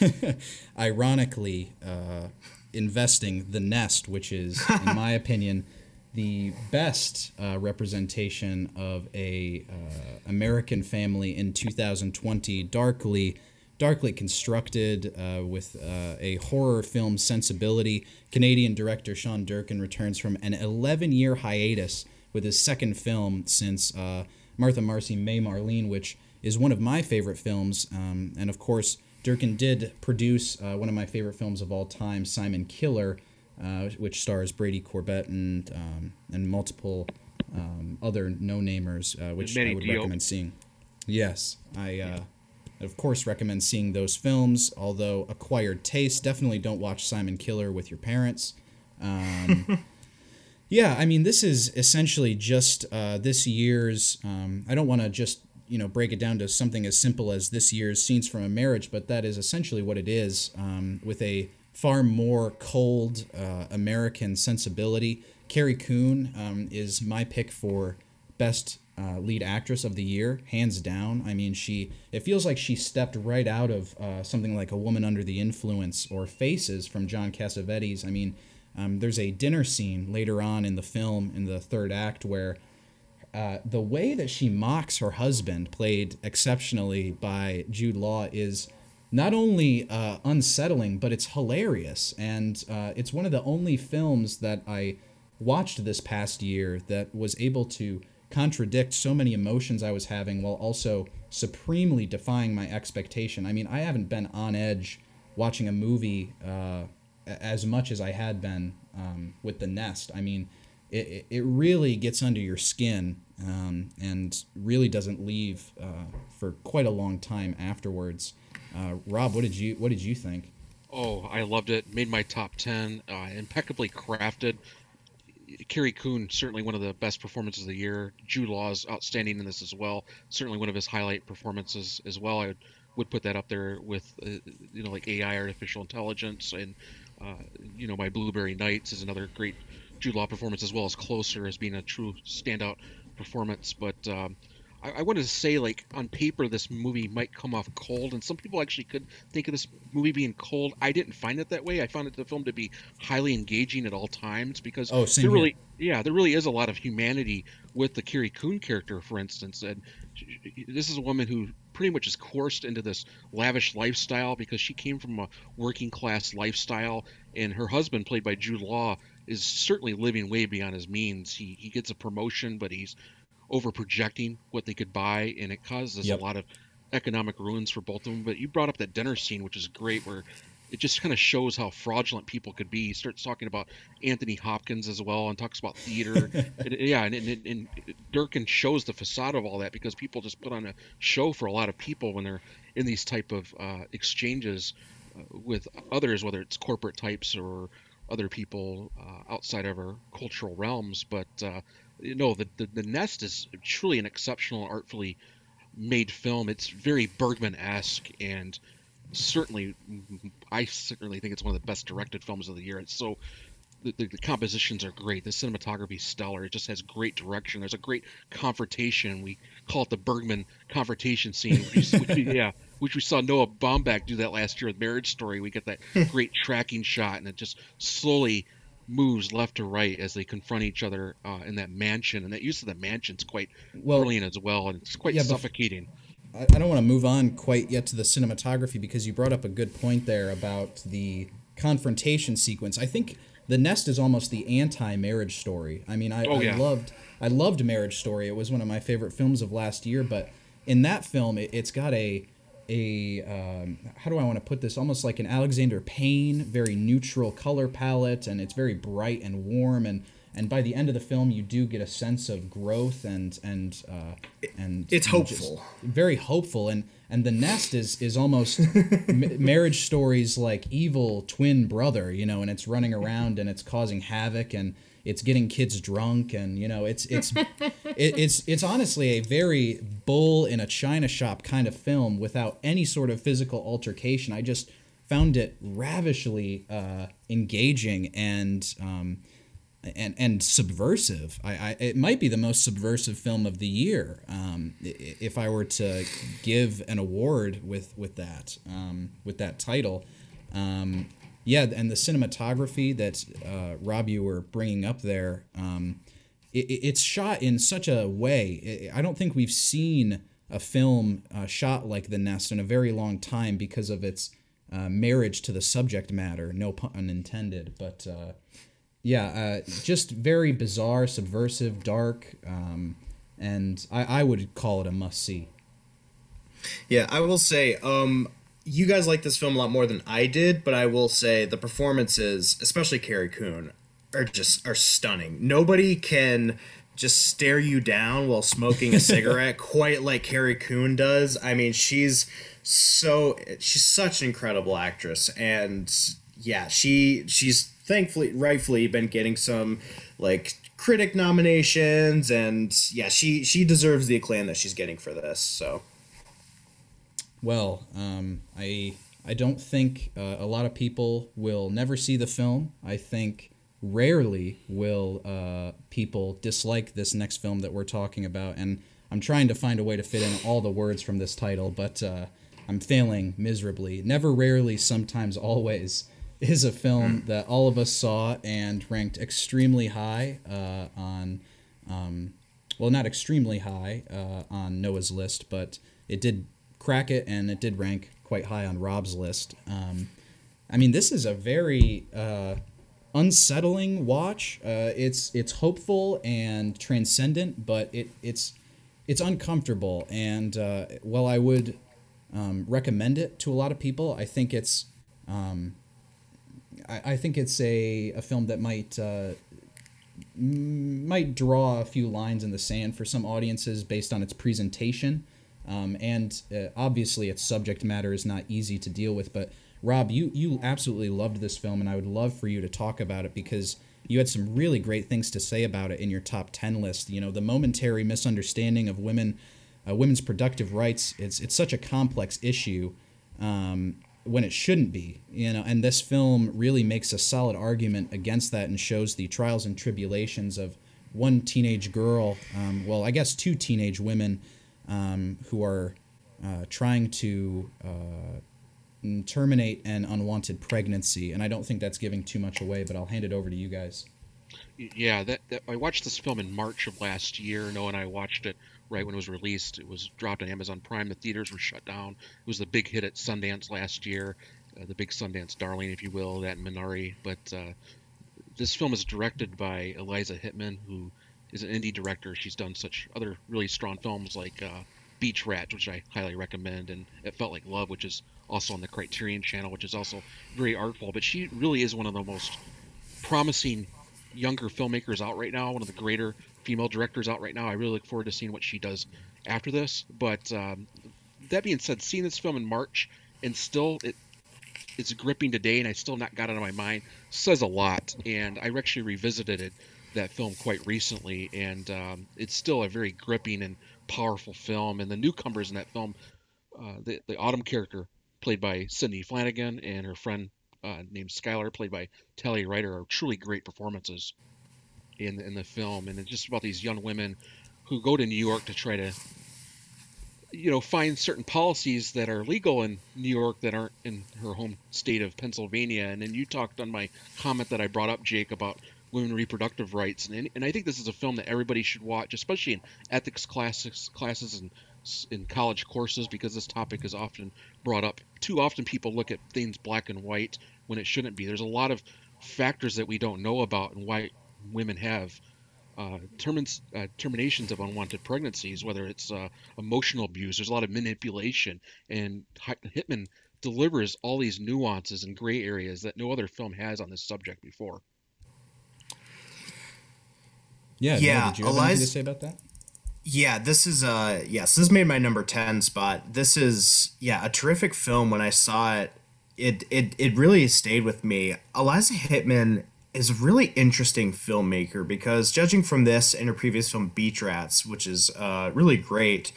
ironically, uh, investing the nest, which is, in my opinion, the best uh, representation of a uh, American family in 2020. Darkly, darkly constructed uh, with uh, a horror film sensibility. Canadian director Sean Durkin returns from an 11-year hiatus with his second film since uh, Martha Marcy May Marlene, which is one of my favorite films. Um, and of course, Durkin did produce uh, one of my favorite films of all time, Simon Killer, uh, which stars Brady Corbet and um, and multiple um, other no-namers, uh, which Mati I would Diop. recommend seeing. Yes, I uh, of course recommend seeing those films. Although acquired taste, definitely don't watch Simon Killer with your parents. Yeah, I mean, this is essentially just uh, this year's. Um, I don't want to just you know break it down to something as simple as this year's scenes from a marriage, but that is essentially what it is, um, with a far more cold uh, American sensibility. Carrie Coon um, is my pick for best uh, lead actress of the year, hands down. I mean, she it feels like she stepped right out of uh, something like A Woman Under the Influence or Faces from John Cassavetes. I mean, um, there's a dinner scene later on in the film in the third act where uh, the way that she mocks her husband, played exceptionally by Jude Law, is not only uh, unsettling, but it's hilarious. And uh, it's one of the only films that I watched this past year that was able to contradict so many emotions I was having while also supremely defying my expectation. I mean, I haven't been on edge watching a movie uh, as much as I had been um, with The Nest. I mean, it, it- really gets under your skin um, and really doesn't leave uh, for quite a long time afterwards. Uh, Rob, what did you what did you think? Oh, I loved it. Made my top ten. Uh, impeccably crafted. Carrie Coon certainly one of the best performances of the year. Jude Law is outstanding in this as well. Certainly one of his highlight performances as well. I would, would put that up there with uh, you know like AI, artificial intelligence, and you know my Blueberry Nights is another great Jude Law performance as well as Closer as being a true standout performance. But um, I, I wanted to say like on paper this movie might come off cold, and some people actually could think of this movie being cold. I didn't find it that way. I found it the film to be highly engaging at all times because Oh, there here. really yeah there really is a lot of humanity with the Carrie Coon character, for instance, and she- this is a woman who pretty much is coursed into this lavish lifestyle because she came from a working class lifestyle, and her husband, played by Jude Law, is certainly living way beyond his means. He he gets a promotion, but he's over projecting what they could buy, and it causes Yep. a lot of economic ruins for both of them. But you brought up that dinner scene, which is great, where it just kind of shows how fraudulent people could be. He starts talking about Anthony Hopkins as well, and talks about theater. and, yeah, and, and, and Durkin shows the facade of all that because people just put on a show for a lot of people when they're in these type of uh, exchanges uh, with others, whether it's corporate types or other people uh, outside of our cultural realms. But uh, you know, the, the the Nest is truly an exceptional, artfully made film. It's very Bergman-esque and certainly, I certainly think it's one of the best directed films of the year. It's so the, the, the compositions are great. The cinematography is stellar. It just has great direction. There's a great confrontation. We call it the Bergman confrontation scene. Which, which we, yeah, which we saw Noah Baumbach do that last year with Marriage Story. We get that great tracking shot, and it just slowly moves left to right as they confront each other uh, in that mansion. And that use of the mansion's quite Well- brilliant as well, and it's quite Yeah, but- suffocating. I, I don't want to move on quite yet to the cinematography because you brought up a good point there about the confrontation sequence. I think The Nest is almost the anti-marriage story. I mean, I, Oh, I loved I loved Marriage Story. It was one of my favorite films of last year, but in that film, it, it's got a a um, how do I want to put this? Almost like an Alexander Payne, very neutral color palette, and it's very bright and warm. And and by the end of the film, you do get a sense of growth and and uh, and it's hopeful, very hopeful. And and the nest is is almost m- marriage stories like evil twin brother, you know, and it's running around and it's causing havoc and it's getting kids drunk and you know it's it's it, it's it's honestly a very bull in a china shop kind of film without any sort of physical altercation i just found it ravishly uh, engaging and um, and and subversive. I, I, it might be the most subversive film of the year. Um, if I were to give an award with with that um, with that title, um, yeah, and the cinematography that uh, Rob you were bringing up there, um, it, it's shot in such a way. I don't think we've seen a film uh, shot like The Nest in a very long time because of its uh, marriage to the subject matter. No pun intended, but uh, yeah, uh, just very bizarre, subversive, dark, um, and I, I would call it a must see. Yeah, I will say, um, you guys like this film a lot more than I did, but I will say the performances, especially Carrie Coon, are just are stunning. Nobody can just stare you down while smoking a cigarette quite like Carrie Coon does. I mean, she's so she's such an incredible actress and yeah, she she's thankfully rightfully been getting some like critic nominations and yeah, she she deserves the acclaim that she's getting for this. So well, um, I I don't think uh, a lot of people will never see the film. I think rarely will uh, people dislike this next film that we're talking about, and I'm trying to find a way to fit in all the words from this title, but uh, I'm failing miserably. Never, rarely, sometimes, always is a film mm. that all of us saw and ranked extremely high uh, on, um, well, not extremely high uh, on Noah's list, but it did crack it, and it did rank quite high on Rob's list. Um, I mean, this is a very uh, unsettling watch. Uh, it's it's hopeful and transcendent, but it it's it's uncomfortable. And uh, while I would um, recommend it to a lot of people, I think it's um, I, I think it's a, a film that might uh, might draw a few lines in the sand for some audiences based on its presentation. Um, and uh, obviously, its subject matter is not easy to deal with. But Rob, you you absolutely loved this film, and I would love for you to talk about it because you had some really great things to say about it in your top ten list. You know, the momentary misunderstanding of women, uh, women's productive rights. It's it's such a complex issue. Um, when it shouldn't be, you know, and this film really makes a solid argument against that and shows the trials and tribulations of one teenage girl, um, well, I guess two teenage women um, who are uh, trying to uh, terminate an unwanted pregnancy. And I don't think that's giving too much away, but I'll hand it over to you guys. Yeah, that, that I watched this film in March of last year. Noah and I watched it right when it was released. It was dropped on Amazon Prime. The theaters were shut down. It was the big hit at Sundance last year, uh, the big Sundance darling, if you will, that Minari. But uh, this film is directed by Eliza Hittman, who is an indie director. She's done such other really strong films like uh, Beach Rat, which I highly recommend, and It Felt Like Love, which is also on the Criterion Channel, which is also very artful. But she really is one of the most promising younger filmmakers out right now, one of the greater female directors out right now. I really look forward to seeing what she does after this. But um, that being said, seeing this film in March and still it it's gripping today, and I still not got it on my mind says a lot. And I actually revisited it that film quite recently, and um, it's still a very gripping and powerful film. And the newcomers in that film, uh, the the Autumn character played by Sidney Flanigan and her friend uh, named Skylar played by Talia Ryder are truly great performances in in the film. And it's just about these young women who go to New York to try to you know find certain policies that are legal in New York that aren't in her home state of Pennsylvania. And then you talked on my comment that I brought up, Jake, about women reproductive rights, and and I think this is a film that everybody should watch, especially in ethics classes classes and in college courses, because this topic is often brought up. Too often, people look at things black and white when it shouldn't be. There's a lot of factors that we don't know about and why women have uh, termins, uh, terminations of unwanted pregnancies, whether it's uh, emotional abuse. There's a lot of manipulation, and Hittman delivers all these nuances and gray areas that no other film has on this subject before. Yeah, yeah. No, did you have Eliza, anything to say about that? Yeah, this is uh yes, this made my number ten spot. This is yeah a terrific film. When I saw it, it it it really stayed with me. Eliza Hittman is a really interesting filmmaker because judging from this and her previous film Beach Rats, which is uh, really great,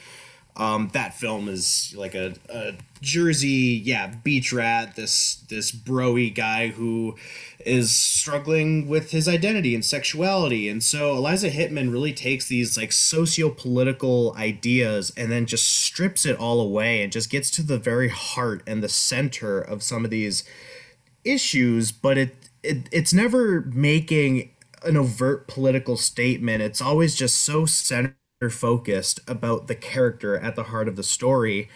um, that film is like a, a Jersey, yeah, beach rat. This this broy guy who is struggling with his identity and sexuality, and so Eliza Hittman really takes these like socio-political ideas and then just strips it all away and just gets to the very heart and the center of some of these issues. But it, it it's never making an overt political statement. It's always just so center focused about the character at the heart of the story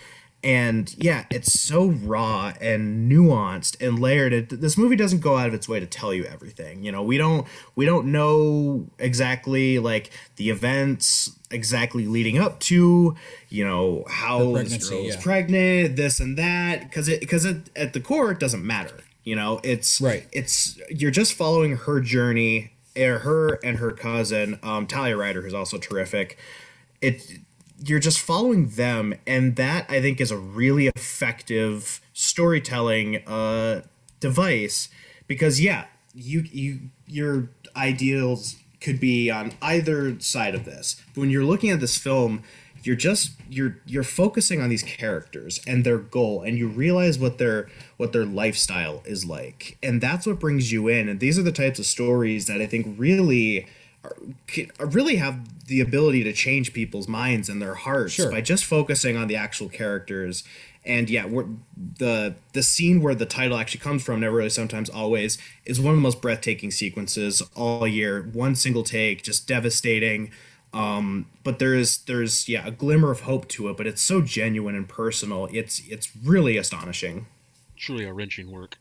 and yeah it's so raw and nuanced and layered it, this movie doesn't go out of its way to tell you everything you know we don't we don't know exactly like the events exactly leading up to you know how this girl is yeah. pregnant this and that because it because it, at the core it doesn't matter you know it's right it's you're just following her journey her and her cousin, um, Talia Ryder, who's also terrific. It you're just following them, and that I think is a really effective storytelling uh, device because yeah, you you your ideals could be on either side of this. But when you're looking at this film, you're just you're you're focusing on these characters and their goal and you realize what their what their lifestyle is like. And that's what brings you in. And these are the types of stories that i think really are, really have the ability to change people's minds and their hearts sure. by just focusing on the actual characters. And yeah we're, the the scene where the title actually comes from never really sometimes always is one of the most breathtaking sequences all year. One single take just devastating um, but there's there's yeah a glimmer of hope to it, but it's so genuine and personal. It's it's really astonishing. Truly a wrenching work.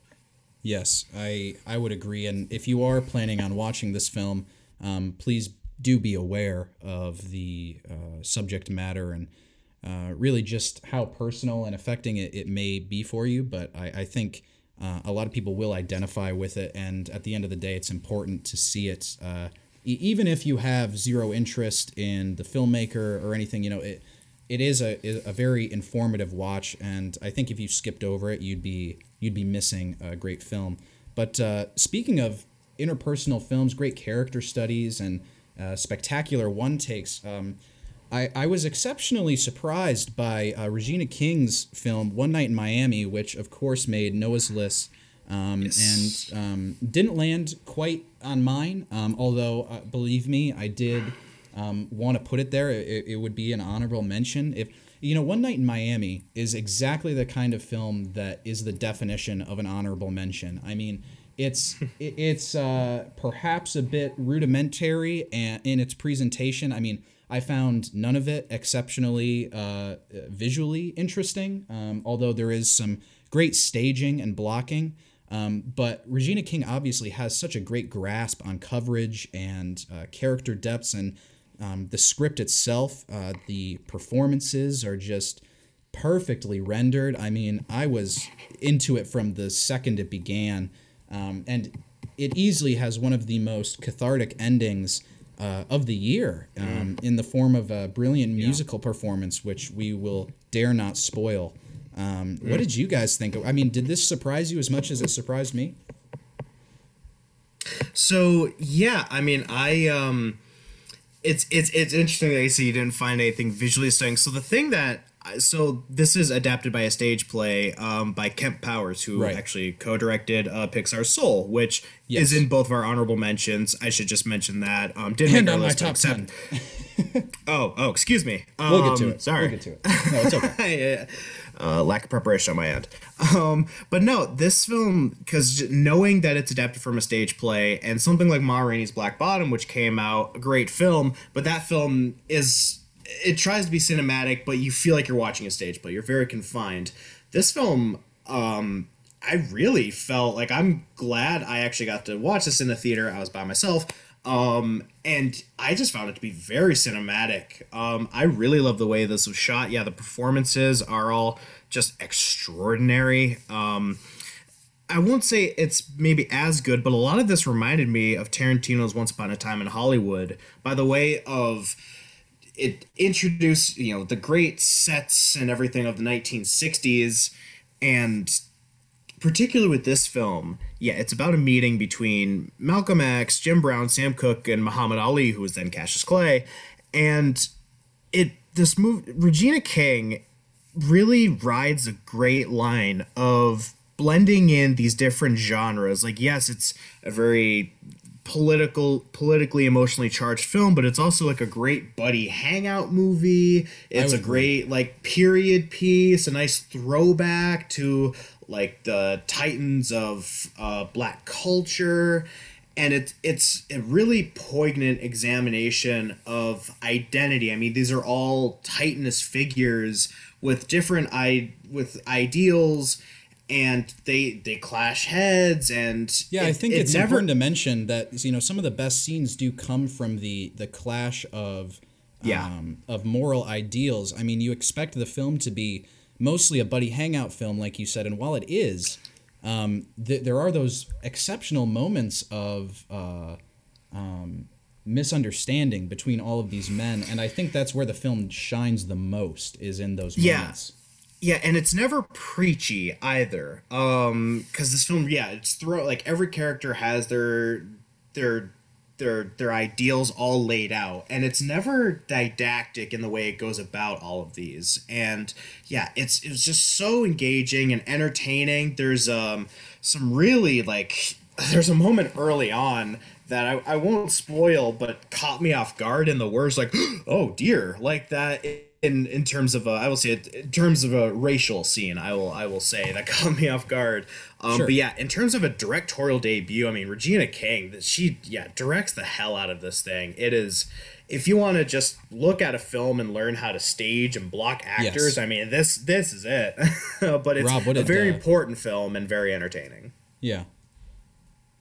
Yes, I I would agree. And if you are planning on watching this film, um, please do be aware of the uh, subject matter and uh, really just how personal and affecting it, it may be for you. But I, I think uh, a lot of people will identify with it. And at the end of the day, it's important to see it uh, even if you have zero interest in the filmmaker or anything, you know, it it is a, a very informative watch, and I think if you skipped over it, you'd be you'd be missing a great film. But uh, speaking of interpersonal films, great character studies, and uh, spectacular one takes. Um, I, I was exceptionally surprised by uh, Regina King's film One Night in Miami, which of course made Noah's List um, yes. and um, didn't land quite on mine. Um, although, uh, believe me, I did um, want to put it there. It, it, would be an honorable mention. If you know, One Night in Miami is exactly the kind of film that is the definition of an honorable mention. I mean, it's it's uh, perhaps a bit rudimentary and in its presentation. I mean. I found none of it exceptionally uh, visually interesting, um, although there is some great staging and blocking. Um, but Regina King obviously has such a great grasp on coverage and uh, character depths, and um, the script itself, uh, the performances are just perfectly rendered. I mean, I was into it from the second it began, um, and it easily has one of the most cathartic endings. Uh, of the year, um, mm. in the form of a brilliant musical yeah. performance, which we will dare not spoil. Um, What did you guys think? I mean, did this surprise you as much as it surprised me? So yeah, I mean, I um, it's it's it's interesting that you say you didn't find anything visually stunning. So the thing that so this is adapted by a stage play um, by Kemp Powers, who right. actually co-directed uh, Pixar's Soul, which yes. is in both of our honorable mentions. I should just mention that. Um, didn't and make our list top except. oh, oh, excuse me. Um, we'll get to it. Sorry. We'll get to it. No, it's okay. yeah uh, lack of preparation on my end. Um, but no, this film, because knowing that it's adapted from a stage play and something like Ma Rainey's Black Bottom, which came out, a great film, but that film is, it tries to be cinematic, but you feel like you're watching a stage play. You're very confined. This film, um, I really felt like I'm glad I actually got to watch this in the theater. I was by myself. Um, and I just found it to be very cinematic. Um, I really love the way this was shot. Yeah, the performances are all just extraordinary. Um, I won't say it's maybe as good, but a lot of this reminded me of Tarantino's Once Upon a Time in Hollywood by the way of it introduced, you know, the great sets and everything of the 1960s and particularly with this film, yeah, it's about a meeting between Malcolm X, Jim Brown, Sam Cooke, and Muhammad Ali, who was then Cassius Clay, and it this move Regina King really rides a great line of blending in these different genres. Like, yes, it's a very political politically emotionally charged film but it's also like a great buddy hangout movie. It's a great like period piece a nice throwback to like the titans of uh, black culture. And it's it's a really poignant examination of identity. I mean these are all titanous figures with different i with ideals and they they clash heads and yeah it, i think it it's never... important to mention that you know some of the best scenes do come from the the clash of yeah. Um, of moral ideals. I mean you expect the film to be mostly a buddy hangout film like you said and while it is um, th- there are those exceptional moments of uh, um, misunderstanding between all of these men and i think that's where the film shines the most is in those moments yeah yeah, and it's never preachy either. Um, because this film, yeah, it's throw like every character has their their their their ideals all laid out, and it's never didactic in the way it goes about all of these. And yeah, it's it's just so engaging and entertaining. There's um some really like there's a moment early on that I, I won't spoil, but caught me off guard in the worst, like, oh dear, like that. It, in in terms of a, I will say it in terms of a racial scene I will I will say that caught me off guard. Um, sure. but yeah in terms of a directorial debut I mean Regina King she yeah directs the hell out of this thing. It is if you want to just look at a film and learn how to stage and block actors yes. I mean this this is it. But it's Rob, a very uh, important film and very entertaining. Yeah.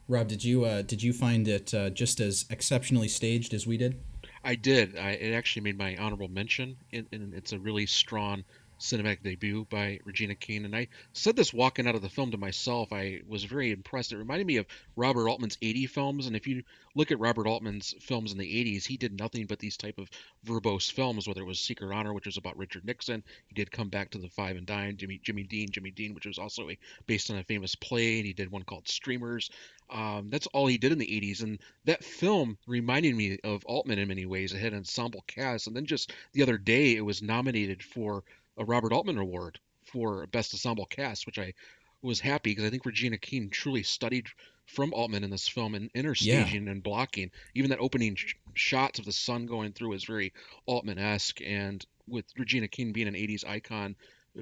Rob did you uh, did you find it uh, just as exceptionally staged as we did I did. I, it actually made my honorable mention, and, and it's a really strong cinematic debut by Regina King. And I said this walking out of the film to myself. I was very impressed. It reminded me of Robert Altman's 80 films. And if you look at Robert Altman's films in the 80s, he did nothing but these type of verbose films, whether it was Secret Honor, which was about Richard Nixon. He did come back to the Five and Dime, Jimmy, Jimmy Dean, Jimmy Dean, which was also a, based on a famous play. And he did one called Streamers. Um, that's all he did in the 80s. And that film reminded me of Altman in many ways. It had an ensemble cast. And then just the other day, it was nominated for a Robert Altman Award for Best Ensemble Cast, which I was happy because I think Regina King truly studied from Altman in this film and interstaging yeah. and blocking. Even that opening sh- shots of the sun going through is very Altman esque. And with Regina King being an 80s icon,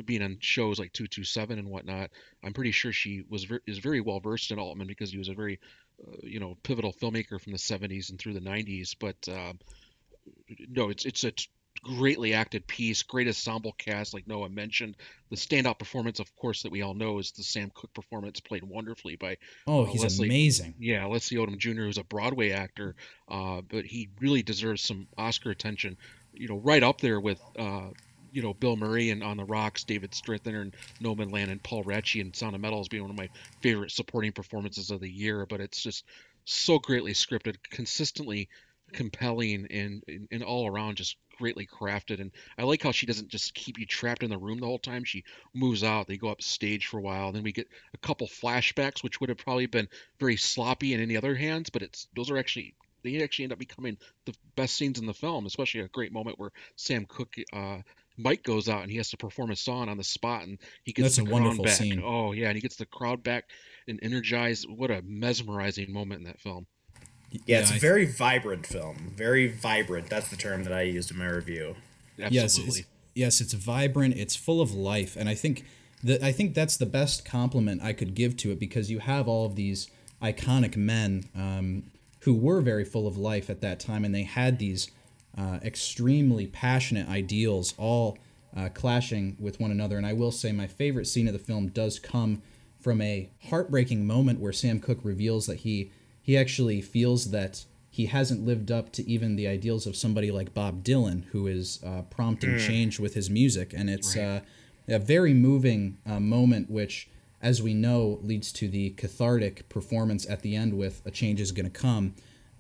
being on shows like 227 and whatnot, I'm pretty sure she was ver- is very well versed in Altman because he was a very, uh, you know, pivotal filmmaker from the 70s and through the 90s. But uh, no, it's it's a greatly acted piece, great ensemble cast, like Noah mentioned. The standout performance, of course, that we all know is the Sam Cooke performance, played wonderfully by. Oh, uh, he's Leslie, amazing. Yeah, Leslie Odom Jr., who's a Broadway actor, uh, but he really deserves some Oscar attention. You know, right up there with. Uh, you know, Bill Murray and On the Rocks, David Strathairn, and Nomadland, and Paul Raci and Sound of Metal as being one of my favorite supporting performances of the year. But it's just so greatly scripted, consistently compelling, and, and, and all around just greatly crafted and i like how she doesn't just keep you trapped in the room the whole time she moves out they go up stage for a while and then we get a couple flashbacks which would have probably been very sloppy in any other hands but it's those are actually they actually end up becoming the best scenes in the film especially a great moment where sam cooke uh, Mike goes out and he has to perform a song on the spot, and he gets That's the crowd back. Scene. Oh yeah, and he gets the crowd back and energized. What a mesmerizing moment in that film. Yeah, yeah it's I a very vibrant film. Very vibrant. That's the term that I used in my review. Absolutely. Yes, it's, yes, it's vibrant. It's full of life, and I think that I think that's the best compliment I could give to it because you have all of these iconic men um, who were very full of life at that time, and they had these uh, extremely passionate ideals, all uh, clashing with one another. And I will say, my favorite scene of the film does come from a heartbreaking moment where Sam Cooke reveals that he he actually feels that he hasn't lived up to even the ideals of somebody like Bob Dylan, who is uh, prompting mm. change with his music, and it's right. uh, a very moving uh, moment, which, as we know, leads to the cathartic performance at the end with "A Change Is Gonna Come."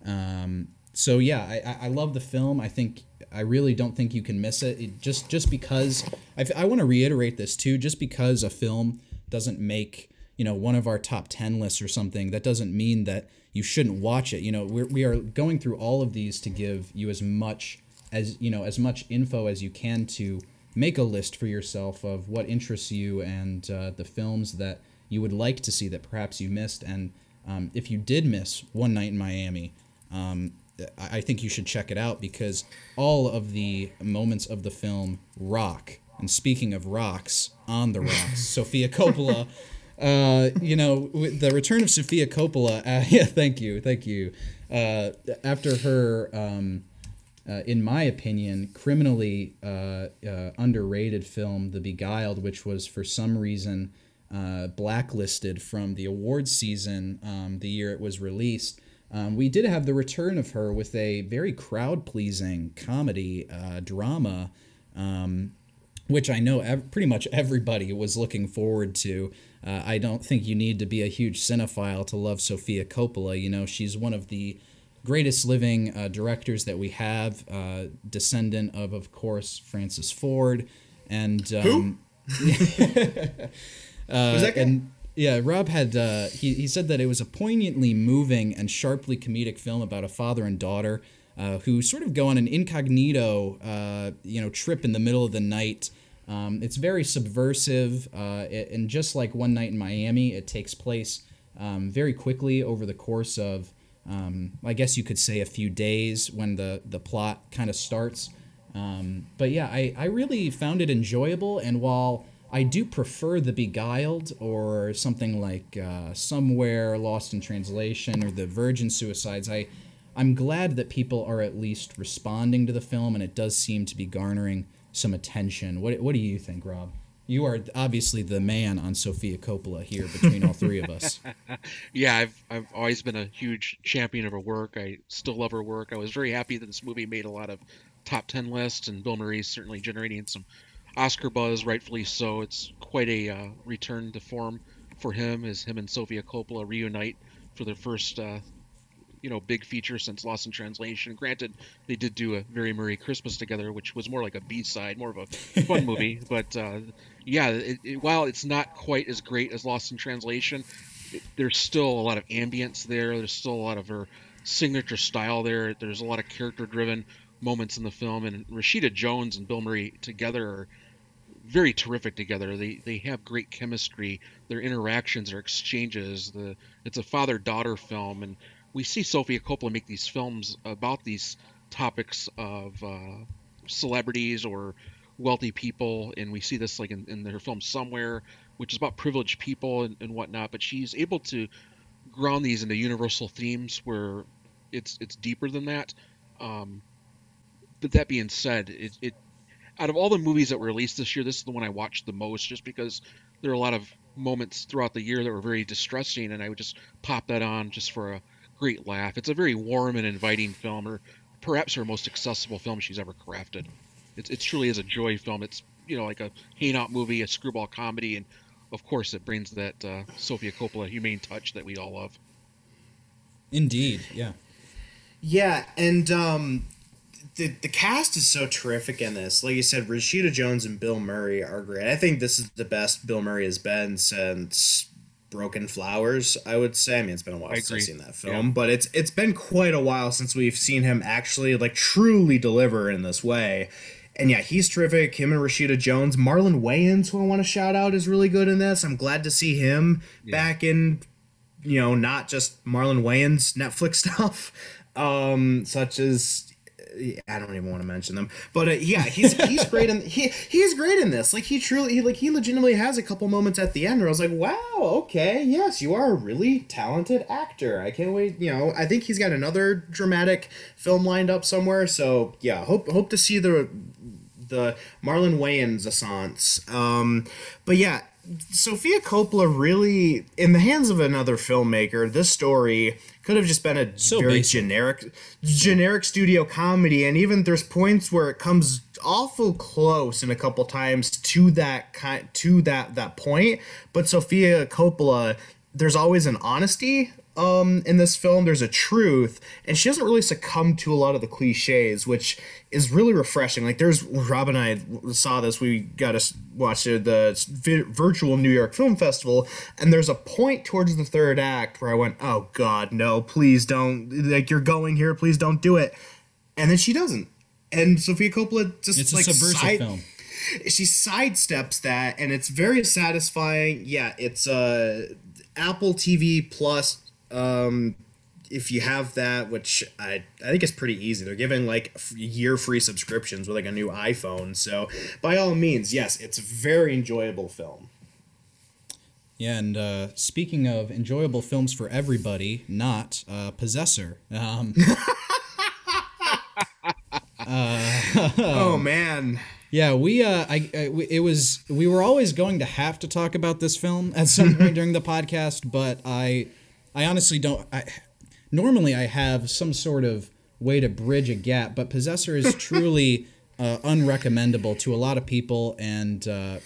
Um, so yeah, I, I love the film. I think I really don't think you can miss it. it just just because I, I want to reiterate this too. Just because a film doesn't make you know one of our top 10 lists or something that doesn't mean that you shouldn't watch it you know we're, we are going through all of these to give you as much as you know as much info as you can to make a list for yourself of what interests you and uh, the films that you would like to see that perhaps you missed and um, if you did miss one night in miami um, I think you should check it out because all of the moments of the film rock. And speaking of rocks, on the rocks, Sofia Coppola uh, you know, the return of Sofia Coppola. Uh, yeah, thank you, thank you. Uh, after her, um, uh, in my opinion, criminally uh, underrated film, The Beguiled, which was for some reason blacklisted from the awards season um, the year it was released. Um, we did have the return of her with a very crowd pleasing comedy drama. Um, which I know ev- pretty much everybody was looking forward to. Uh, I don't think you need to be a huge cinephile to love Sofia Coppola. You know, she's one of the greatest living uh, directors that we have, uh, descendant of, of course, Francis Ford. And um, who? Uh, was that guy? And, yeah, Rob had uh, he, he said that it was a poignantly moving and sharply comedic film about a father and daughter uh, who sort of go on an incognito, uh, you know, trip in the middle of the night um, it's very subversive, uh, it, and just like One Night in Miami, it takes place um, very quickly over the course of, um, I guess you could say, a few days when the the plot kind of starts. Um, but yeah, I, I really found it enjoyable, and while I do prefer The Beguiled or something like uh, Somewhere Lost in Translation or The Virgin Suicides, I I'm glad that people are at least responding to the film, and it does seem to be garnering some attention. What what do you think, Rob? You are obviously the man on Sofia Coppola here between all three of us. yeah, I've I've always been a huge champion of her work. I still love her work. I was very happy that this movie made a lot of top ten lists, and Bill Murray certainly generating some Oscar buzz, rightfully so. It's quite a uh, return to form for him as him and Sofia Coppola reunite for their first uh, you know big feature since Lost in Translation. Granted, they did do a very Merry Christmas together, which was more like a B side, more of a fun movie. But uh, yeah, it, it, while it's not quite as great as Lost in Translation, it, there's still a lot of ambience there. There's still a lot of her signature style there. There's a lot of character driven moments in the film, and Rashida Jones and Bill Murray together are very terrific together. They they have great chemistry. Their interactions, their exchanges. The it's a father daughter film, and we see Sofia Coppola make these films about these topics of uh, celebrities or wealthy people, and we see this like in, in their film Somewhere, which is about privileged people and, and whatnot. But she's able to ground these into universal themes where it's it's deeper than that. Um, but that being said, it, it out of all the movies that were released this year, this is the one I watched the most, just because there are a lot of moments throughout the year that were very distressing, and I would just pop that on just for a great laugh. It's a very warm and inviting film, or perhaps her most accessible film she's ever crafted. It's, it truly is a joy film. It's you know like a hangout movie, a screwball comedy, and of course it brings that uh, Sofia Coppola humane touch that we all love. Indeed, yeah. Yeah, and um, the the cast is so terrific in this. Like you said, Rashida Jones and Bill Murray are great. I think this is the best Bill Murray has been since Broken Flowers, I would say. I mean, it's been a while since I've seen that film, yeah. but it's it's been quite a while since we've seen him actually like truly deliver in this way. And yeah, he's terrific. Him and Rashida Jones, Marlon Wayans, who I want to shout out, is really good in this. I'm glad to see him yeah. back in, you know, not just Marlon Wayans Netflix stuff, um, such as I don't even want to mention them, but uh, yeah, he's he's great in he he's great in this. Like he truly he like he legitimately has a couple moments at the end where I was like, wow, okay, yes, you are a really talented actor. I can't wait. You know, I think he's got another dramatic film lined up somewhere. So yeah, hope hope to see the the Marlon Wayans assance. Um, but yeah, Sofia Coppola really, in the hands of another filmmaker, this story could have just been a So very basic. generic, generic studio comedy, and even there's points where it comes awful close in a couple times to that kind to that that point. But Sofia Coppola, there's always an honesty um in this film there's a truth and she doesn't really succumb to a lot of the cliches which is really refreshing. Like there's rob and i saw this we got to watch the, the vi- virtual new york film festival and there's a point towards the third act where i went oh god no please don't like you're going here please don't do it. And then she doesn't. And sofia coppola just It's a like subversive side- film. she sidesteps that and it's very satisfying. Yeah it's uh apple tv plus um if you have that which i i think is pretty easy they're giving like f- year free subscriptions with like a new iphone so by all means yes it's a very enjoyable film Yeah, and uh, speaking of enjoyable films for everybody, not uh, Possessor. Um, oh man yeah, we uh, I, I we- it was we were always going to have to talk about this film at some point during the podcast, but I I honestly don't. I normally I have some sort of way to bridge a gap, but Possessor is truly uh, unrecommendable to a lot of people, and uh,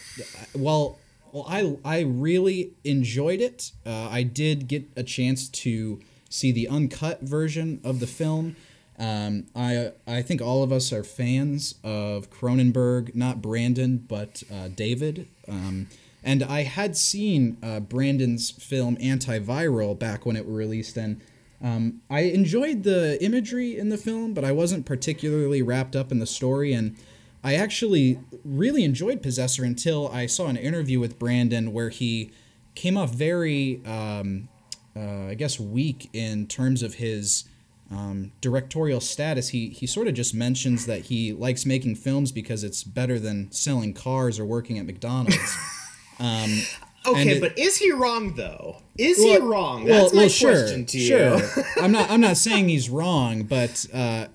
well. Well, I I really enjoyed it. Uh, I did get a chance to see the uncut version of the film. Um, I I think all of us are fans of Cronenberg, not Brandon, but uh, David. Um, and I had seen uh, Brandon's film Antiviral back when it were released, and um, I enjoyed the imagery in the film, but I wasn't particularly wrapped up in the story. And I actually really enjoyed Possessor until I saw an interview with Brandon where he came off very, um, uh, I guess, weak in terms of his um, directorial status. He he sort of just mentions that he likes making films because it's better than selling cars or working at McDonald's. Um, okay it- but is he wrong though is he wrong that's my question to sure. you I'm not. I'm not saying he's wrong, but uh,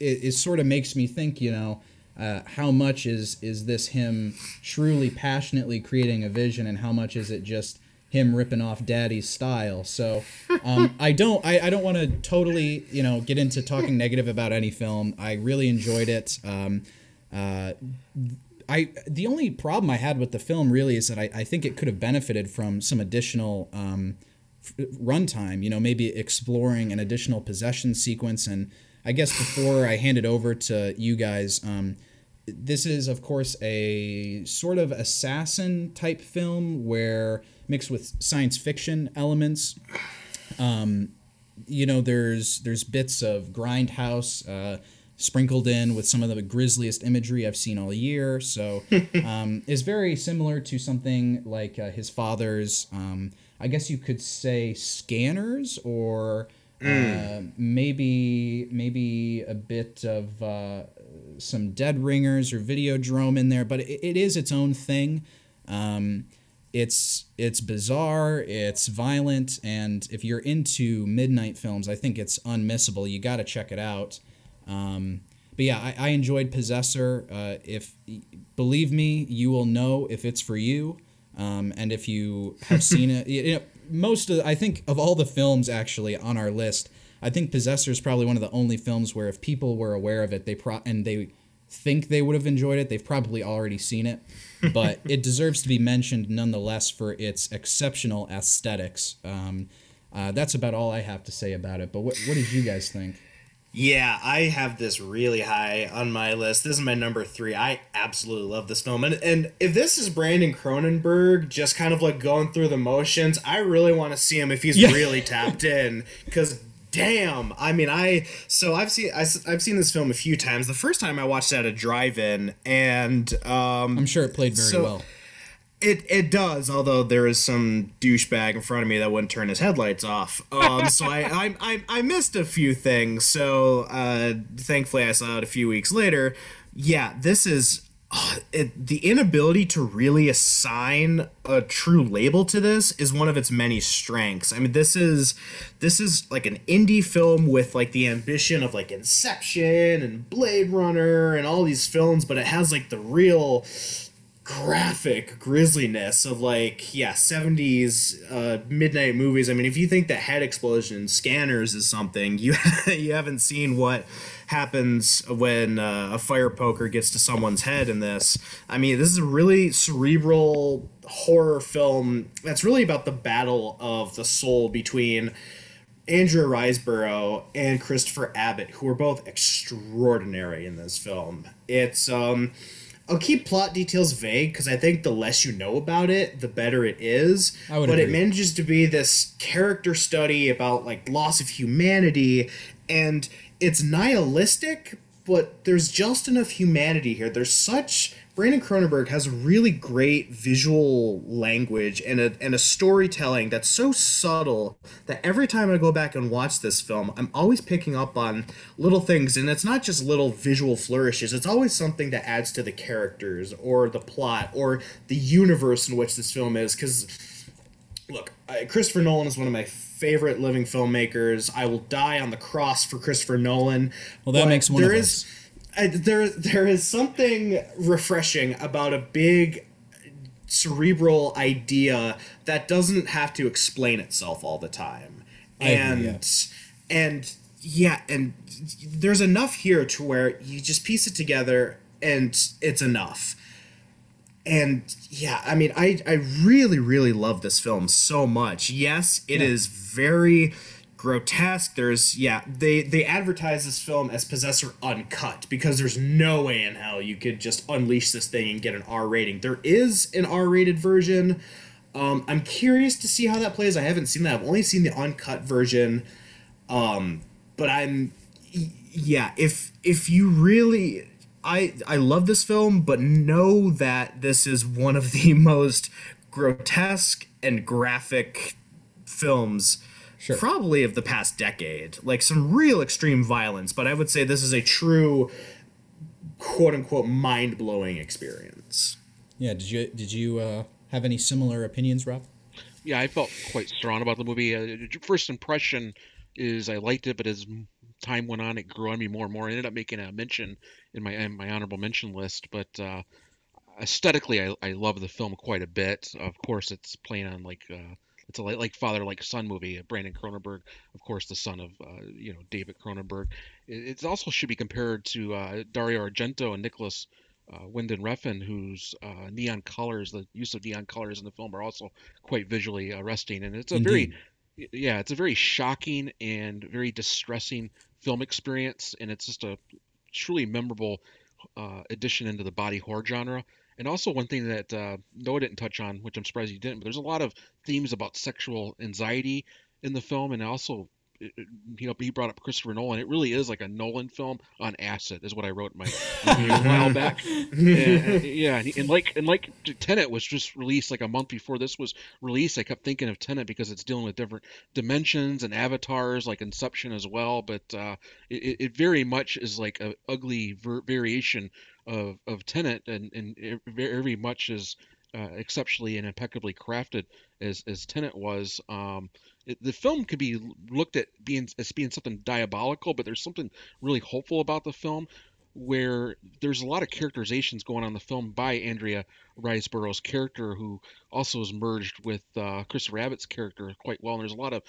it, it sort of makes me think. You know, uh, how much is is this him truly passionately creating a vision, and how much is it just him ripping off Daddy's style? So, um, I don't. I, I don't want to totally you know get into talking negative about any film. I really enjoyed it. Um, uh, I the only problem I had with the film really is that I, I think it could have benefited from some additional um, f- runtime. You know, maybe exploring an additional possession sequence. And I guess before I hand it over to you guys, um, this is of course a sort of assassin type film where mixed with science fiction elements you know there's there's bits of grindhouse uh, sprinkled in with some of the grisliest imagery I've seen all year. So um, is very similar to something like uh, his father's. Um, I guess you could say scanners or. Uh, maybe maybe a bit of uh, some dead ringers or videodrome in there, but it, it is its own thing. Um, it's it's bizarre, it's violent, and if you're into midnight films, I think it's unmissable. You got to check it out. Um, but yeah, I, I enjoyed Possessor. Uh, if believe me, you will know if it's for you, um, and if you have seen it. You know, most of I think of all the films actually on our list, I think Possessor is probably one of the only films where if people were aware of it, they pro and they think they would have enjoyed it, they've probably already seen it. But it deserves to be mentioned nonetheless for its exceptional aesthetics. Um, uh, that's about all I have to say about it. But what, what did you guys think? Yeah, I have this really high on my list. This is my number three. I absolutely love this film. And, and if this is Brandon Cronenberg just kind of like going through the motions, I really want to see him if he's Yeah. really tapped in. Because damn, I mean, I so I've seen I, have seen this film a few times. The first time I watched it at a drive-in, and um, I'm sure it played very So- well. It it does, although there is some douchebag in front of me that wouldn't turn his headlights off. Um, so I, I I I missed a few things. So uh, thankfully, I saw it a few weeks later. Yeah, this is. uh, it, the inability to really assign a true label to this is one of its many strengths. I mean, this is this is like an indie film with like the ambition of like Inception and Blade Runner and all these films, but it has like the real graphic grisliness of like yeah 70s uh, midnight movies i mean if you think that head explosion scanners is something you you haven't seen what happens when uh, a fire poker gets to someone's head in this i mean this is a really cerebral horror film that's really about the battle of the soul between Andrea Riseborough and Christopher Abbott, who are both extraordinary in this film. It's um I'll keep plot details vague because I think the less you know about it, the better it is. I would but it manages to be this character study about like loss of humanity, and it's nihilistic, but there's just enough humanity here. There's such Brandon Cronenberg has a really great visual language and a, and a storytelling that's so subtle that every time I go back and watch this film, I'm always picking up on little things. And it's not just little visual flourishes, it's always something that adds to the characters or the plot or the universe in which this film is. Because, look, Christopher Nolan is one of my favorite living filmmakers. I will die on the cross for Christopher Nolan. Well, that makes one there of is- us. I, there there is something refreshing about a big cerebral idea that doesn't have to explain itself all the time. I agree, and yeah. and yeah and there's enough here to where you just piece it together and it's enough. And yeah i mean i i really really love this film so much. Yes it is very grotesque. There's yeah they they advertise this film as possessor uncut because there's no way in hell you could just unleash this thing and get an r rating. There is an r-rated version. Um, i'm curious to see how that plays. I haven't seen that. I've only seen the uncut version. Um, but i'm yeah if if you really i i love this film but know that this is one of the most grotesque and graphic films Sure. probably of the past decade like some real extreme violence but i would say this is a true quote unquote mind-blowing experience Yeah. Did you did you uh, have any similar opinions, Rob? Yeah, I felt quite strong about the movie. Uh, first impression is I liked it, but as time went on, it grew on me more and more. I ended up making a mention in my in my honorable mention list, but uh, aesthetically, I, I love the film quite a bit. Of course, it's playing on like uh, it's a like, father like son movie. Uh, Brandon Cronenberg, of course, the son of uh, you know David Cronenberg. It, it also should be compared to uh, Dario Argento and Nicolas uh, Winding Refn, whose uh, neon colors, the use of neon colors in the film, are also quite visually arresting, and it's a Indeed. very, yeah, it's a very shocking and very distressing film experience, and it's just a truly memorable uh, addition into the body horror genre. And also one thing that uh, Noah didn't touch on, which I'm surprised you didn't, but there's a lot of themes about sexual anxiety in the film, and also, it- you know, he brought up Christopher Nolan. It really is like a Nolan film on acid, is what I wrote in my a while back. And- yeah, and, and like and like Tenet was just released like a month before this was released. I kept thinking of Tenet because it's dealing with different dimensions and avatars, like Inception as well. But uh, it, it very much is like a ugly ver- variation of of Tenet, and and very much as uh, exceptionally and impeccably crafted as as Tenet was. Um, it, the film could be looked at being as being something diabolical, but there's something really hopeful about the film where there's a lot of characterizations going on in the film by Andrea Riseborough's character, who also is merged with uh, Christopher Abbott's character quite well. And there's a lot of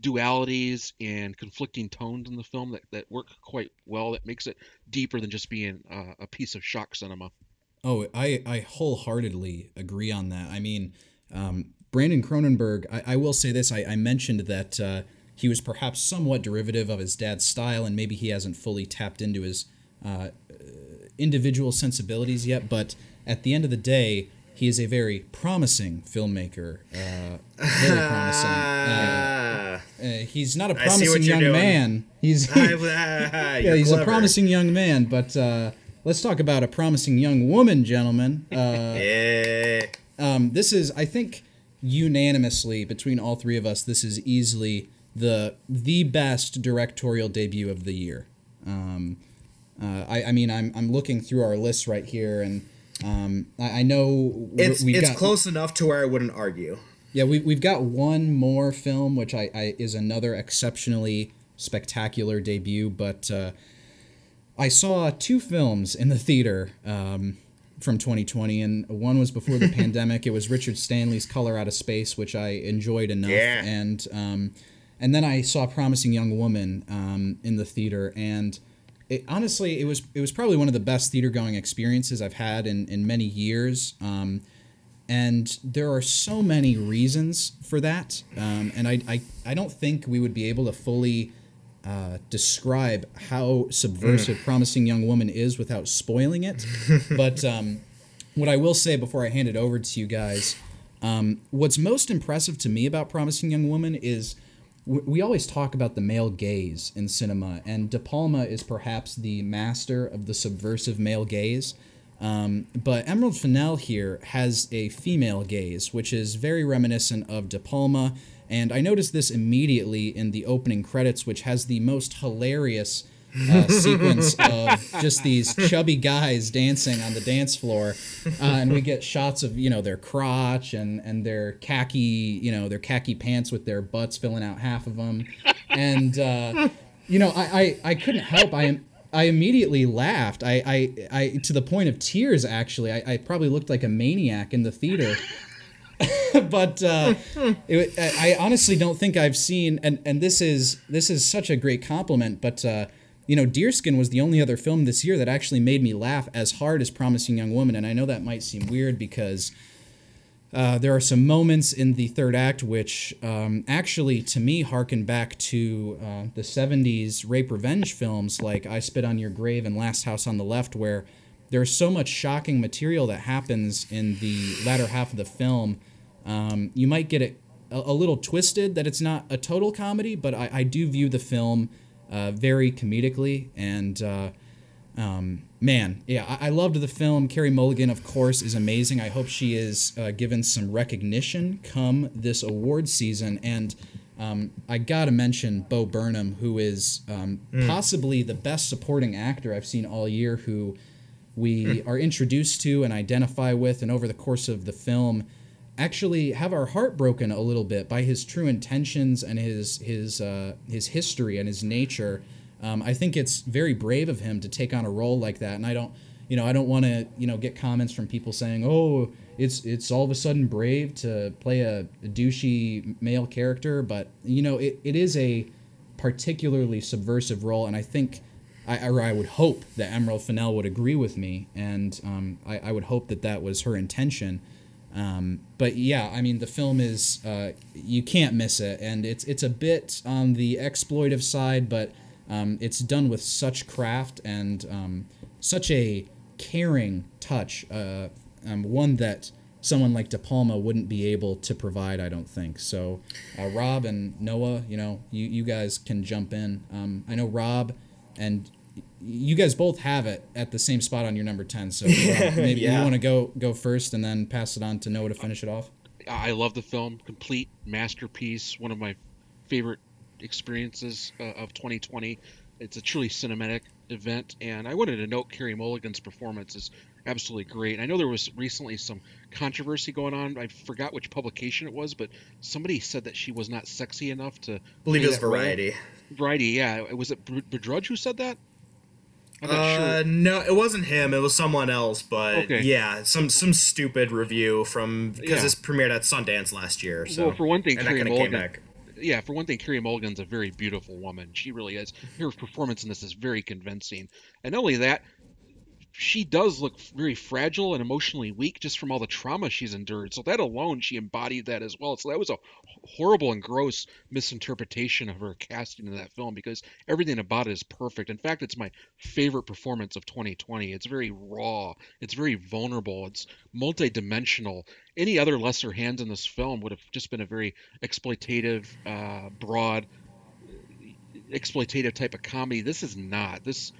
dualities and conflicting tones in the film that, that work quite well. That makes it deeper than just being uh, a piece of shock cinema. Oh, I, I wholeheartedly agree on that. I mean, um, Brandon Cronenberg, I, I will say this. I, I mentioned that uh, he was perhaps somewhat derivative of his dad's style, and maybe he hasn't fully tapped into his uh, individual sensibilities yet. But at the end of the day, he is a very promising filmmaker. Uh, very promising. Uh, uh, he's not a promising young doing. man. He's yeah, yeah, he's a promising young man, but uh, let's talk about a promising young woman, gentlemen. Uh, Yeah. um, this is, I think, unanimously between all three of us, this is easily the the best directorial debut of the year. Um, uh, I, I mean, I'm I'm looking through our list right here, and um, I, I know It's it's got, close enough to where I wouldn't argue. yeah, we, we've got one more film, which I, I is another exceptionally spectacular debut. But uh, I saw two films in the theater um, from 2020, and one was before the pandemic. It was Richard Stanley's Color Out of Space, which I enjoyed enough. Yeah. And um, and then I saw Promising Young Woman um, in the theater, and it, honestly, it was it was probably one of the best theater going experiences I've had in in many years. Um, and there are so many reasons for that, um, and I, I I don't think we would be able to fully uh, describe how subversive Promising Young Woman is without spoiling it. but um, what I will say before I hand it over to you guys, um, what's most impressive to me about Promising Young Woman is we always talk about the male gaze in cinema, and De Palma is perhaps the master of the subversive male gaze. Um, but Emerald Fennell here has a female gaze, which is very reminiscent of De Palma. And I noticed this immediately in the opening credits, which has the most hilarious uh, sequence of just these chubby guys dancing on the dance floor, uh, and we get shots of you know their crotch and and their khaki you know their khaki pants with their butts filling out half of them, and uh, you know I, I I couldn't help I am. I immediately laughed. I, I, I, to the point of tears. Actually, I, I probably looked like a maniac in the theater. but uh, it, I honestly don't think I've seen, and, and this is this is such a great compliment. But uh, you know, Deerskin was the only other film this year that actually made me laugh as hard as Promising Young Woman. And I know that might seem weird because uh, there are some moments in the third act which um, actually, to me, harken back to uh, the 70s rape revenge films like I Spit on Your Grave and Last House on the Left, where there's so much shocking material that happens in the latter half of the film. Um, you might get it a, a, little twisted that it's not a total comedy, but I, I do view the film uh, very comedically. And uh, um, man, yeah, I, I, loved the film. Carey Mulligan, of course, is amazing. I hope she is uh, given some recognition come this award season. And um, I gotta mention Bo Burnham, who is um, mm. possibly the best supporting actor I've seen all year, who we are introduced to and identify with, and over the course of the film, actually have our heart broken a little bit by his true intentions and his his uh, his history and his nature. Um, I think it's very brave of him to take on a role like that, and I don't, you know, I don't want to, you know, get comments from people saying, "Oh, it's it's all of a sudden brave to play a, a douchey male character," but you know, it, it is a particularly subversive role, and I think I, or I would hope that Emerald Fennell would agree with me, and um, I, I, would hope that that was her intention. Um, but yeah, I mean, the film is uh, you can't miss it, and it's it's a bit on the exploitive side, but um, it's done with such craft and um, such a caring touch, uh, um, one that someone like De Palma wouldn't be able to provide, I don't think. So, uh, Rob and Noah, you know, you, you guys can jump in. Um, I know Rob and you guys both have it at the same spot on your number 10 so uh, maybe yeah. you want to go go first and then pass it on to noah to finish it off i love the film complete masterpiece one of my favorite experiences uh, of 2020 it's a truly cinematic event and i wanted to note carey mulligan's performance is absolutely great i know there was recently some controversy going on i forgot which publication it was but somebody said that she was not sexy enough to believe it was variety role. Variety, yeah. Was it Debruge who said that? Uh, sure. no, it wasn't him. It was someone else. But okay. yeah, some some stupid review from because yeah. this premiered at Sundance last year. So well, for one thing, Carey Mulligan. Yeah, for one thing, Carey Mulligan's a very beautiful woman. She really is. Her performance in this is very convincing, and not only that, she does look very fragile and emotionally weak just from all the trauma she's endured. So that alone, she embodied that as well. So that was a horrible and gross misinterpretation of her casting in that film because everything about it is perfect. In fact, it's my favorite performance of 2020. It's very raw. It's very vulnerable. It's multidimensional. Any other lesser hands in this film would have just been a very exploitative, uh, broad, exploitative type of comedy. This is not. This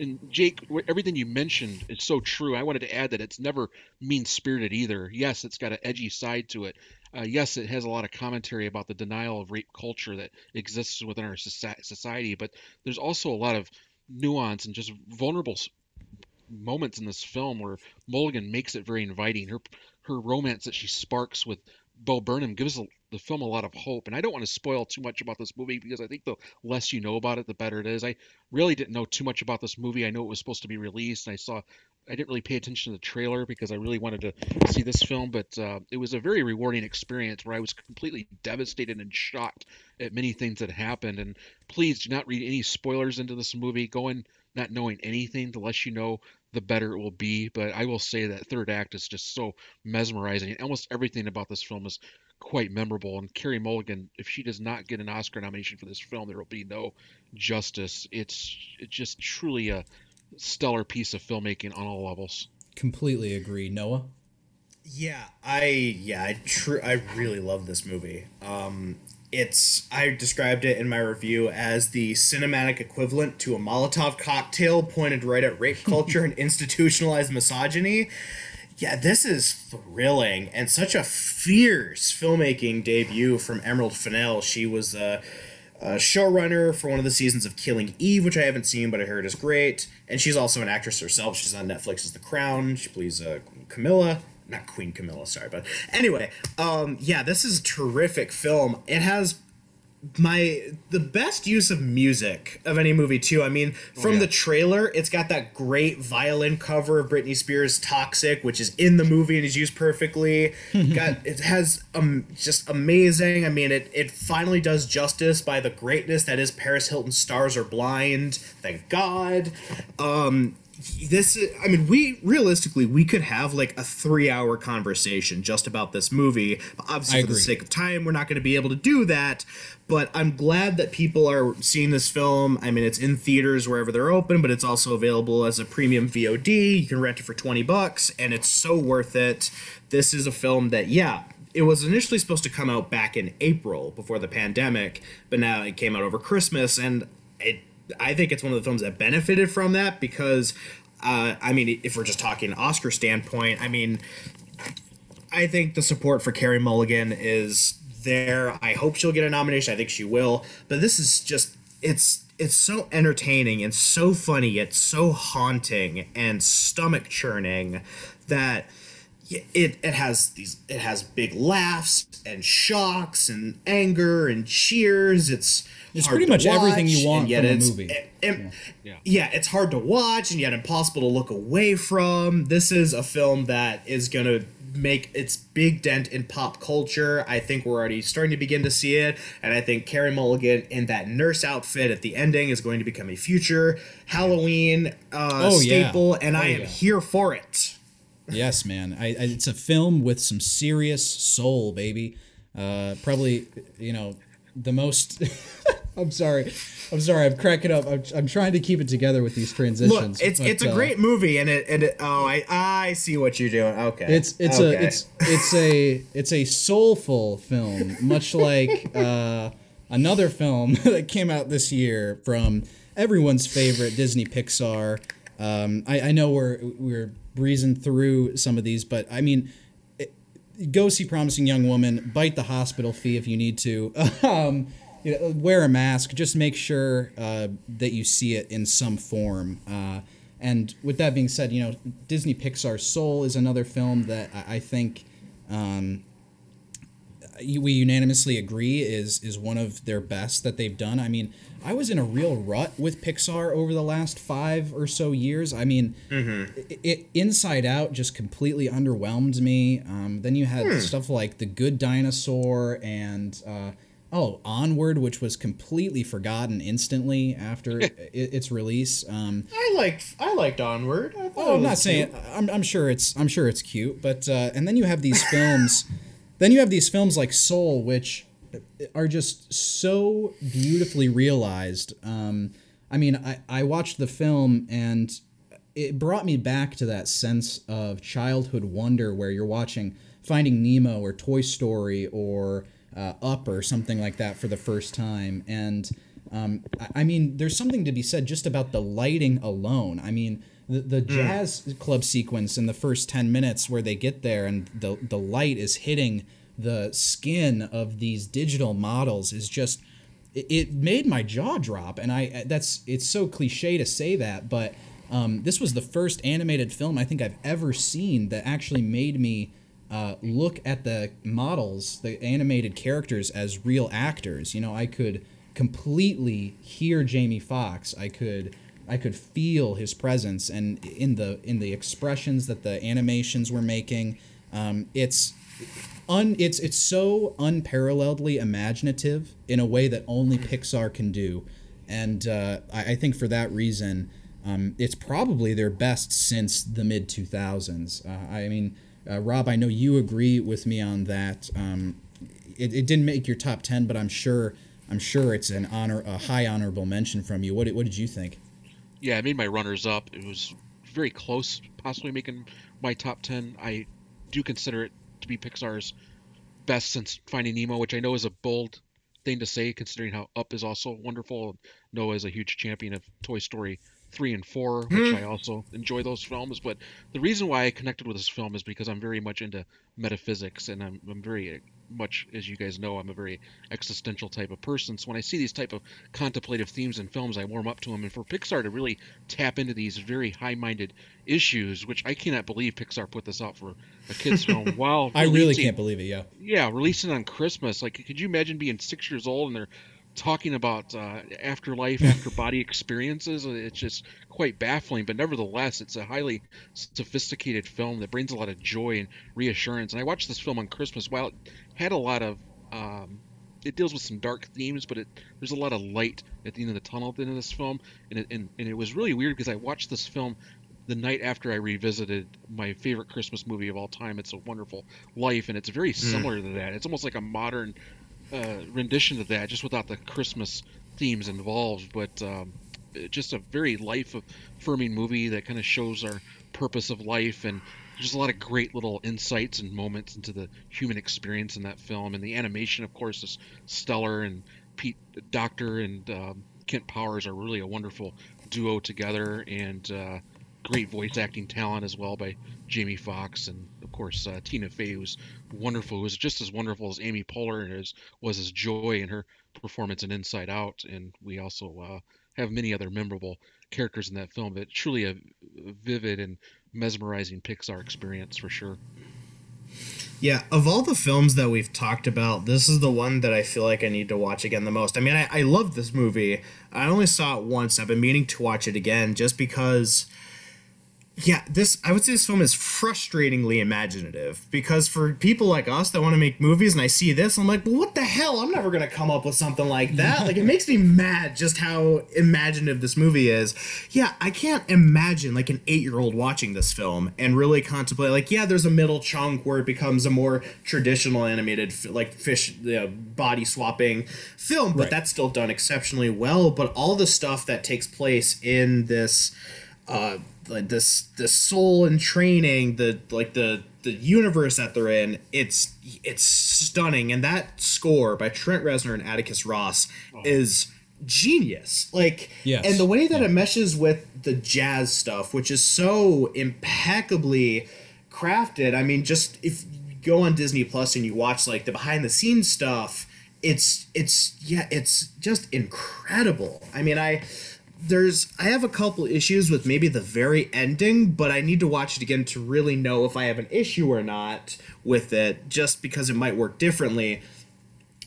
and Jake, everything you mentioned is so true. I wanted to add that it's never mean spirited either. Yes, it's got an edgy side to it. Uh, yes, it has a lot of commentary about the denial of rape culture that exists within our society, but there's also a lot of nuance and just vulnerable moments in this film where Mulligan makes it very inviting. Her her romance that she sparks with Bo Burnham gives the film a lot of hope. And I don't want to spoil too much about this movie because I think the less you know about it, the better it is. I really didn't know too much about this movie. I know it was supposed to be released, and I saw I didn't really pay attention to the trailer because I really wanted to see this film, but uh, it was a very rewarding experience where I was completely devastated and shocked at many things that happened. And please do not read any spoilers into this movie. Go in not knowing anything, the less you know, the better it will be. But I will say that third act is just so mesmerizing. Almost everything about this film is quite memorable. And Carey Mulligan, if she does not get an Oscar nomination for this film, there will be no justice. It's it's just truly a stellar piece of filmmaking on all levels. Completely agree, Noah. Yeah, I yeah, I true I really love this movie. Um it's I described it in my review as the cinematic equivalent to a Molotov cocktail pointed right at rape culture and institutionalized misogyny. Yeah, this is thrilling and such a fierce filmmaking debut from Emerald Fennell. She was a, showrunner for one of the seasons of Killing Eve, which I haven't seen, but I heard is great. And she's also an actress herself. She's on Netflix as The Crown. She plays uh, Camilla not Queen Camilla, sorry, but anyway, um, yeah, this is a terrific film. It has my the best use of music of any movie too. I mean, oh, from oh, yeah. the trailer, it's got that great violin cover of Britney Spears' "Toxic," which is in the movie and is used perfectly. got it has um just amazing. I mean, it it finally does justice by the greatness that is Paris Hilton's "Stars Are Blind." Thank God. Um, this i mean we realistically we could have like a three hour conversation just about this movie. Obviously for the sake of time we're not going to be able to do that but i'm glad that people are seeing this film. I mean it's in theaters wherever they're open but it's also available as a premium vod you can rent it for 20 bucks and it's so worth it. This is a film that yeah it was initially supposed to come out back in april before the pandemic but now it came out over christmas and it I think it's one of the films that benefited from that because, uh, I mean, if we're just talking Oscar standpoint, I mean, I think the support for Carey Mulligan is there. I hope she'll get a nomination. I think she will. But this is just it's it's so entertaining and so funny. It's so haunting and stomach churning that it it has these it has big laughs and shocks and anger and cheers. It's it's pretty much watch, everything you want from a movie. It, it, yeah. yeah, it's hard to watch and yet impossible to look away from. This is a film that is gonna make its big dent in pop culture. I think we're already starting to begin to see it, and I think Carey Mulligan in that nurse outfit at the ending is going to become a future Halloween uh, oh, staple, yeah. and oh, I am yeah. here for it. yes, man. I, I, it's a film with some serious soul, baby. Uh, probably, you know, the most. I'm sorry. I'm sorry. I'm cracking up. I'm, I'm trying to keep it together with these transitions. Look, it's but, it's a uh, great movie, and it and it, oh, I I see what you're doing. Okay. It's it's okay. a it's it's a it's a soulful film, much like uh, another film that came out this year from everyone's favorite Disney Pixar. Um, I, I know we're we're breezing through some of these, but I mean, go see Promising Young Woman. Bite the hospital fee if you need to. um, you know, wear a mask. Just make sure uh, that you see it in some form. Uh, and with that being said, you know, Disney Pixar Soul is another film that I think um, we unanimously agree is is one of their best that they've done. I mean, I was in a real rut with Pixar over the last five or so years. I mean, mm-hmm. it, it, Inside Out just completely underwhelmed me. Um, then you had hmm. stuff like The Good Dinosaur and uh, oh Onward, which was completely forgotten instantly after it, its release. Um, I liked I liked Onward. I oh, I'm not saying I'm, I'm sure it's I'm sure it's cute, but uh, and then you have these films, then you have these films like Soul, which are just so beautifully realized. Um, I mean, I, I watched the film and it brought me back to that sense of childhood wonder where you're watching Finding Nemo or Toy Story or uh, Up or something like that for the first time. And um, I, I, mean, there's something to be said just about the lighting alone. I mean, the, the mm. jazz club sequence in the first 10 minutes where they get there and the, the light is hitting the skin of these digital models is just it, it made my jaw drop and i that's it's so cliche to say that but um, this was the first animated film i think i've ever seen that actually made me uh, look at the models, the animated characters, as real actors. You know, I could completely hear Jamie Foxx. I could I could feel his presence and in the in the expressions that the animations were making. Um, it's un it's it's so unparalleledly imaginative in a way that only Pixar can do, and uh, I, I think for that reason, um, it's probably their best since the mid two thousands. Uh, I mean, uh, Rob, I know you agree with me on that. Um, it, it didn't make your top ten, but I'm sure I'm sure it's an honor a high honorable mention from you. What what did you think? Yeah, I made my runners up. It was very close, possibly making my top ten. I do consider it to be Pixar's best since Finding Nemo, which I know is a bold thing to say considering how Up is also wonderful. Noah is a huge champion of Toy Story three and four, which hmm. I also enjoy those films. But the reason why I connected with this film is because I'm very much into metaphysics, and I'm, I'm very much, as you guys know, I'm a very existential type of person. So when I see these type of contemplative themes in films, I warm up to them. And for Pixar to really tap into these very high-minded issues, which I cannot believe Pixar put this out for a kids film. Wow, I really can't believe it. Yeah. Yeah, releasing on Christmas. Like, could you imagine being six years old and they're talking about uh, afterlife, after body experiences. It's just quite baffling, but nevertheless, it's a highly sophisticated film that brings a lot of joy and reassurance. And I watched this film on Christmas. While it had a lot of, um, it deals with some dark themes, but it there's a lot of light at the end of the tunnel at the end of this film, and it, and, and it was really weird because I watched this film the night after I revisited my favorite Christmas movie of all time. It's a Wonderful Life, and it's very similar mm. to that. It's almost like a modern uh, rendition of that, just without the Christmas themes involved. But um, just a very life affirming movie that kind of shows our purpose of life and there's a lot of great little insights and moments into the human experience in that film and the animation of course is stellar and pete Docter and um, kemp powers are really a wonderful duo together and uh, great voice acting talent as well by Jamie Foxx and of course uh, Tina Fey was wonderful. It was just as wonderful as Amy Poehler and as was as Joy in her performance in Inside Out. And we also uh, have many other memorable characters in that film. But truly a vivid and mesmerizing Pixar experience for sure. Yeah, of all the films that we've talked about, this is the one that I feel like I need to watch again the most. I mean, I, I love this movie. I only saw it once. I've been meaning to watch it again just because yeah, this I would say this film is frustratingly imaginative because for people like us that want to make movies and I see this, I'm like, well, what the hell? I'm never gonna come up with something like that. like it makes me mad just how imaginative this movie is. Yeah, I can't imagine like an eight year old watching this film and really contemplate. Like, yeah, there's a middle chunk where it becomes a more traditional animated like fish you know, body swapping film, but right. that's still done exceptionally well. But all the stuff that takes place in this. Uh, like this the soul and training the like the the universe that they're in it's it's stunning and that score by Trent Reznor and Atticus Ross oh. is genius like yes. and the way that yeah. it meshes with the jazz stuff which is so impeccably crafted i mean just if you go on disney plus and you watch like the behind the scenes stuff it's it's yeah it's just incredible i mean i there's I have a couple issues with maybe the very ending, but I need to watch it again to really know if I have an issue or not with it, just because it might work differently.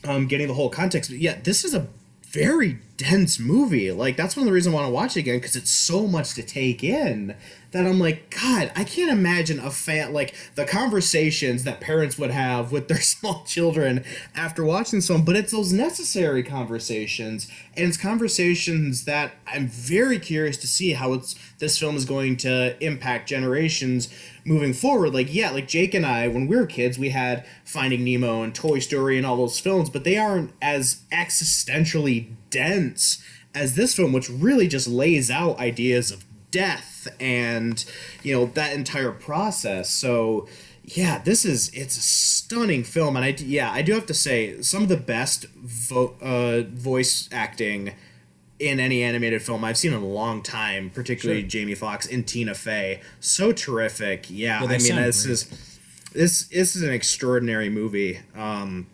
Um, getting the whole context, but yeah, this is a very dense movie. Like that's one of the reasons I want to watch it again because it's so much to take in that I'm like, God, I can't imagine a fan like the conversations that parents would have with their small children after watching some, but it's those necessary conversations, and it's conversations that I'm very curious to see how it's this film is going to impact generations moving forward. Like, yeah, like Jake and I, when we were kids, we had Finding Nemo and Toy Story and all those films, but they aren't as existentially dense as this film, which really just lays out ideas of death and you know that entire process so yeah this is it's a stunning film and i yeah i do have to say some of the best vo- uh, voice acting in any animated film I've seen in a long time, particularly sure. Jamie Foxx and Tina Fey. So terrific. Yeah, I mean this great. is this this is an extraordinary movie. Um,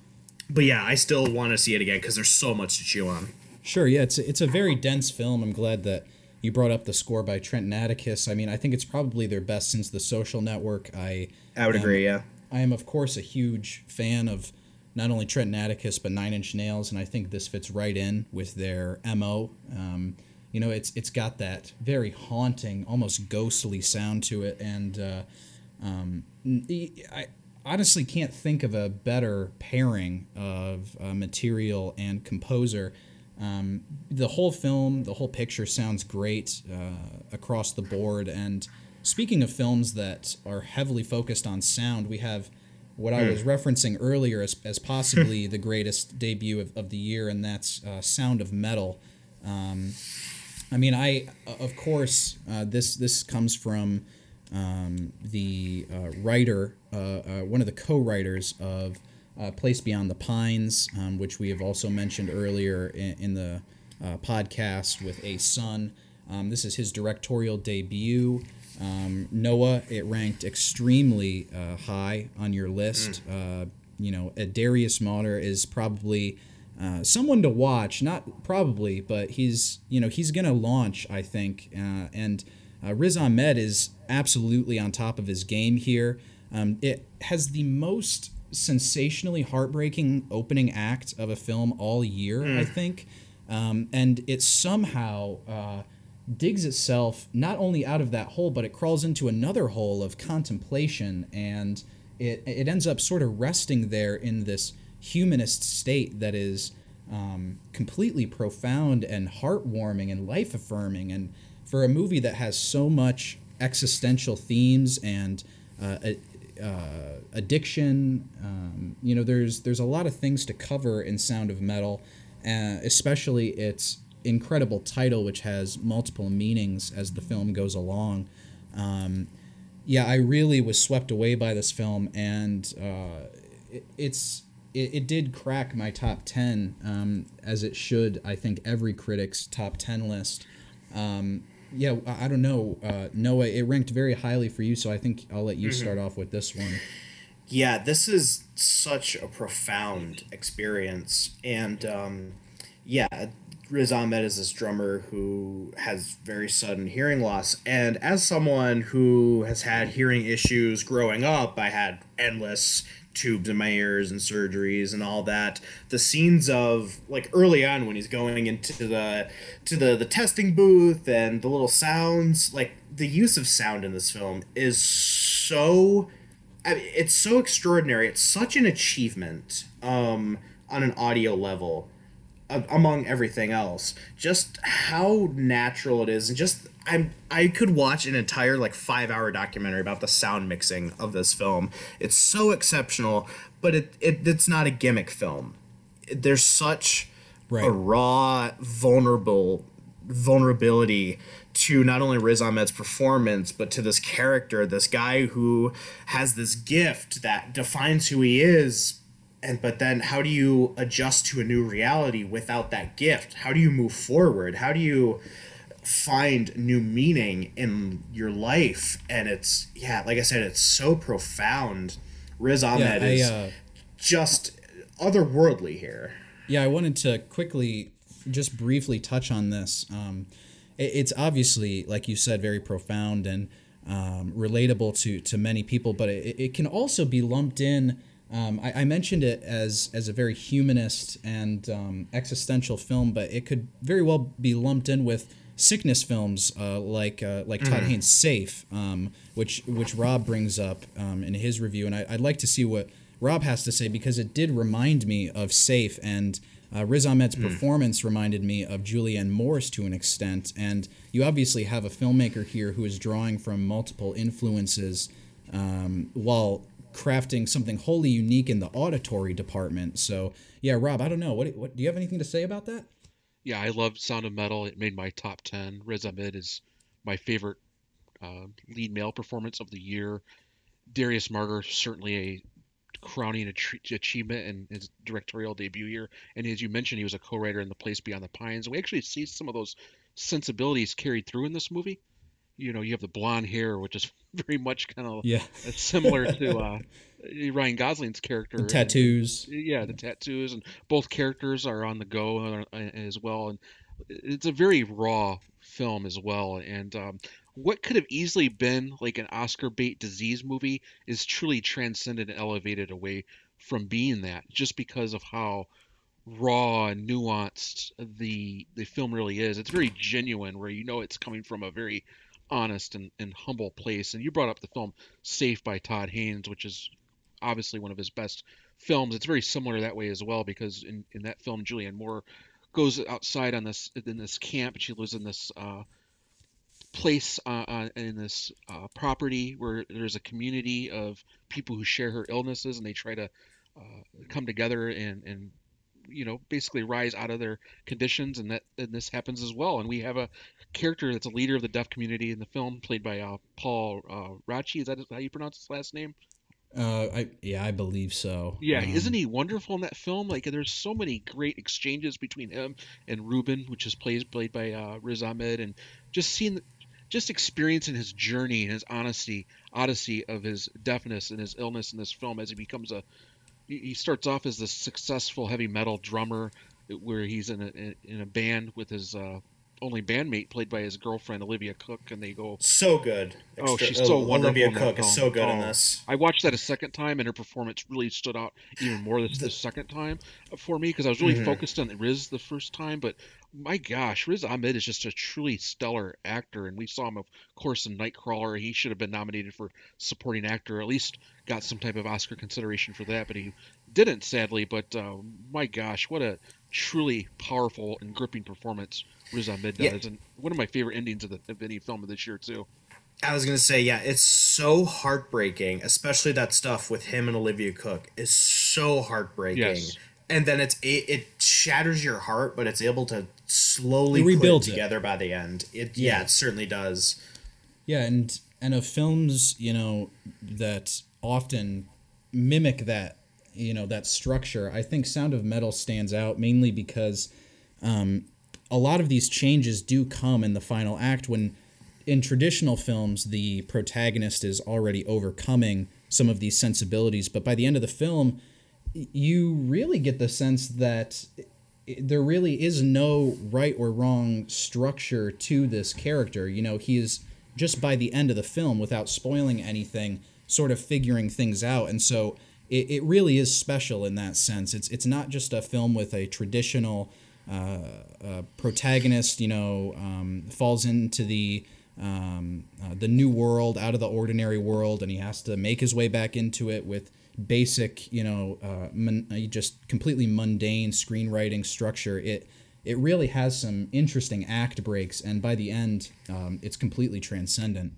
but yeah, I still want to see it again because there's so much to chew on. Sure, yeah, it's it's a very dense film. I'm glad that you brought up the score by Trent Atticus. I mean, I think it's probably their best since The Social Network. I I would am, agree. Yeah, I am of course a huge fan of not only Trent Atticus but Nine Inch Nails, and I think this fits right in with their mo. Um, you know, it's it's got that very haunting, almost ghostly sound to it, and uh, um, I honestly can't think of a better pairing of uh, material and composer. Um, the whole film, the whole picture sounds great uh, across the board. And speaking of films that are heavily focused on sound, we have what I was referencing earlier as, as possibly the greatest debut of, of the year, and that's uh, Sound of Metal. Um, I mean, I of course uh, this this comes from um, the uh, writer, uh, uh, one of the co-writers of uh, Place Beyond the Pines, um, which we have also mentioned earlier in, in the podcast with A Sun. Um, this is his directorial debut. Um, Noah, it ranked extremely high on your list. Mm. you know, Darius Marder is probably uh, someone to watch. Not probably, but he's you know he's gonna launch. I think, uh, and uh, Riz Ahmed is absolutely on top of his game here. Um, it has the most sensationally heartbreaking opening act of a film all year, mm. I think, um, and it somehow. Digs itself not only out of that hole, but it crawls into another hole of contemplation, and it it ends up sort of resting there in this humanist state that is um, completely profound and heartwarming and life affirming. And for a movie that has so much existential themes and uh, uh, addiction, um, you know, there's there's a lot of things to cover in Sound of Metal, uh, especially its incredible title, which has multiple meanings as the film goes along. Um, yeah, I really was swept away by this film, and uh, it, it's it, it did crack my top 10 um, as it should i think every critic's top 10 list um, yeah I, I, don't know uh, noah it ranked very highly for you so i think i'll let you mm-hmm. start off with this one yeah this is such a profound experience and um, yeah Riz Ahmed is this drummer who has very sudden hearing loss. And as someone who has had hearing issues growing up, I had endless tubes in my ears and surgeries and all that the scenes of like early on when he's going into the to the the testing booth and the little sounds like the use of sound in this film is so I mean, it's so extraordinary it's such an achievement um on an audio level among everything else just how natural it is. And just i'm i could watch an entire like five hour documentary about the sound mixing of this film. It's so exceptional but it, it it's not a gimmick film. There's such right. a raw vulnerable vulnerability to not only Riz Ahmed's performance, but to this character, this guy who has this gift that defines who he is, and but then how do you adjust to a new reality without that gift? How do you move forward? How do you find new meaning in your life? And it's yeah like i said it's so profound. Riz ahmed yeah, I, is uh, just otherworldly here. Yeah i wanted to quickly just briefly touch on this. Um, it, it's obviously like you said very profound and um, relatable to to many people but it, it can also be lumped in um, I, I, mentioned it as as a very humanist and um, existential film, but it could very well be lumped in with sickness films uh, like uh, like Todd mm. Haynes' Safe, um, which which Rob brings up um, in his review, and I, would like to see what Rob has to say because it did remind me of Safe, and uh, Riz Ahmed's mm. performance reminded me of Julianne Moore to an extent, and you obviously have a filmmaker here who is drawing from multiple influences um, while crafting something wholly unique in the auditory department. So yeah, Rob, I don't know. What, what do you have anything to say about that? Yeah, I love Sound of Metal. It made my top ten. Riz Ahmed is my favorite uh, lead male performance of the year. Darius Marder certainly a crowning achievement in his directorial debut year. And as you mentioned, he was a co-writer in The Place Beyond the Pines. We actually see some of those sensibilities carried through in this movie you know you have the blonde hair, which is very much kind of yeah similar to uh, Ryan Gosling's character. The tattoos. And, yeah, the tattoos, and both characters are on the go uh, as well, and it's a very raw film as well. And um, what could have easily been like an Oscar bait disease movie is truly transcended and elevated away from being that, just because of how raw and nuanced the the film really is. It's very genuine, where you know it's coming from a very honest and, and humble place. And you brought up the film Safe by Todd Haynes, which is obviously one of his best films. It's very similar that way as well because in, in that film, Julianne Moore goes outside on this in this camp. She lives in this uh, place uh, uh, in this uh, property where there's a community of people who share her illnesses, and they try to uh, come together and and you know basically rise out of their conditions, and that and this happens as well. And we have a character that's a leader of the deaf community in the film, played by uh, Paul uh, Raci. Is that how you pronounce his last name? Uh, I yeah, I believe so. Yeah, Um, isn't he wonderful in that film? Like, there's so many great exchanges between him and Ruben, which is played played by uh, Riz Ahmed, and just seeing, just experiencing his journey and his honesty, odyssey of his deafness and his illness in this film as he becomes a. He starts off as this successful heavy metal drummer, where he's in a in a band with his uh, only bandmate, played by his girlfriend Olivia Cooke, and they go So good. Oh, she's so oh, wonderful Olivia Cooke is so good in Oh. this. I watched that a second time, and her performance really stood out even more this, the second time for me because I was really Mhm. focused on Riz the first time. But my gosh, Riz Ahmed is just a truly stellar actor, and we saw him, of course, in Nightcrawler. He should have been nominated for supporting actor, at least got some type of Oscar consideration for that, but he didn't, sadly. But uh, my gosh, what a truly powerful and gripping performance Riz Ahmed does, Yeah. and one of my favorite endings of, the, of any film of this year too. I was gonna say, yeah, it's so heartbreaking, especially that stuff with him and Olivia Cooke is so heartbreaking. Yes. And then it's it, it shatters your heart, but it's able to slowly rebuild put rebuilds it it. together by the end. It yeah, Yeah. it certainly does. Yeah, and and of films, you know, that often mimic that, you know, that structure. I think Sound of Metal stands out mainly because um, a lot of these changes do come in the final act when in traditional films the protagonist is already overcoming some of these sensibilities. But by the end of the film you really get the sense that there really is no right or wrong structure to this character. You know he is just by the end of the film without spoiling anything sort of figuring things out. And so it, it really is special in that sense. It's it's not just a film with a traditional protagonist, you know, um, falls into the um, uh, the new world, out of the ordinary world, and he has to make his way back into it with basic, you know, uh, mon- uh, just completely mundane screenwriting structure. It it really has some interesting act breaks, and by the end, um, it's completely transcendent.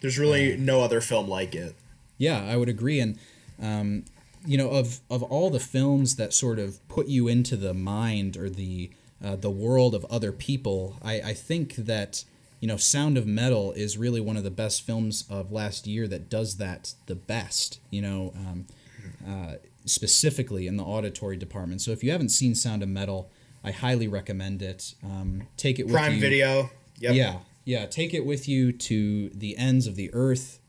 There's really no other film like it. Yeah, I would agree. And um, you know, of of all the films that sort of put you into the mind or the uh, the world of other people, I, I think that you know, Sound of Metal is really one of the best films of last year that does that the best. You know, um, uh, specifically in the auditory department. So if you haven't seen Sound of Metal, I highly recommend it. Um, take it with Prime you. Video. Yep. Yeah, yeah. Take it with you to the ends of the earth.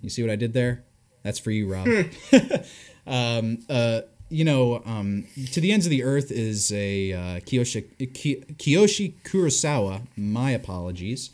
You see what I did there? That's for you, Rob. um, uh, you know, um, to the ends of the earth is a uh, Kiyoshi Ki- Kiyoshi Kurosawa. My apologies.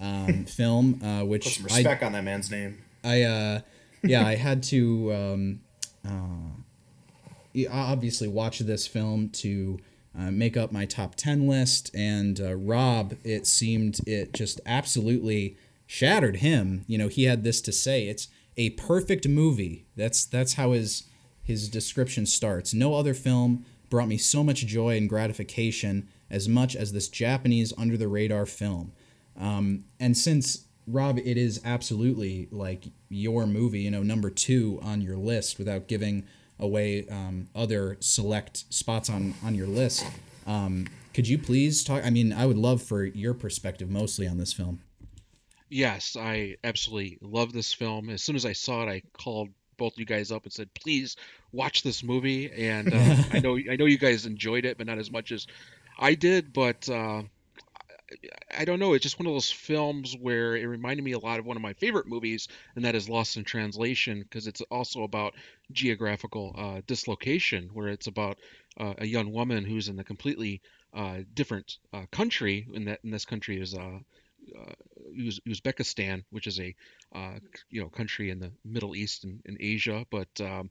Um, film, uh, Put which some I respect on that man's name. I uh, yeah, I had to um, uh, obviously watch this film to uh, make up my top ten list, and uh, Rob, it seemed it just absolutely shattered him. You know, he had this to say: "It's a perfect movie." That's that's how his his description starts. No other film brought me so much joy and gratification as much as this Japanese under the radar film. Um, and since Rob, it is absolutely like your movie, you know, number two on your list without giving away um, other select spots on on your list. Um, could you please talk? I mean, I would love for your perspective mostly on this film. Yes, I absolutely love this film. As soon as I saw it, I called both you guys up and said, "Please watch this movie." And uh, I know I know you guys enjoyed it, but not as much as I did. But uh, I, I don't know. It's just one of those films where it reminded me a lot of one of my favorite movies, and that is Lost in Translation, because it's also about geographical uh, dislocation, where it's about uh, a young woman who's in a completely uh, different uh, country. In that in this country is uh, uh, Uz- Uzbekistan, which is a uh, you know country in the Middle East and, and Asia. But um,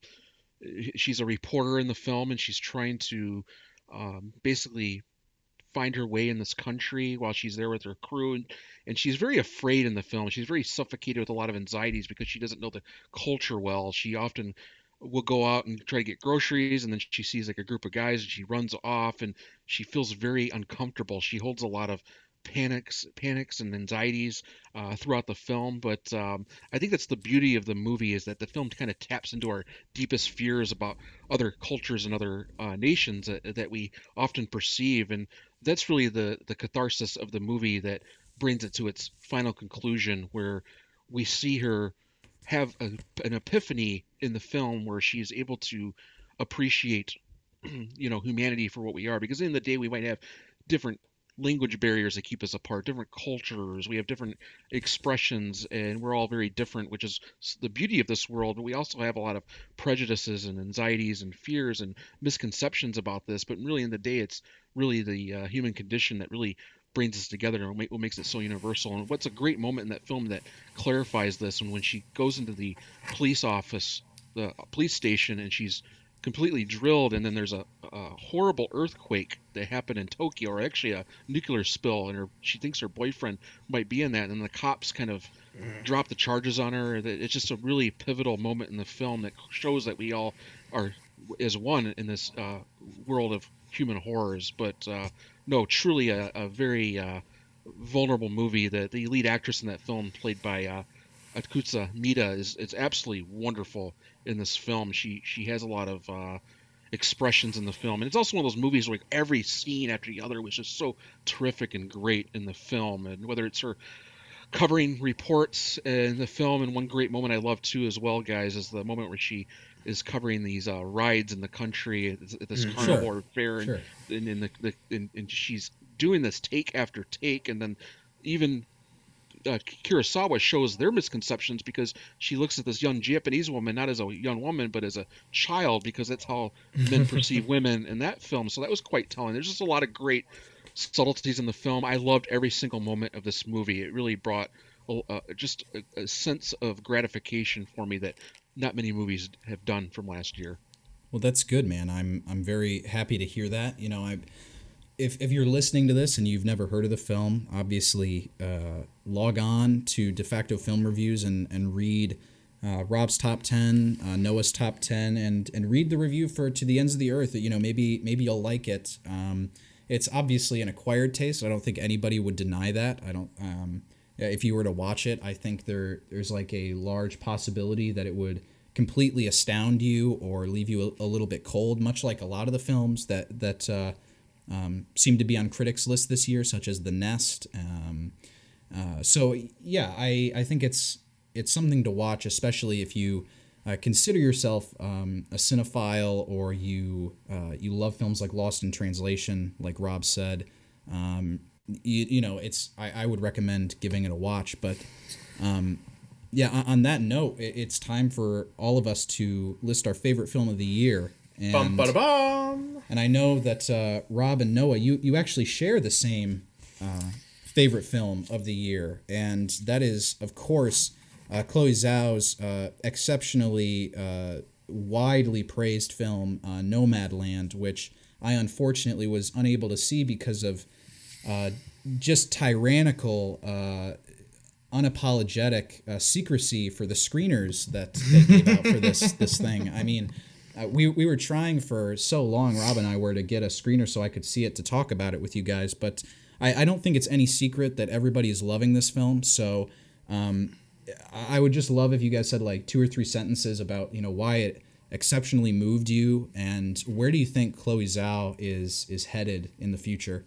she's a reporter in the film, and she's trying to um, basically find her way in this country while she's there with her crew and, and she's very afraid in the film she's very suffocated with a lot of anxieties because she doesn't know the culture well she often will go out and try to get groceries and then she sees like a group of guys and she runs off and she feels very uncomfortable she holds a lot of panics panics and anxieties uh, throughout the film but um, i think that's the beauty of the movie is that the film kind of taps into our deepest fears about other cultures and other uh, nations that, that we often perceive and that's really the the catharsis of the movie that brings it to its final conclusion where we see her have a, an epiphany in the film where she is able to appreciate you know humanity for what we are because in the day we might have different language barriers that keep us apart, different cultures, we have different expressions, and we're all very different, which is the beauty of this world. But we also have a lot of prejudices and anxieties and fears and misconceptions about this. But really, in the day, it's really the uh, human condition that really brings us together and what makes it so universal. And what's a great moment in that film that clarifies this, and when she goes into the police office, the police station, and she's completely drilled, and then there's a, a, horrible earthquake that happened in Tokyo, or actually a nuclear spill, and her she thinks her boyfriend might be in that, and the cops kind of mm. drop the charges on her. It's just a really pivotal moment in the film that shows that we all are as one in this uh, world of human horrors. But uh, no, truly a, a very uh, vulnerable movie. That the lead actress in that film, played by Atsuko Maeda, is is absolutely wonderful in this film. She she has a lot of uh, expressions in the film, and it's also one of those movies where every scene after the other was just so terrific and great in the film. And whether it's her covering reports in the film, and one great moment I love too as well, guys, is the moment where she is covering these uh, rides in the country at this mm, carnival sure, fair, and, sure. and, and, the, the and, and she's doing this take after take, and then even uh, Kurosawa shows their misconceptions because she looks at this young Japanese woman not as a young woman but as a child because that's how men perceive women in that film. So that was quite telling. There's just a lot of great subtleties in the film. I loved every single moment of this movie. It really brought uh, just a, a sense of gratification for me that not many movies have done from last year. Well, that's good, man. I'm I'm very happy to hear that. You know, I if, if you're listening to this and you've never heard of the film, obviously uh, log on to DeFacto Film Reviews and, and read uh, Rob's top 10, uh, Noah's top 10, and, and read the review for To the Ends of the Earth. You know, maybe maybe you'll like it. Um, it's obviously an acquired taste. I don't think anybody would deny that. I don't. Um, if you were to watch it, I think there there's like a large possibility that it would completely astound you or leave you a, a little bit cold, much like a lot of the films that that uh, um, seem to be on critics' list this year, such as The Nest. Um, uh, so yeah, I, I think it's it's something to watch, especially if you uh, consider yourself um, a cinephile or you uh, you love films like Lost in Translation, like Rob said. Um, you, you know, it's I, I would recommend giving it a watch. But um, yeah, on that note, it's time for all of us to list our favorite film of the year. And, bum, and I know that uh, Rob and Noah, you, you actually share the same uh, favorite film of the year, and that is, of course, uh, Chloe Zhao's uh, exceptionally uh, widely praised film uh, Nomadland, which I unfortunately was unable to see because of just tyrannical unapologetic uh, secrecy for the screeners that they gave out for this this thing. I mean, uh, we, we were trying for so long, Rob and I were to get a screener so I could see it to talk about it with you guys. But I, I don't think it's any secret that everybody is loving this film. So um, I would just love if you guys said like two or three sentences about you know why it exceptionally moved you and where do you think Chloe Zhao is is headed in the future.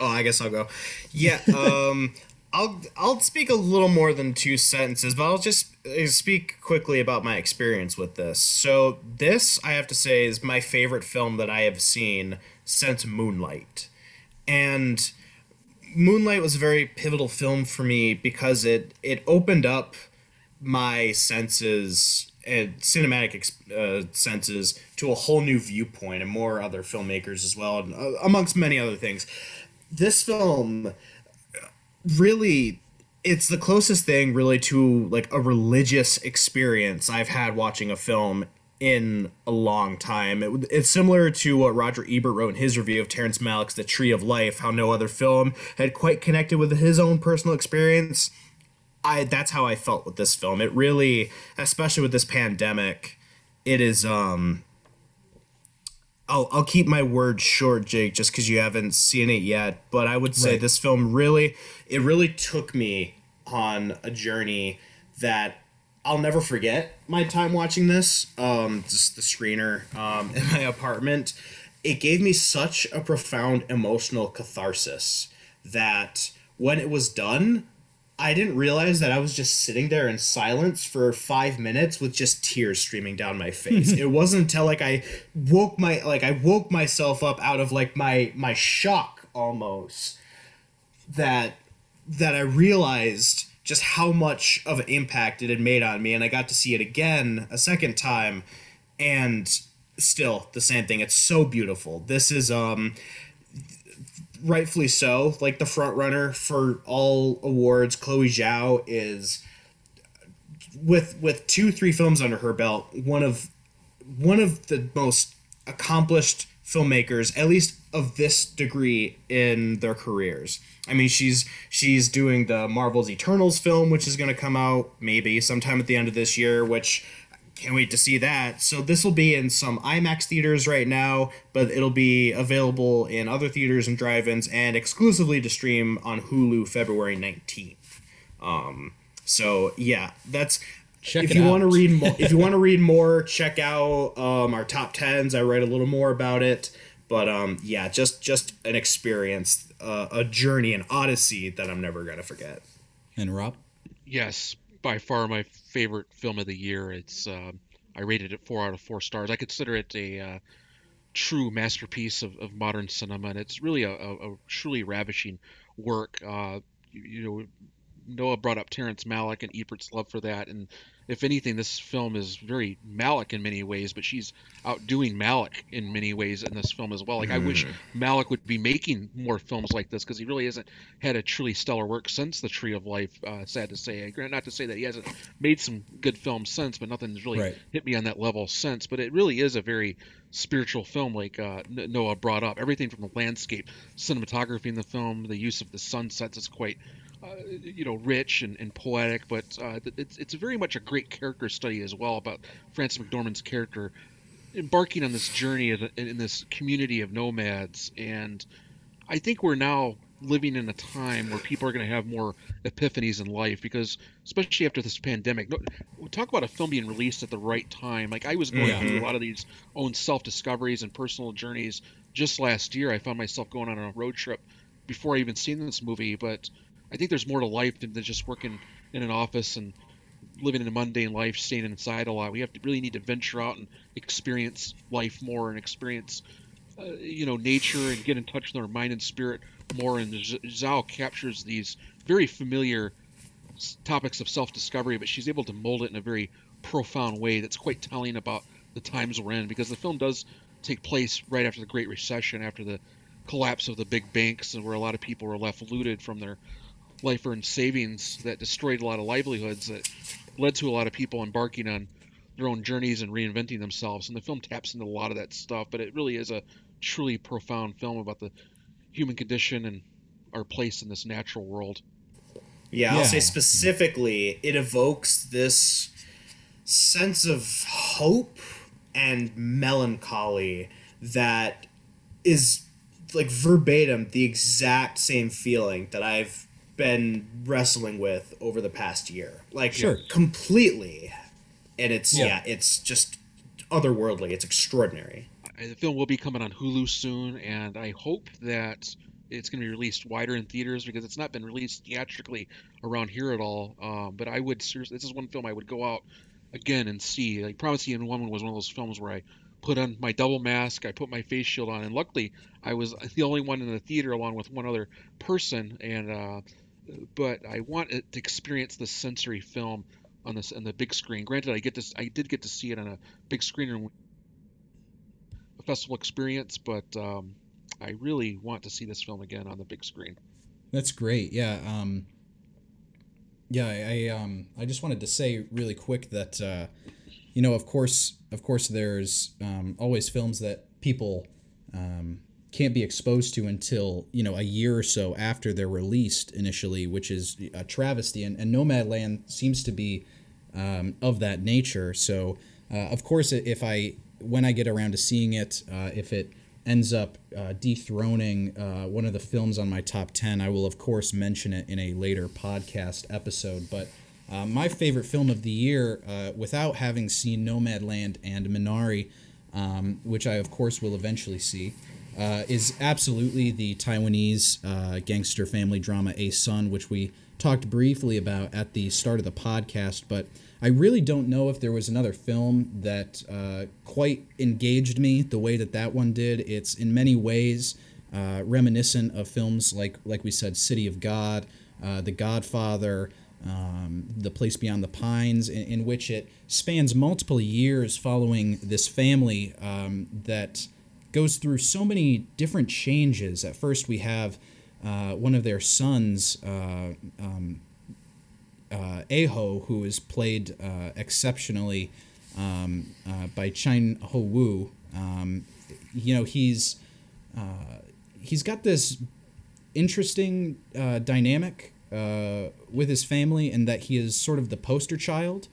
Oh, I guess I'll go. Yeah, um, I'll I'll speak a little more than two sentences, but I'll just uh, speak quickly about my experience with this. So this, I have to say, is my favorite film that I have seen since Moonlight, and Moonlight was a very pivotal film for me because it it opened up my senses and cinematic uh, senses to a whole new viewpoint and more other filmmakers as well, and, uh, amongst many other things. This film really it's the closest thing really to like a religious experience I've had watching a film in a long time. It, it's similar to what Roger Ebert wrote in his review of Terrence Malick's The Tree of Life, how no other film had quite connected with his own personal experience. I that's how I felt with this film. It really, especially with this pandemic, it is um I'll, I'll keep my words short, Jake, just because you haven't seen it yet. But I would say Right. this film really, it really took me on a journey that I'll never forget. My time watching this, um, just the screener um, in my apartment, it gave me such a profound emotional catharsis that when it was done, I didn't realize that I was just sitting there in silence for five minutes with just tears streaming down my face. it wasn't until like I woke my like I woke myself up out of like my my shock almost that that I realized just how much of an impact it had made on me and I got to see it again a second time and still the same thing it's so beautiful this is um rightfully so. Like the front runner for all awards chloe zhao is with with two three films under her belt one of one of the most accomplished filmmakers at least of this degree in their careers. I mean she's she's doing the marvel's eternals film which is going to come out maybe sometime at the end of this year which can't wait to see that. So this will be in some IMAX theaters right now, but it'll be available in other theaters and drive-ins and exclusively to stream on Hulu February 19th. Um so yeah, that's Check if it you want to read more if you want to read more, check out um, our top 10s. I write a little more about it, but um yeah, just just an experience, uh, a journey, an odyssey that I'm never going to forget. And Rob? Yes, by far my favorite film of the year. It's um I rated it four out of four stars. I consider it a uh, true masterpiece of, of modern cinema, and it's really a, a, a truly ravishing work. Uh, you, you know, Noah brought up Terrence Malick and Ebert's love for that, and if anything, this film is very Malick in many ways, but she's outdoing Malick in many ways in this film as well. Like I wish Malick would be making more films like this because he really hasn't had a truly stellar work since The Tree of Life. Uh, sad to say, not to say that he hasn't made some good films since, but nothing's really Right. hit me on that level since. But it really is a very spiritual film, like uh, Noah brought up. Everything from the landscape, cinematography in the film, the use of the sunsets is quite uh, you know, rich and, and poetic, but uh, it's it's very much a great character study as well about Frances McDormand's character embarking on this journey in, in this community of nomads, and I think we're now living in a time where people are going to have more epiphanies in life because especially after this pandemic no, talk about a film being released at the right time. Like i was going Yeah. through a lot of these own self-discoveries and personal journeys just last year. I found myself going on a road trip before i even seen this movie but i think there's more to life than than just working in an office and living in a mundane life staying inside a lot. We have to really need to venture out and experience life more and experience uh, you know nature and get in touch with our mind and spirit more. And Zhao captures these very familiar topics of self-discovery but she's able to mold it in a very profound way that's quite telling about the times we're in because the film does take place right after the great recession after the collapse of the big banks and where a lot of people were left looted from their life earned savings that destroyed a lot of livelihoods that led to a lot of people embarking on their own journeys and reinventing themselves. And the film taps into a lot of that stuff, but it really is a truly profound film about the human condition and our place in this natural world. Yeah, I'll say specifically, it evokes this sense of hope and melancholy that is like verbatim the exact same feeling that I've been wrestling with over the past year. Like Sure. completely. And it's Yeah. yeah, it's just otherworldly. It's extraordinary. The film will be coming on Hulu soon, and I hope that it's going to be released wider in theaters because it's not been released theatrically around here at all. Um, but I would seriously, this is one film I would go out again and see. Like Promising Woman was one of those films where I put on my double mask, I put my face shield on, and luckily I was the only one in the theater along with one other person. And uh, but I want to experience the sensory film on this on the big screen. Granted, I get this, I did get to see it on a big screen and a festival experience, but um, I really want to see this film again on the big screen. That's great. Yeah. Um, yeah. I, I um I just wanted to say really quick that uh, you know, of course, of course, there's um, always films that people um, can't be exposed to until you know a year or so after they're released initially, which is a travesty. And, and Nomadland seems to be um, of that nature. So, uh, of course, if I when I get around to seeing it, uh, if it ends up uh, dethroning uh, one of the films on my top 10, I will, of course, mention it in a later podcast episode. But uh, my favorite film of the year, uh, without having seen Nomadland and Minari, um, which I, of course, will eventually see, uh, is absolutely the Taiwanese uh, gangster family drama A Sun, which we talked briefly about at the start of the podcast. But I really don't know if there was another film that uh, quite engaged me the way that that one did. It's in many ways uh, reminiscent of films like, like we said, City of God, uh, The Godfather, um, The Place Beyond the Pines, in, in, which it spans multiple years following this family um, that goes through so many different changes. At first, we have uh, one of their sons. Uh, um, uh, Aho, who is played uh, exceptionally um, uh, by Chan Ho Wu. Um, you know, he's uh, he's got this interesting dynamic with his family, in that he is sort of the poster child.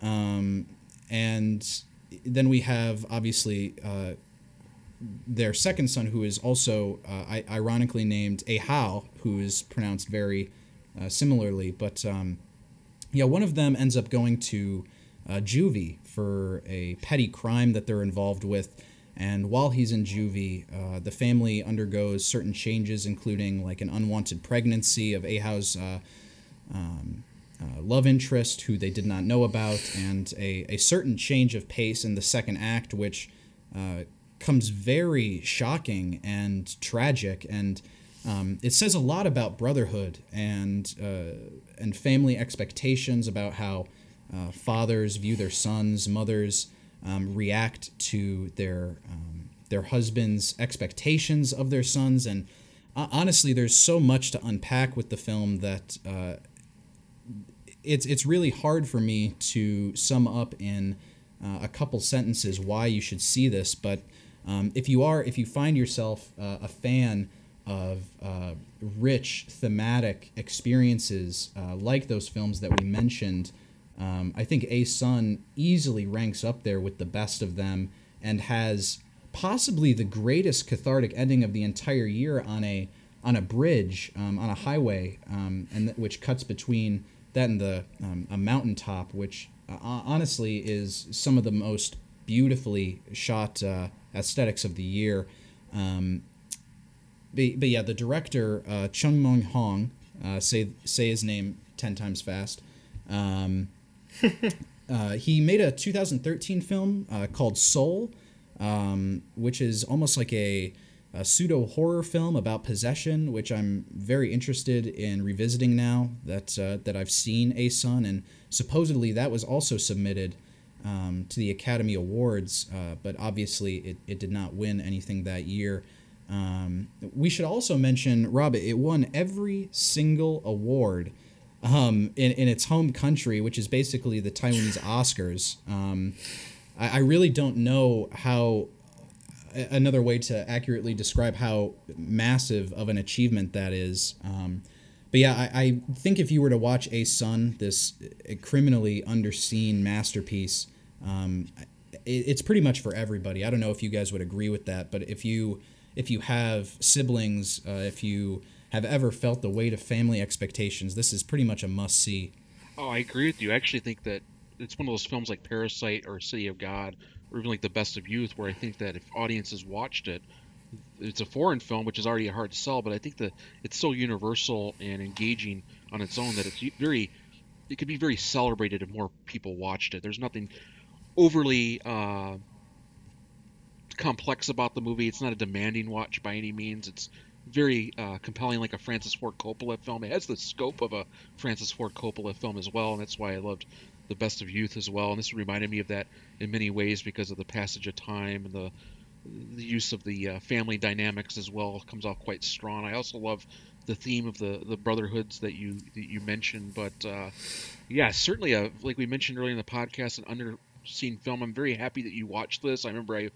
Um, and then we have obviously their second son, who is also ironically named Ahao, who is pronounced very similarly, but um, yeah, one of them ends up going to uh, juvie for a petty crime that they're involved with. And while he's in juvie, uh, the family undergoes certain changes, including like an unwanted pregnancy of Ahao's uh, um, uh, love interest, who they did not know about, and a, a certain change of pace in the second act, which uh, comes very shocking and tragic. And um, it says a lot about brotherhood and uh, and family expectations about how uh, fathers view their sons, mothers um, react to their um, their husbands' expectations of their sons, and uh, honestly, there's so much to unpack with the film that uh, it's it's really hard for me to sum up in uh, a couple sentences why you should see this. But um, if you are, if you find yourself uh, a fan of uh, rich thematic experiences uh, like those films that we mentioned, um, I think A Sun easily ranks up there with the best of them and has possibly the greatest cathartic ending of the entire year on a on a bridge um, on a highway um, and th- which cuts between that and the um, a mountaintop which uh, honestly is some of the most beautifully shot uh, aesthetics of the year um, but, but yeah, the director uh, Chung Mong Hong, uh, say say his name ten times fast. Um, uh, he made a 2013 film uh, called Soul, um, which is almost like a, a pseudo horror film about possession, which I'm very interested in revisiting now that uh, that I've seen A Sun, and supposedly that was also submitted. Um, to the Academy Awards, uh, but obviously it, it did not win anything that year. Um, we should also mention, Rob, it won every single award um, in, in its home country, which is basically the Taiwanese Oscars. Um, I, I really don't know how another way to accurately describe how massive of an achievement that is. Um, but yeah, I, I, think if you were to watch A Sun, this criminally underseen masterpiece, um, it, it's pretty much for everybody. I don't know if you guys would agree with that, but if you if you have siblings, uh, if you have ever felt the weight of family expectations, this is pretty much a must see. Oh, I agree with you. I actually think that it's one of those films like Parasite or City of God, or even like The Best of Youth, where I think that if audiences watched it, it's a foreign film, which is already hard to sell, but I think that it's so universal and engaging on its own that it's very, it could be very celebrated if more people watched it. There's nothing overly uh, complex about the movie. It's not a demanding watch by any means. It's very uh, compelling, like a Francis Ford Coppola film. It has the scope of a Francis Ford Coppola film as well, and that's why I loved The Best of Youth as well. And this reminded me of that in many ways because of the passage of time and the the use of the uh, family dynamics as well comes off quite strong. I also love the theme of the the brotherhoods that you that you mentioned, but uh, yeah, certainly a like we mentioned earlier in the podcast, an under seen film. I'm very happy that you watched this. I remember I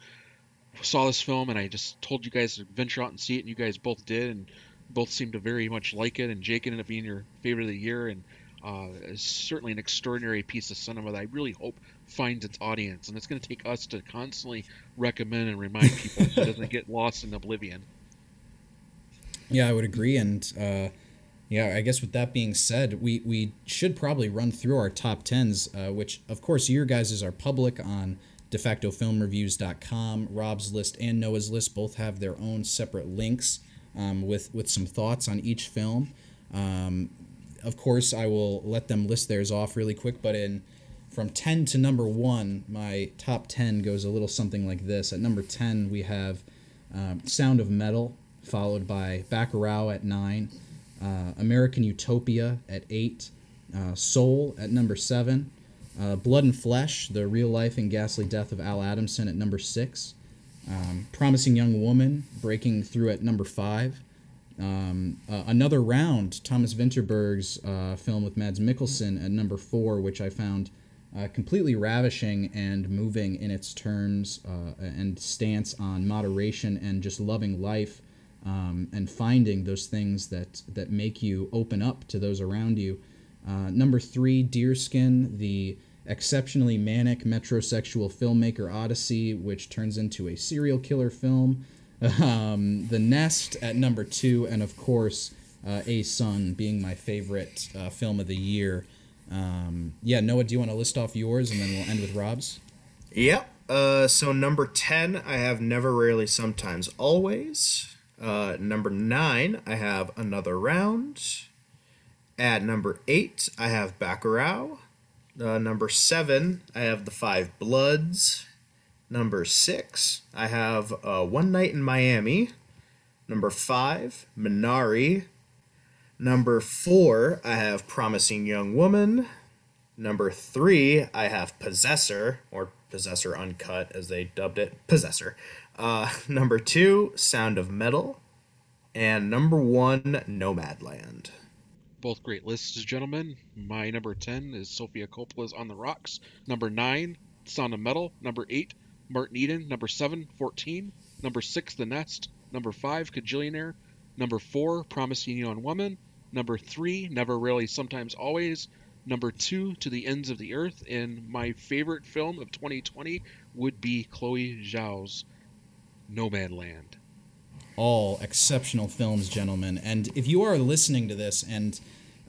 saw this film and I just told you guys to venture out and see it, and you guys both did, and both seemed to very much like it. And Jake ended up being your favorite of the year, and uh, certainly an extraordinary piece of cinema that I really hope finds its audience. And it's going to take us to constantly recommend and remind people so it doesn't get lost in oblivion. Yeah, I would agree. And uh, yeah, I guess with that being said, we, we should probably run through our top tens, uh, which of course your guys are public on defactofilmreviews.com. Rob's list and Noah's list both have their own separate links um, with with some thoughts on each film. Um, of course, I will let them list theirs off really quick, but in from 10 to number 1, my top 10 goes a little something like this. At number 10, we have um, Sound of Metal, followed by Bacurau at 9, uh, American Utopia at 8, uh, Soul at number 7, uh, Blood and Flesh, The Reel Life and Ghastly Death of Al Adamson at number 6, um, Promising Young Woman, breaking through at number 5, um, uh, another round, Thomas Vinterberg's uh, film with Mads Mikkelsen at number four, which I found uh, completely ravishing and moving in its terms uh, and stance on moderation and just loving life um, and finding those things that that make you open up to those around you. Uh, number three, Deerskin, the exceptionally manic metrosexual filmmaker Odyssey, which turns into a serial killer film. Um, the Nest at number two, and of course, uh, A Sun being my favorite uh, film of the year. Um, yeah, Noah, do you want to list off yours and then we'll end with Rob's? Yep. Uh, so number 10, I have Never, Rarely, Sometimes, Always. Uh, number 9, I have Another Round. At number 8, I have Bacurau. Uh, number 7, I have The Five Bloods. Number six, I have uh, One Night in Miami. Number five, Minari. Number four, I have Promising Young Woman. Number three, I have Possessor, or Possessor Uncut as they dubbed it. Possessor. Uh, number two, Sound of Metal. And number one, Nomadland. Both great lists, gentlemen. My number 10 is Sofia Coppola's On the Rocks. Number 9, Sound of Metal. Number 8, Martin Eden. Number 7, 14. Number 6, The Nest. Number 5, Kajillionaire. Number 4, Promising Young Woman. Number 3, Never Rarely, Sometimes Always. Number 2, To the Ends of the Earth. And my favorite film of 2020 would be Chloe Zhao's Nomadland. All exceptional films, gentlemen. And if you are listening to this and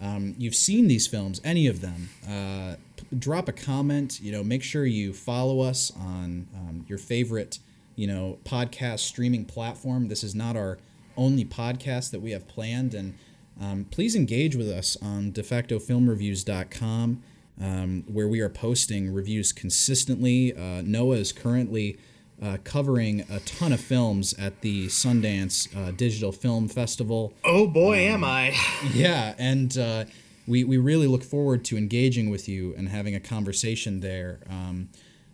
um, you've seen these films, any of them, uh, drop a comment. You know, make sure you follow us on um, your favorite, you know, podcast streaming platform. This is not our only podcast that we have planned, and um, please engage with us on defactofilmreviews.com, um, where we are posting reviews consistently. Uh, Noah is currently uh, covering a ton of films at the Sundance uh, Digital Film Festival. Oh boy, am I! Yeah, and uh, we, we really look forward to engaging with you and having a conversation there. Um,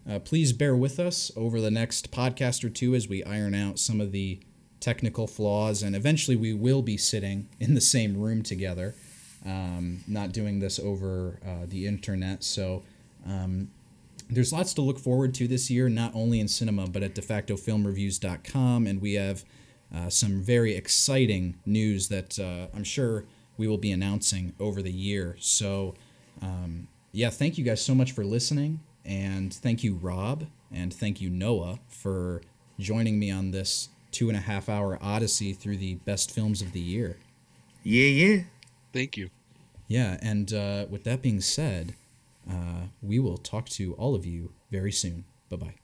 uh, please bear with us over the next podcast or two as we iron out some of the technical flaws, and eventually we will be sitting in the same room together, um, not doing this over uh, the internet. So um, there's lots to look forward to this year, not only in cinema, but at defactofilmreviews.com, and we have uh, some very exciting news that uh, I'm sure we will be announcing over the year. So, um, yeah, thank you guys so much for listening. And thank you, Rob. And thank you, Noah, for joining me on this two and a half hour odyssey through the best films of the year. Yeah, yeah. Thank you. Yeah, and uh, with that being said, uh, we will talk to all of you very soon. Bye bye.